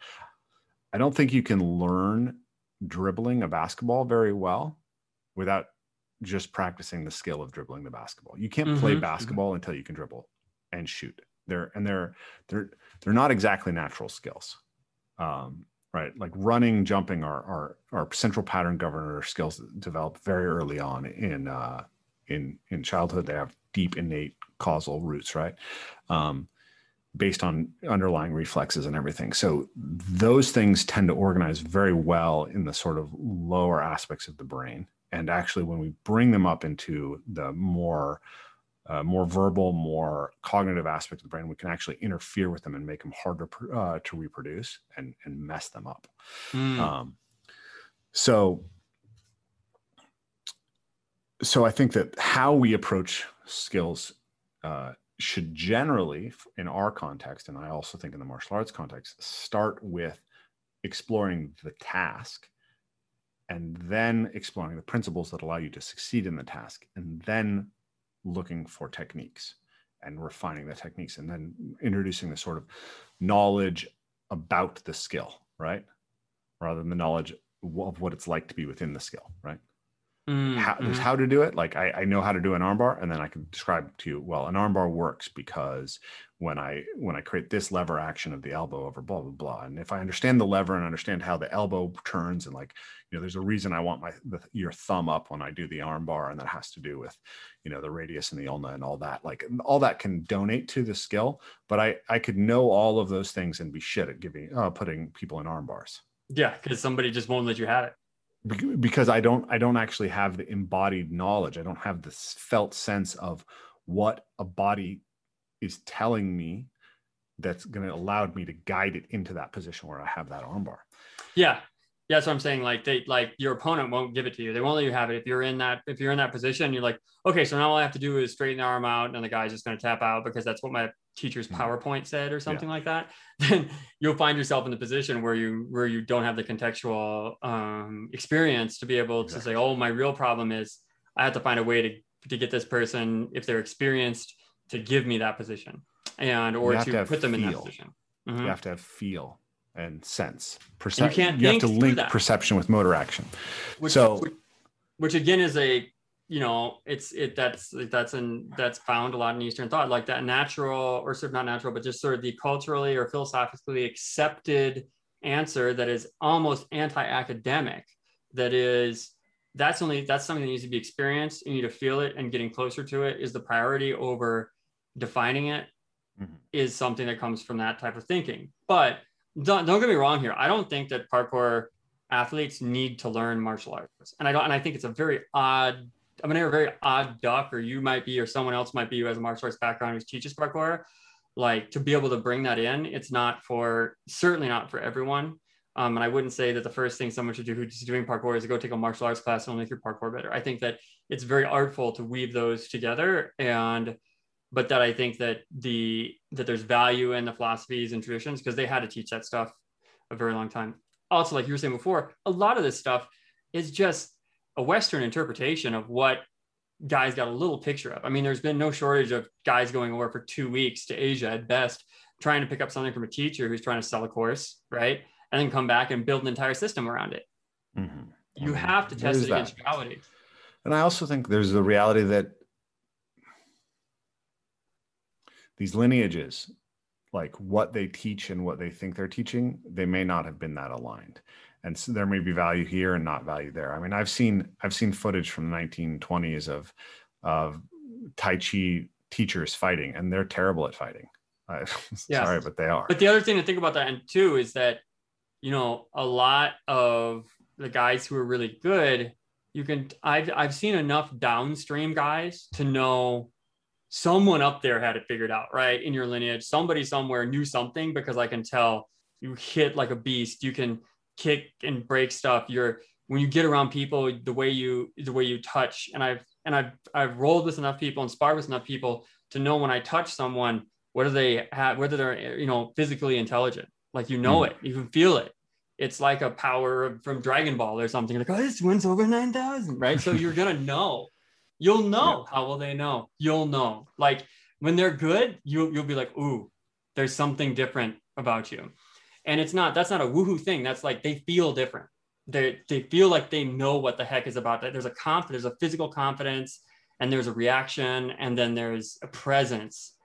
I don't think you can learn dribbling a basketball very well without just practicing the skill of dribbling the basketball. You can't play Mhm, mhm. basketball until you can dribble and shoot. They're and they're they're they're not exactly natural skills. Um, right, like running, jumping are are are central pattern generator skills that develop very early on in uh, in in childhood. They have deep innate causal roots, right? Um, based on underlying reflexes and everything. So those things tend to organize very well in the sort of lower aspects of the brain. And actually, when we bring them up into the more uh, more verbal, more cognitive aspect of the brain, we can actually interfere with them and make them harder uh, to reproduce and and mess them up. Mm. Um, so, so I think that how we approach skills uh, should generally, in our context, and I also think in the martial arts context, start with exploring the task and then exploring the principles that allow you to succeed in the task and then looking for techniques and refining the techniques and then introducing the sort of knowledge about the skill right? Rather than the knowledge of what it's like to be within the skill right Mm, how, there's mhm. how to do it. Like I, I know how to do an armbar, and then I can describe to you. Well, an armbar works because when I when I create this lever action of the elbow over blah blah blah, and if I understand the lever and understand how the elbow turns, and like you know, there's a reason I want my the, your thumb up when I do the armbar, and that has to do with you know the radius and the ulna and all that. Like all that can donate to the skill, but I I could know all of those things and be shit at giving uh, putting people in armbars Yeah, because somebody just won't let you have it. Be- because I don't I don't actually have the embodied knowledge. I don't have the s- felt sense of what a body is telling me that's going to allow me to guide it into that position where I have that armbar. Yeah. Yeah, that's what I'm saying. Like they like your opponent won't give it to you. They won't let you have it. If you're in that, if you're in that position, you're like, okay, so now all I have to do is straighten the arm out and the guy's just gonna tap out because that's what my teacher's Mhm. PowerPoint said or something like that. Then you'll find yourself in the position where you where you don't have the contextual um experience to be able to Exactly. say, oh, my real problem is I have to find a way to to get this person, if they're experienced, to give me that position and or to, to put them in that feel. position. Mhm. You have to have feel and sense. you can't you have to link perception with motor action. which, So- which, which again is a you know it's it that's that's and that's found a lot in eastern thought like that natural or sort of not natural but just sort of the culturally or philosophically accepted answer that is almost anti-academic that is that's only that's something that needs to be experienced. You need to feel it and getting closer to it is the priority over defining it mm-hmm. is something that comes from that type of thinking. But don't, don't get me wrong here. I don't think that parkour athletes need to learn martial arts. And i don't and i think it's a very odd Gonna hear a very odd duck, or you might be, or someone else might be who has a martial arts background who teaches parkour. Like to be able to bring that in, it's not for certainly not for everyone. Um, and I wouldn't say that the first thing someone should do who's doing parkour is to go take a martial arts class and make your parkour better. I think that it's very artful to weave those together, and but that I think that the that there's value in the philosophies and traditions because they had to teach that stuff a very long time. Also, like you were saying before, a lot of this stuff is just a Western interpretation of what guys got a little picture of. I mean, there's been no shortage of guys going over for two weeks to Asia at best, trying to pick up something from a teacher who's trying to sell a course, right? And then come back and build an entire system around it. Mm-hmm. You have to test it against reality. And I also think there's the reality that these lineages, like what they teach and what they think they're teaching, they may not have been that aligned and so there may be value here and not value there. I mean, I've seen I've seen footage from the 1920s of of Tai Chi teachers fighting, and they're terrible at fighting. I, yes. Sorry, but they are. But the other thing to think about that and too is that you know a lot of the guys who are really good, you can I've I've seen enough downstream guys to know someone up there had it figured out, right? In your lineage, somebody somewhere knew something because I can tell you hit like a beast. You can kick and break stuff you're when you get around people the way you the way you touch and i've and i've i've rolled with enough people and sparred with enough people to know when i touch someone whether they have whether they're you know physically intelligent like you know mm. it you can feel it. It's like a power from dragon ball or something like oh this one's over 9000 right? So you're gonna know. You'll know yeah. how will they know. You'll know. Like when they're good you you'll be like ooh there's something different about you and it's not that's not a woohoo thing. That's like they feel different. They they feel like they know what the heck is about that. There's a confidence there's a physical confidence and there's a reaction and then there's a presence.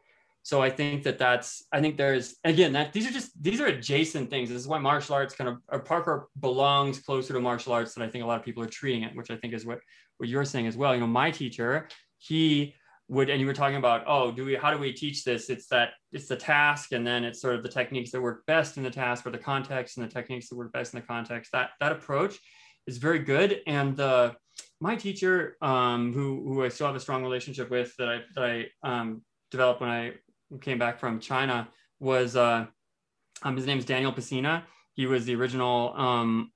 So i think that that's i think there's again that these are just these are adjacent things. This is why martial arts kind of or parkour belongs closer to martial arts than i think a lot of people are treating it which i think is what what you're saying as well. You know my teacher he would and you were talking about oh do we how do we teach this? It's that it's the task and then it's sort of the techniques that work best in the task or the context and the techniques that work best in the context. That that approach is very good and uh, my teacher um, who who i still have a strong relationship with that i that i um, developed when i came back from china was uh, um, his name is daniel Pesina. he was the original um,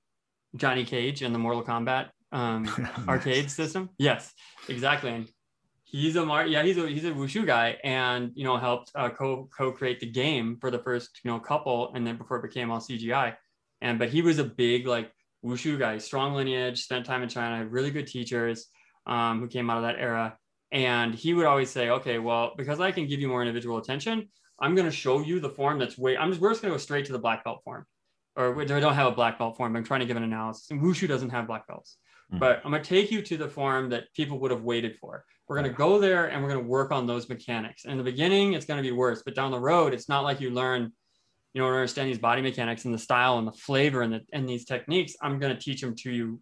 johnny cage in the mortal kombat um, arcade system. Yes exactly and he's a mar yeah he's a he's a wushu guy and you know helped uh, co co-create the game for the first you know couple and then before it became all cgi and but he was a big like wushu guy strong lineage spent time in china really good teachers um, who came out of that era. And he would always say okay well because i can give you more individual attention i'm going to show you the form that's way i'm just we're just going to go straight to the black belt form. Or we don't have a black belt form i'm trying to give an analysis. And wushu doesn't have black belts mm-hmm. but i'm going to take you to the form that people would have waited for we're going to go there and we're going to work on those mechanics. And in the beginning, it's going to be worse, but down the road, it's not like you learn, you know, understand these body mechanics and the style and the flavor and, the, and these techniques. I'm going to teach them to you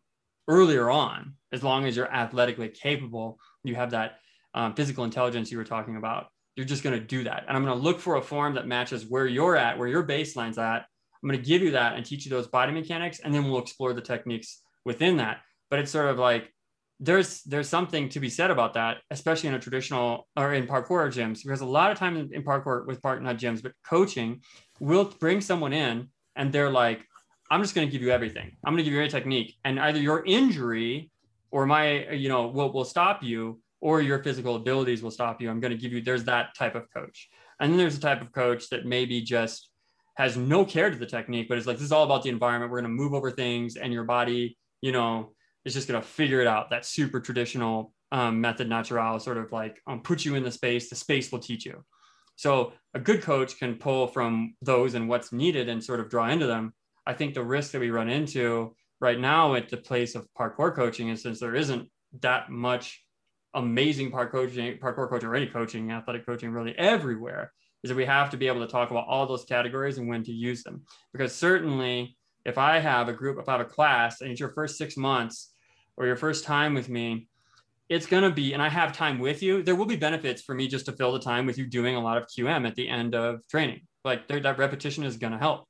earlier on, as long as you're athletically capable, you have that um, physical intelligence you were talking about. You're just going to do that. And I'm going to look for a form that matches where you're at, where your baseline's at. I'm going to give you that and teach you those body mechanics, and then we'll explore the techniques within that. But it's sort of like there's there's something to be said about that, especially in a traditional or in parkour gyms, because a lot of times in, parkour with park not gyms, but coaching, will bring someone in and they're like, I'm just going to give you everything. I'm going to give you a technique, and either your injury or my you know will will stop you, or your physical abilities will stop you. I'm going to give you. There's that type of coach, and then there's a type of coach that maybe just has no care to the technique, but it's like this is all about the environment. We're going to move over things, and your body, you know, is just going to figure it out. That super traditional um, method natural sort of like um, put you in the space, the space will teach you. So a good coach can pull from those and what's needed and sort of draw into them. I think the risk that we run into right now at the place of parkour coaching is since there isn't that much amazing park coaching, parkour coach or any coaching, athletic coaching, really everywhere, is that we have to be able to talk about all those categories and when to use them. Because certainly, if I have a group, if I have a class, and it's your first six months or your first time with me, it's going to be, and I have time with you, there will be benefits for me just to fill the time with you doing a lot of QM at the end of training. Like there, that repetition is going to help.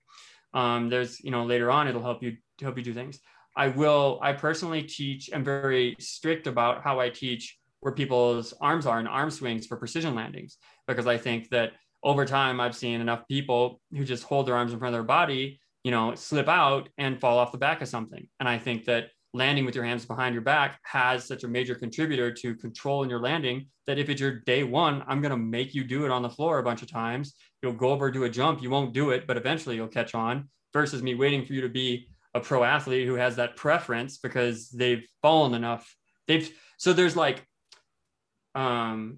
Um, there's, you know, later on, it'll help you to help you do things. I will, I personally teach, I'm very strict about how I teach where people's arms are and arm swings for precision landings, because I think that over time, I've seen enough people who just hold their arms in front of their body, you know, slip out and fall off the back of something. And I think that landing with your hands behind your back has such a major contributor to controlling your landing that if it's your day one, I'm going to make you do it on the floor a bunch of times. You'll go over, do a jump, you won't do it, but eventually you'll catch on versus me waiting for you to be a pro athlete who has that preference because they've fallen enough. They've, so there's like, um,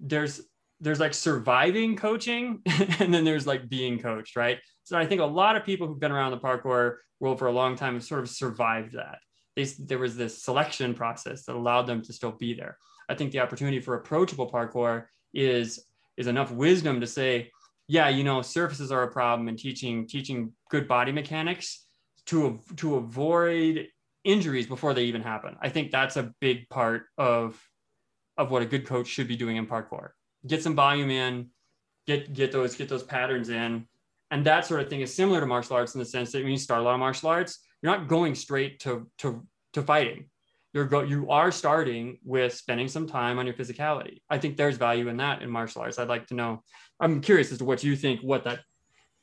there's, there's like surviving coaching and then there's like being coached, right? So I think a lot of people who've been around the parkour world for a long time have sort of survived that. They, there was this selection process that allowed them to still be there. I think the opportunity for approachable parkour is is enough wisdom to say, yeah, you know, surfaces are a problem and teaching teaching good body mechanics to to avoid injuries before they even happen. I think that's a big part of of what a good coach should be doing in parkour. Get some volume in, get get those get those patterns in, and that sort of thing is similar to martial arts in the sense that when you start a lot of martial arts, you're not going straight to to to fighting. You're go you are starting with spending some time on your physicality. I think there's value in that in martial arts. I'd like to know. I'm curious as to what you think what that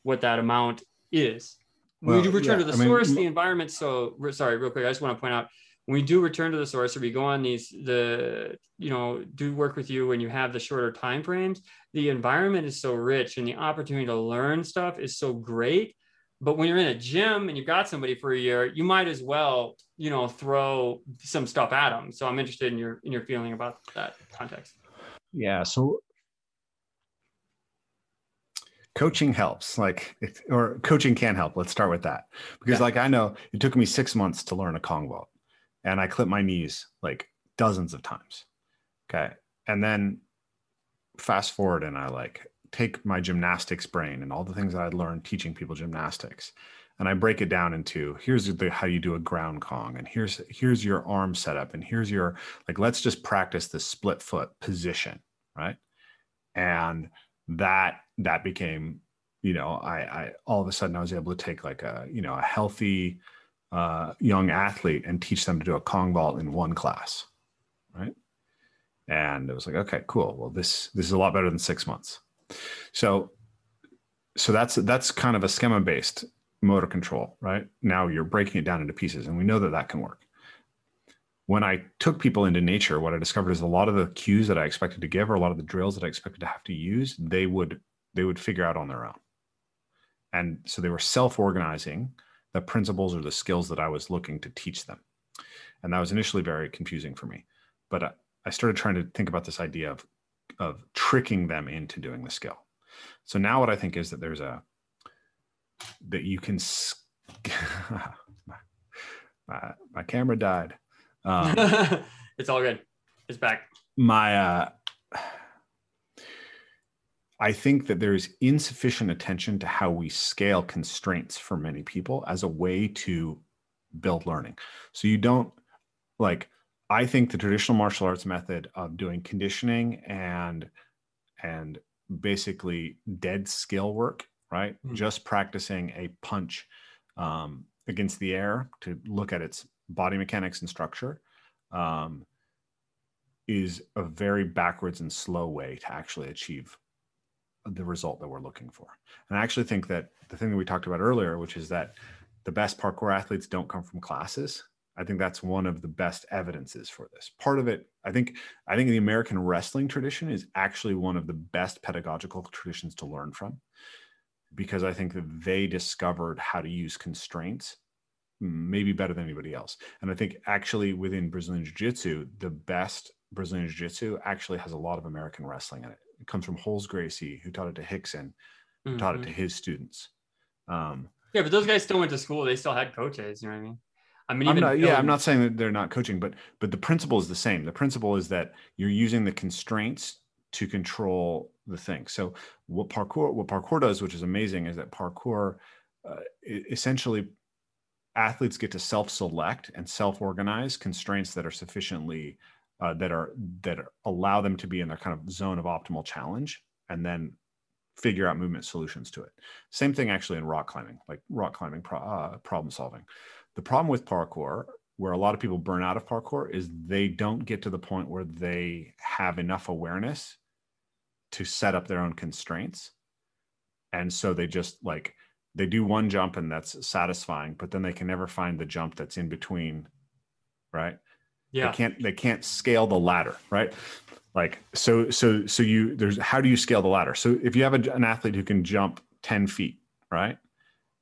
what that amount is. When well, you return yeah, to the I source, mean, the environment. So sorry, real quick. I just want to point out when we do return to the source or we go on these the you know do work with you when you have the shorter time frames the environment is so rich and the opportunity to learn stuff is so great. But when you're in a gym and you've got somebody for a year you might as well you know throw some stuff at them so i'm interested in your in your feeling about that context. Yeah so coaching helps like if, or coaching can help. Let's start with that. Because yeah. like i know it took me six months to learn a kong vault and I clip my knees like dozens of times. Okay. And then fast forward and I like take my gymnastics brain and all the things that I'd learned teaching people gymnastics and I break it down into here's the, how you do a ground kong and here's here's your arm setup and here's your like let's just practice the split foot position, right? And that that became you know I I all of a sudden I was able to take like a you know a healthy uh, young athlete and teach them to do a Kong vault in one class, right? And it was like, okay, cool. Well, this this is a lot better than six months. So, so that's that's kind of a schema based motor control, right? Now you're breaking it down into pieces, and we know that that can work. When I took people into nature, what I discovered is a lot of the cues that I expected to give, or a lot of the drills that I expected to have to use, they would they would figure out on their own. And so they were self organizing the principles or the skills that I was looking to teach them. And that was initially very confusing for me. But I started trying to think about this idea of, of tricking them into doing the skill. So now what I think is that there's a, that you can, my, my, camera died. Um, it's all good. It's back. My, uh, I think that there's insufficient attention to how we scale constraints for many people as a way to build learning. So you don't like I think the traditional martial arts method of doing conditioning and and basically dead skill work, right? Mm-hmm. Just practicing a punch um, against the air to look at its body mechanics and structure um, is a very backwards and slow way to actually achieve the result that we're looking for. And I actually think that the thing that we talked about earlier, which is that the best parkour athletes don't come from classes. I think that's one of the best evidences for this. Part of it, I think, I think the American wrestling tradition is actually one of the best pedagogical traditions to learn from, because I think that they discovered how to use constraints maybe better than anybody else. And I think actually within Brazilian Jiu Jitsu, the best Brazilian Jiu Jitsu actually has a lot of American wrestling in it. It comes from Rolls Gracie, who taught it to Rickson, who mm-hmm. taught it to mm-hmm. his students. Um, yeah, but those guys still went to school. They still had coaches. You know what I mean? I mean, I'm not, yeah, I'm not saying that they're not coaching, but but the principle is the same. The principle is that you're using the constraints to control the thing. So what parkour what parkour does, which is amazing, is that parkour uh, essentially athletes get to self-select and self-organize constraints that are sufficiently uh, that are that allow them to be in their kind of zone of optimal challenge, and then figure out movement solutions to it. Same thing actually in rock climbing, like rock climbing pro- uh, problem solving. The problem with parkour, where a lot of people burn out of parkour, is they don't get to the point where they have enough awareness to set up their own constraints. And so they just like, they do one jump and that's satisfying, but then they can never find the jump that's in between, right? Yeah, they can't they can't scale the ladder right? Like so so so you there's how do you scale the ladder? So if you have a, an athlete who can jump 10 feet right?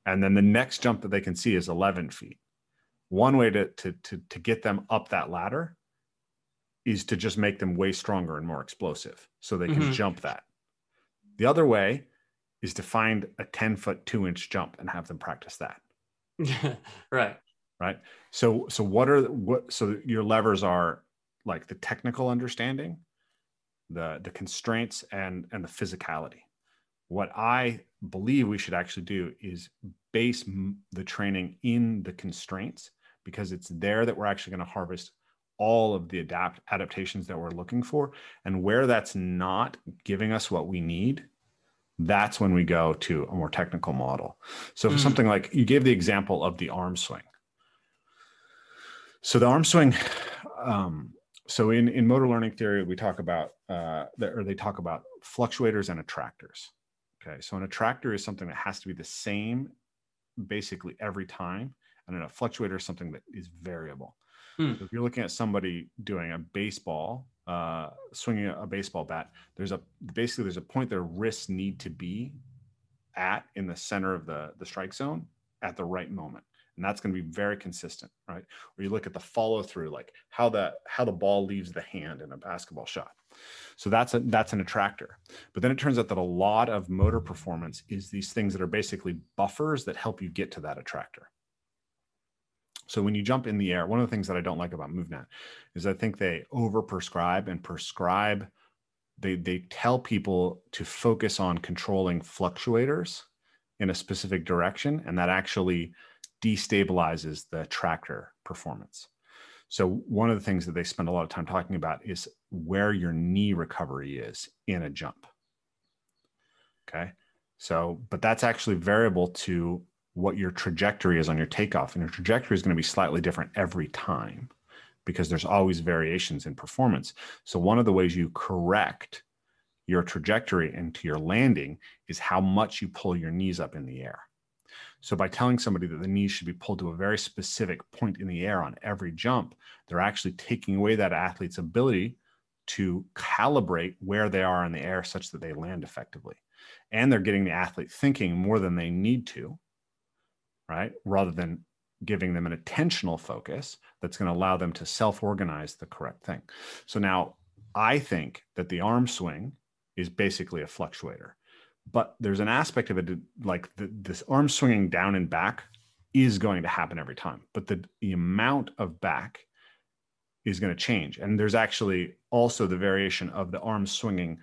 And then the next jump that they can see is 11 feet. One way to to to, to get them up that ladder is to just make them way stronger and more explosive so they can Mhm. jump that. The other way is to find a 10 foot 2 inch jump and have them practice that. Right. Right? So so what are what so your levers are like the technical understanding the the constraints and and the physicality. What i believe we should actually do is base the training in the constraints because it's there that we're actually going to harvest all of the adapt adaptations that we're looking for. And where that's not giving us what we need that's when we go to a more technical model. So Mm. something like you gave the example of the arm swing so the arm swing, um, so in, in motor learning theory, we talk about, uh, or they talk about fluctuators and attractors. Okay, so an attractor is something that has to be the same basically every time, and a fluctuator is something that is variable. Hmm. So if you're looking at somebody doing a baseball, uh, swinging a, a baseball bat, there's a basically there's a point their wrists need to be at in the center of the the strike zone at the right moment. And that's going to be very consistent right? Or you look at the follow through like how the how the ball leaves the hand in a basketball shot. So that's a that's an attractor. But then it turns out that a lot of motor performance is these things that are basically buffers that help you get to that attractor. So when you jump in the air one of the things that i don't like about MovNat is i think they over prescribe and prescribe they they tell people to focus on controlling fluctuators in a specific direction and that actually destabilizes the attractor performance. So one of the things that they spend a lot of time talking about is where your knee recovery is in a jump. Okay. So, but that's actually variable to what your trajectory is on your takeoff. And your trajectory is going to be slightly different every time because there's always variations in performance. So one of the ways you correct your trajectory into your landing is how much you pull your knees up in the air. So by telling somebody that the knees should be pulled to a very specific point in the air on every jump, they're actually taking away that athlete's ability to calibrate where they are in the air such that they land effectively. And they're getting the athlete thinking more than they need to, right? Rather than giving them an attentional focus that's going to allow them to self organize the correct thing. So now I think that the arm swing is basically a fluctuator. But there's an aspect of it like the, this arm swinging down and back is going to happen every time but the, the amount of back is going to change. And there's actually also the variation of the arm swinging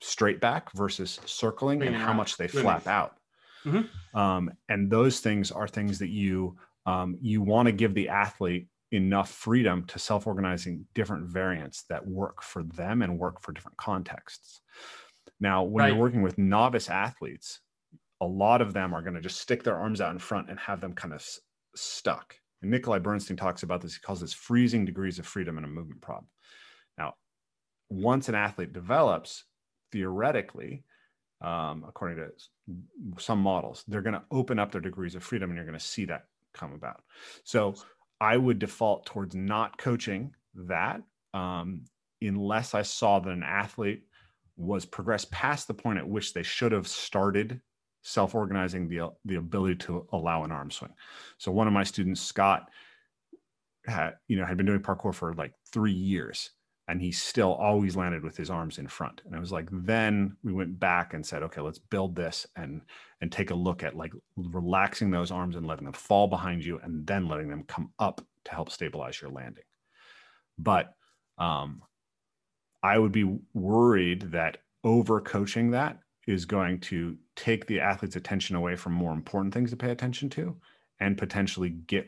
straight back versus circling and how out, much they flap out. Mhm. um, and those things are things that you um, you want to give the athlete enough freedom to self-organizing different variants that work for them and work for different contexts now, when Right. you're working with novice athletes, a lot of them are going to just stick their arms out in front and have them kind of s- stuck. And Nikolai Bernstein talks about this. He calls this freezing degrees of freedom in a movement problem. Now, once an athlete develops, theoretically, um, according to some models, they're going to open up their degrees of freedom and you're going to see that come about. So I would default towards not coaching that um, unless I saw that an athlete was progressed past the point at which they should have started self-organizing the the ability to allow an arm swing. So one of my students, Scott, had you know had been doing parkour for like three years, and he still always landed with his arms in front. And it was like then we went back and said okay let's build this and and take a look at like relaxing those arms and letting them fall behind you and then letting them come up to help stabilize your landing. But um i would be worried that over coaching that is going to take the athlete's attention away from more important things to pay attention to and potentially get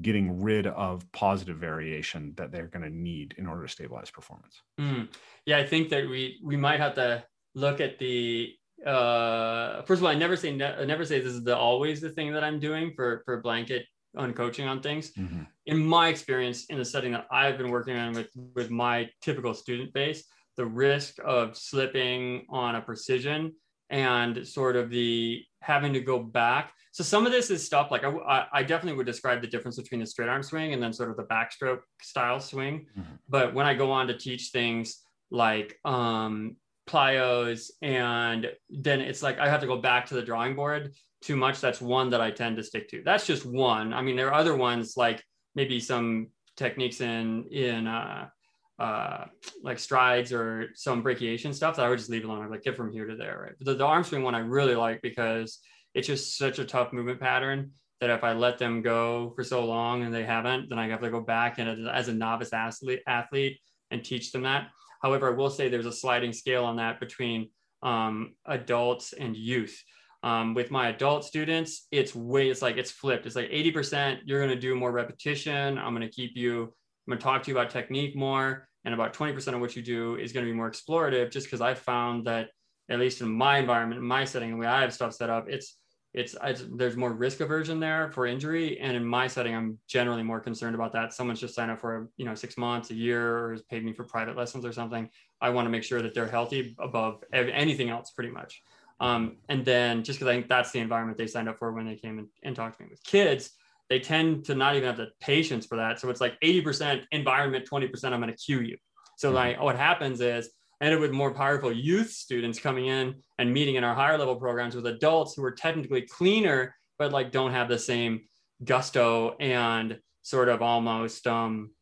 getting rid of positive variation that they're going to need in order to stabilize performance. Mm. Yeah, I think that we we might have to look at the uh first of all I never say ne- I never say this is the always the thing that I'm doing for for blanket on coaching on things. Mm-hmm. In my experience in the setting that I've been working on with with my typical student base, the risk of slipping on a precision and sort of the having to go back. So some of this is stuff like I, I definitely would describe the difference between the straight arm swing and then sort of the backstroke style swing. Mm-hmm. But when I go on to teach things like um, plyos, and then it's like I have to go back to the drawing board too much. That's one that I tend to stick to. That's just one. I mean, there are other ones like maybe some techniques in in uh, uh, like strides or some brachiation stuff that I would just leave alone. I'd like get from here to there, right? But the, the arm swing one I really like because it's just such a tough movement pattern that if I let them go for so long and they haven't, then I have to go back and as a novice athlete, athlete and teach them that. However, I will say there's a sliding scale on that between um, adults and youth. Um, with my adult students, it's way, it's like, it's flipped. It's like 80%, you're going to do more repetition. I'm going to keep you, I'm going to talk to you about technique more and about 20% of what you do is going to be more explorative just because i found that at least in my environment in my setting the way i have stuff set up it's it's, it's there's more risk aversion there for injury and in my setting i'm generally more concerned about that. Someone's just signed up for you know six months a year or has paid me for private lessons or something. I want to make sure that they're healthy above anything else pretty much. Um, and then just because i think that's the environment they signed up for when they came and, and talked to me with kids they tend to not even have the patience for that. So it's like 80% environment, 20% I'm going to cue you. So mm-hmm. like what happens is I ended with more powerful youth students coming in and meeting in our higher level programs with adults who are technically cleaner, but like don't have the same gusto and sort of almost um,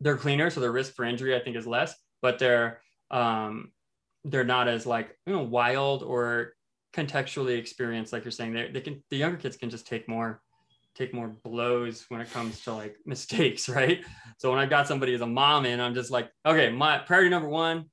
they're cleaner. So their risk for injury, I think, is less, but they're um, they're not as like you know wild or contextually experienced like you're saying they, they can the younger kids can just take more take more blows when it comes to like mistakes, right? So when I got somebody as a mom in, I'm just like, okay, my priority number one,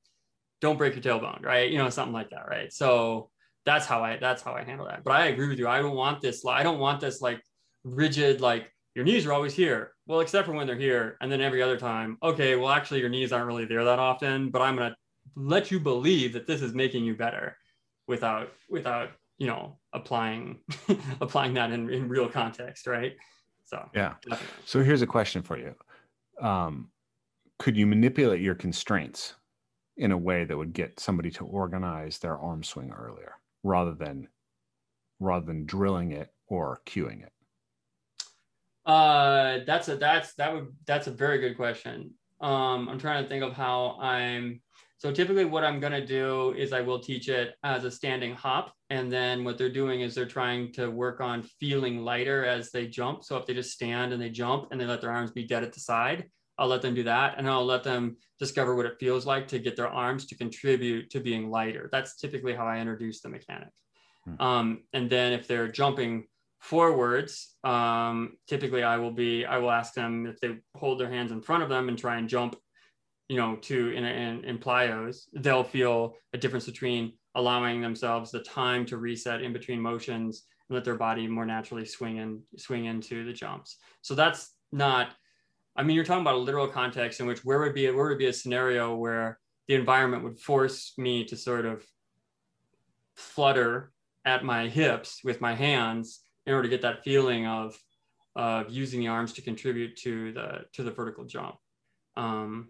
don't break your tailbone, right? You know, something like that, right? So that's how I that's how I handle that. But I agree with you. I don't want this. I don't want this like rigid like your knees are always here. Well, except for when they're here, and then every other time, okay, well actually your knees aren't really there that often, but I'm gonna let you believe that this is making you better without without you know applying applying that in, in real context right? So yeah. definitely. so here's a question for you. Um, could you manipulate your constraints in a way that would get somebody to organize their arm swing earlier rather than rather than drilling it or cueing it? Uh that's a that's that would that's a very good question. Um i'm trying to think of how i'm so typically what I'm going to do is I will teach it as a standing hop. And then what they're doing is they're trying to work on feeling lighter as they jump. So if they just stand and they jump and they let their arms be dead at the side, I'll let them do that. And I'll let them discover what it feels like to get their arms to contribute to being lighter. That's typically how I introduce the mechanic. Hmm. Um, and then if they're jumping forwards, um, typically I will be, I will ask them if they hold their hands in front of them and try and jump you know, to in, in, in plyos, they'll feel a difference between allowing themselves the time to reset in between motions and let their body more naturally swing and swing into the jumps. So that's not, I mean, you're talking about a literal context in which where would be where would be a scenario where the environment would force me to sort of flutter at my hips with my hands in order to get that feeling of of using the arms to contribute to the to the vertical jump. Um,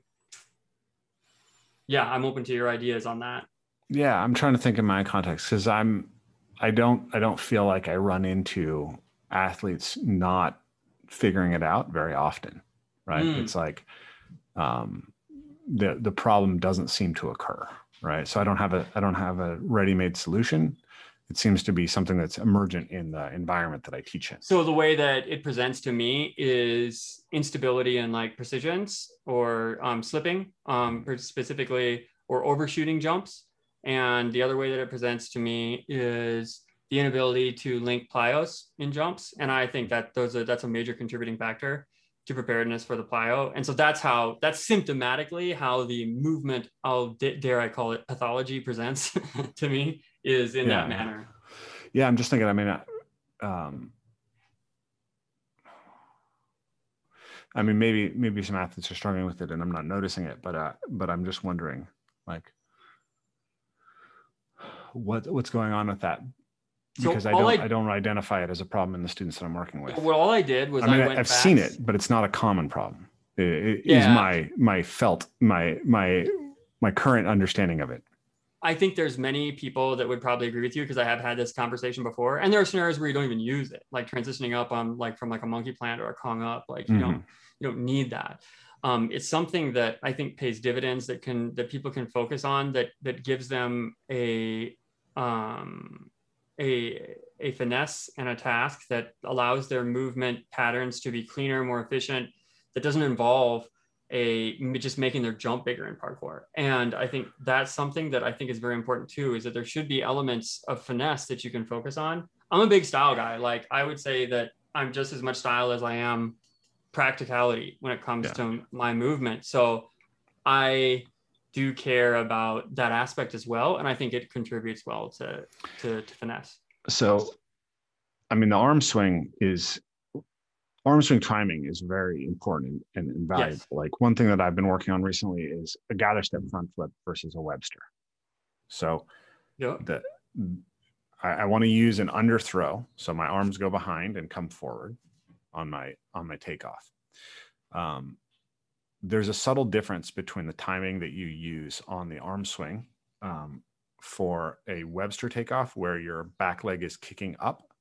yeah, I'm open to your ideas on that. Yeah, I'm trying to think in my context because I'm I don't I don't feel like I run into athletes not figuring it out very often. Right. Mm. It's like um the the problem doesn't seem to occur. Right. So I don't have a I don't have a ready-made solution. it seems to be something that's emergent in the environment that I teach in. So the way that it presents to me is instability and like precisions or um, slipping, um, specifically, or overshooting jumps. And the other way that it presents to me is the inability to link plyos in jumps. And I think that those are, that's a major contributing factor to preparedness for the plyo. And so that's how that's symptomatically how the movement, I'll dare I call it pathology presents to me is in yeah. that manner. Yeah, I'm just thinking. I mean, uh, um, I mean, maybe maybe some athletes are struggling with it, and I'm not noticing it. But uh, but I'm just wondering, like, what what's going on with that? Because so I don't I, I, don't identify it as a problem in the students that I'm working with. Well, all I did was I mean I have seen it, but it's not a common problem. It, it yeah. is my my felt my my my current understanding of it. I think there's many people that would probably agree with you because I have had this conversation before. And there are scenarios where you don't even use it, like transitioning up on like from like a monkey plant or a Kong up. Like you mm-hmm. don't you don't need that. Um, it's something that I think pays dividends that can that people can focus on that that gives them a um, a a finesse and a task that allows their movement patterns to be cleaner, more efficient. That doesn't involve a just making their jump bigger in parkour. And I think that's something that I think is very important too, is that there should be elements of finesse that you can focus on. I'm a big style guy. Like I would say that I'm just as much style as I am practicality when it comes yeah. to my movement. So I do care about that aspect as well. And I think it contributes well to, to, to finesse. So, I mean, the arm swing is arm swing timing is very important and, and valuable. Yes. Like one thing that I've been working on recently is a gather step front flip versus a Webster. So yeah. the I, I want to use an underthrow, so my arms go behind and come forward on my on my takeoff. Um, there's a subtle difference between the timing that you use on the arm swing um, for a Webster takeoff, where your back leg is kicking up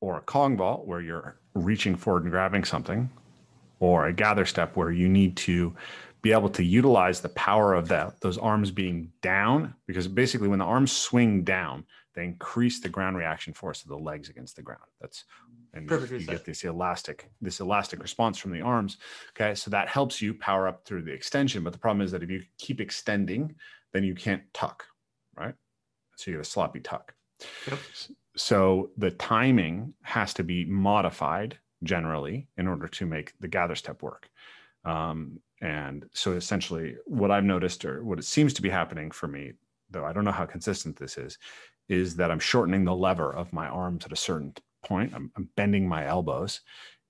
or a Kong vault where you're reaching forward and grabbing something, or a gather step where you need to be able to utilize the power of that those arms being down because basically when the arms swing down they increase the ground reaction force of the legs against the ground. That's and you, you get this elastic this elastic response from the arms okay? So that helps you power up through the extension but the problem is that if you keep extending then you can't tuck right? So you get a sloppy tuck. Yep. So the timing has to be modified generally in order to make the gather step work. Um, and so essentially, what I've noticed, or what it seems to be happening for me, though I don't know how consistent this is, is that I'm shortening the lever of my arms at a certain point. I'm, I'm bending my elbows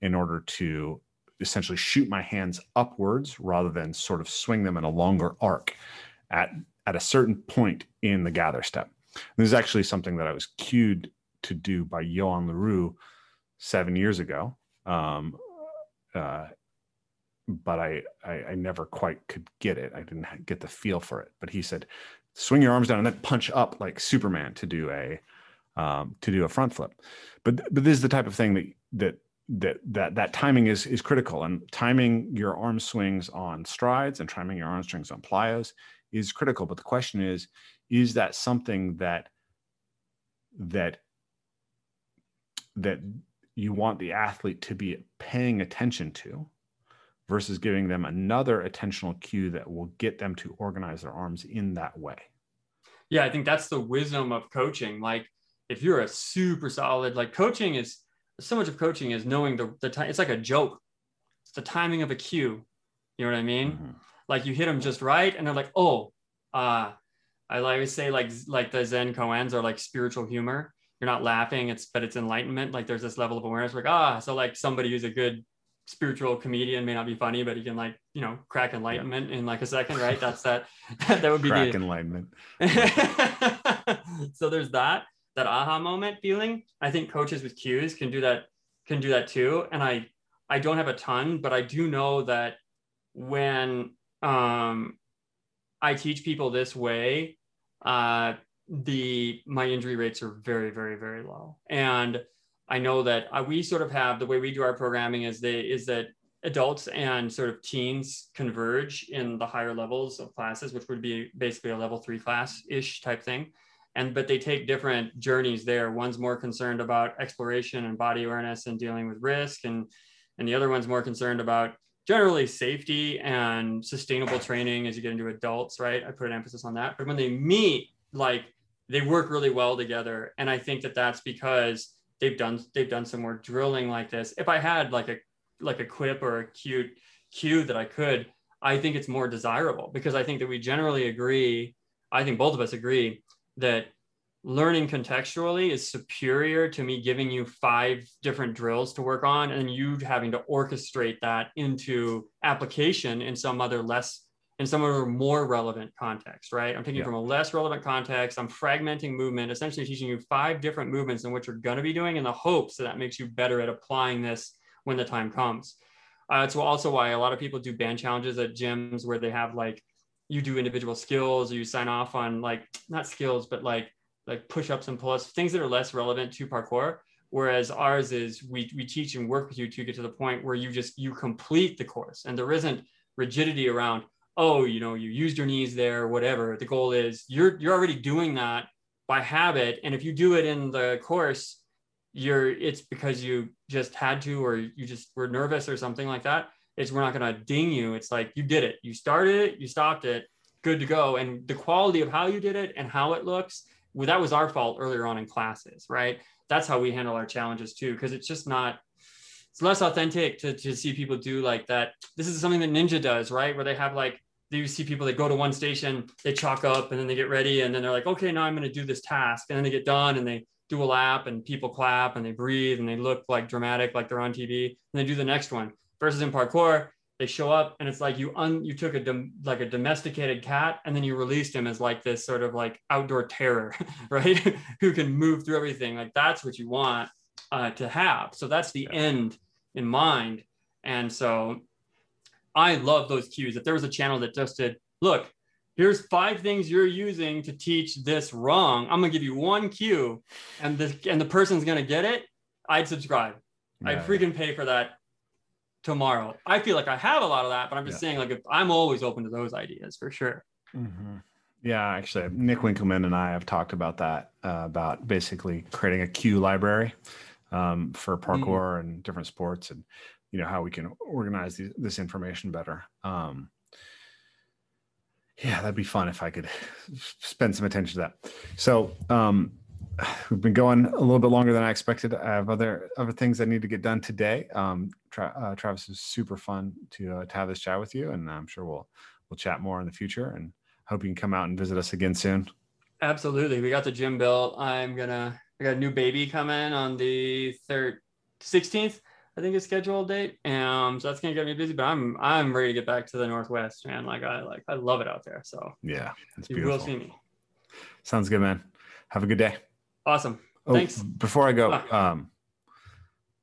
in order to essentially shoot my hands upwards rather than sort of swing them in a longer arc at at a certain point in the gather step. This is actually something that I was cued to do by Johan LaRue seven years ago. Um, uh, but I, I, I never quite could get it. I didn't get the feel for it. But he said, swing your arms down and then punch up like Superman to do a um, to do a front flip. But but this is the type of thing that that that that that timing is is critical. And timing your arm swings on strides and timing your arm swings on plyos is critical. But the question is, is that something that that that you want the athlete to be paying attention to versus giving them another attentional cue that will get them to organize their arms in that way. Yeah, I think that's the wisdom of coaching. Like if you're a super solid, like coaching is so much of coaching is knowing the, the time. It's like a joke. It's the timing of a cue. You know what I mean? Mm-hmm. Like you hit them just right. And they're like, oh, uh, I always say like, like the Zen koans are like spiritual humor you're not laughing it's but it's enlightenment like there's this level of awareness like ah so like somebody who's a good spiritual comedian may not be funny but he can like you know crack enlightenment yeah. in like a second right? That's that that would be crack the enlightenment. So there's that that aha moment feeling. I think coaches with cues can do that can do that too. And i i don't have a ton but i do know that when um i teach people this way uh the my injury rates are very very very low. And i know that uh, we sort of have the way we do our programming is they is that adults and sort of teens converge in the higher levels of classes which would be basically a level three class ish type thing. And but they take different journeys there. One's more concerned about exploration and body awareness and dealing with risk and and the other one's more concerned about generally safety and sustainable training as you get into adults right? I put an emphasis on that. But when they meet like they work really well together. And i think that that's because they've done they've done some more drilling like this. If i had like a like a quip or a cute cue that i could i think it's more desirable because i think that we generally agree i think both of us agree that learning contextually is superior to me giving you five different drills to work on and you having to orchestrate that into application in some other less in some other more relevant context right? I'm taking yeah. from a less relevant context. I'm fragmenting movement essentially teaching you five different movements in what you're going to be doing in the hopes that that makes you better at applying this when the time comes. Uh, it's also why a lot of people do band challenges at gyms where they have like you do individual skills or you sign off on like not skills but like like push-ups and pull-ups things that are less relevant to parkour. Whereas ours is we, we teach and work with you to get to the point where you just you complete the course and there isn't rigidity around oh you know you used your knees there whatever the goal is you're you're already doing that by habit and if you do it in the course you're it's because you just had to or you just were nervous or something like that is we're not going to ding you. It's like you did it. You started it, you stopped it, good to go. And the quality of how you did it and how it looks, well, that was our fault earlier on in classes, right? That's how we handle our challenges too, because it's just not, it's less authentic to, to see people do like that. This is something that Ninja does, right? Where they have like, you see people that go to one station, they chalk up and then they get ready and then they're like, okay, now I'm going to do this task. And then they get done and they do a lap and people clap and they breathe and they look like dramatic, like they're on TV and they do the next one versus in parkour they show up and it's like you un you took a dom- like a domesticated cat and then you released him as like this sort of like outdoor terror right who can move through everything like that's what you want uh, to have so that's the end in mind and so i love those cues if there was a channel that just did look here's five things you're using to teach this wrong i'm gonna give you one cue and the and the person's gonna get it i'd subscribe yeah. i'd freaking pay for that tomorrow. I feel like I have a lot of that, but I'm just yeah. saying, like, if I'm always open to those ideas for sure. Mm-hmm. Yeah, actually, Nick Winkelman and I have talked about that uh, about basically creating a cue library um, for parkour mm and different sports, and you know how we can organize these, this information better. Um, yeah, that'd be fun if I could spend some attention to that. So, um, we've been going a little bit longer than I expected. I have other other things I need to get done today. Um, Tra- uh, Travis is super fun to uh, to have this chat with you, and I'm sure we'll we'll chat more in the future. And hope you can come out and visit us again soon. Absolutely, we got the gym built. I'm gonna I got a new baby coming on the third, 16th. I think it's scheduled date. Um, so that's gonna get me busy, but I'm I'm ready to get back to the Northwest, man. Like I like I love it out there. So yeah, it's you beautiful. will see me. Sounds good, man. Have a good day. Awesome. Oh, Thanks. Before I go, um,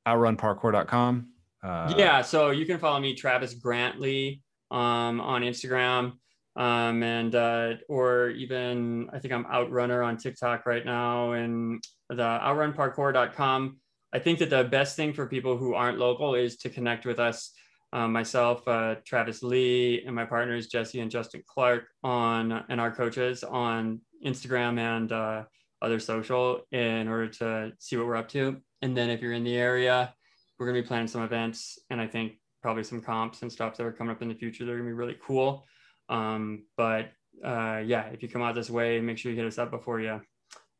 outrunparkour.com. Uh, yeah. So you can follow me, Travis Grantley, um, on Instagram. Um, and, uh, or even I think I'm Outrunner on TikTok right now and the outrunparkour.com. I think that the best thing for people who aren't local is to connect with us. Um, myself, uh, Travis Lee, and my partners Jesse and Justin Clark on and our coaches on Instagram and uh, other social in order to see what we're up to. And then if you're in the area, we're to be planning some events and I think probably some comps and stuff that are coming up in the future. They're to be really cool. Um, but uh, yeah, if you come out this way, make sure you hit us up before you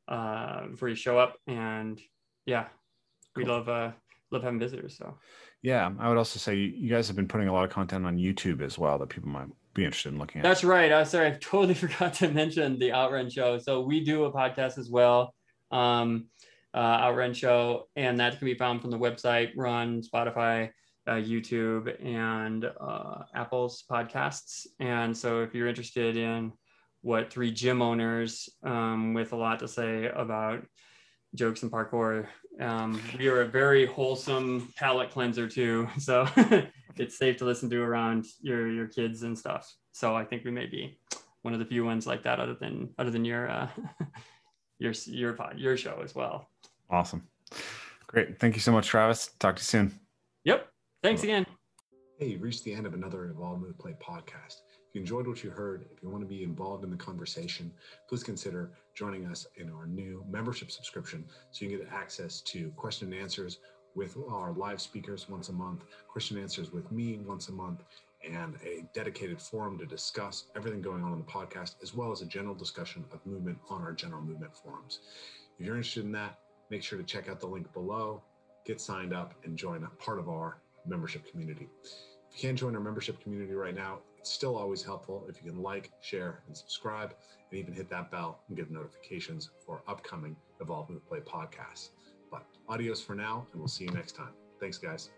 uh, before you show up. And yeah, we love uh, love having visitors. So yeah, I would also say you guys have been putting a lot of content on YouTube as well that people might be interested in looking at. That's right. Uh, sorry, I totally forgot to mention the Outrun Show. So we do a podcast as well, um, uh, Outrun Show, and that can be found from the website, Run, Spotify, uh, YouTube, and uh, Apple's podcasts. And so if you're interested in what three gym owners um, with a lot to say about jokes and parkour. Um, we are a very wholesome palate cleanser too, so it's safe to listen to around your your kids and stuff. So I think we may be one of the few ones like that, other than other than your uh, your your your show as well. Awesome, great. Thank you so much, Travis. Talk to you soon. Yep. Thanks again. Hey, you've reached the end of another Evolve Move Play podcast. If you enjoyed what you heard, if you want to be involved in the conversation, please consider joining us in our new membership subscription so you can get access to question and answers with our live speakers once a month, question and answers with me once a month, and a dedicated forum to discuss everything going on in the podcast, as well as a general discussion of movement on our general movement forums. If you're interested in that, make sure to check out the link below, get signed up, and join a part of our membership community. If you can't join our membership community right now, it's still always helpful if you can like, share, and subscribe, and even hit that bell and get notifications for upcoming Evolve Move Play podcasts. But adios for now, and we'll see you next time. Thanks, guys.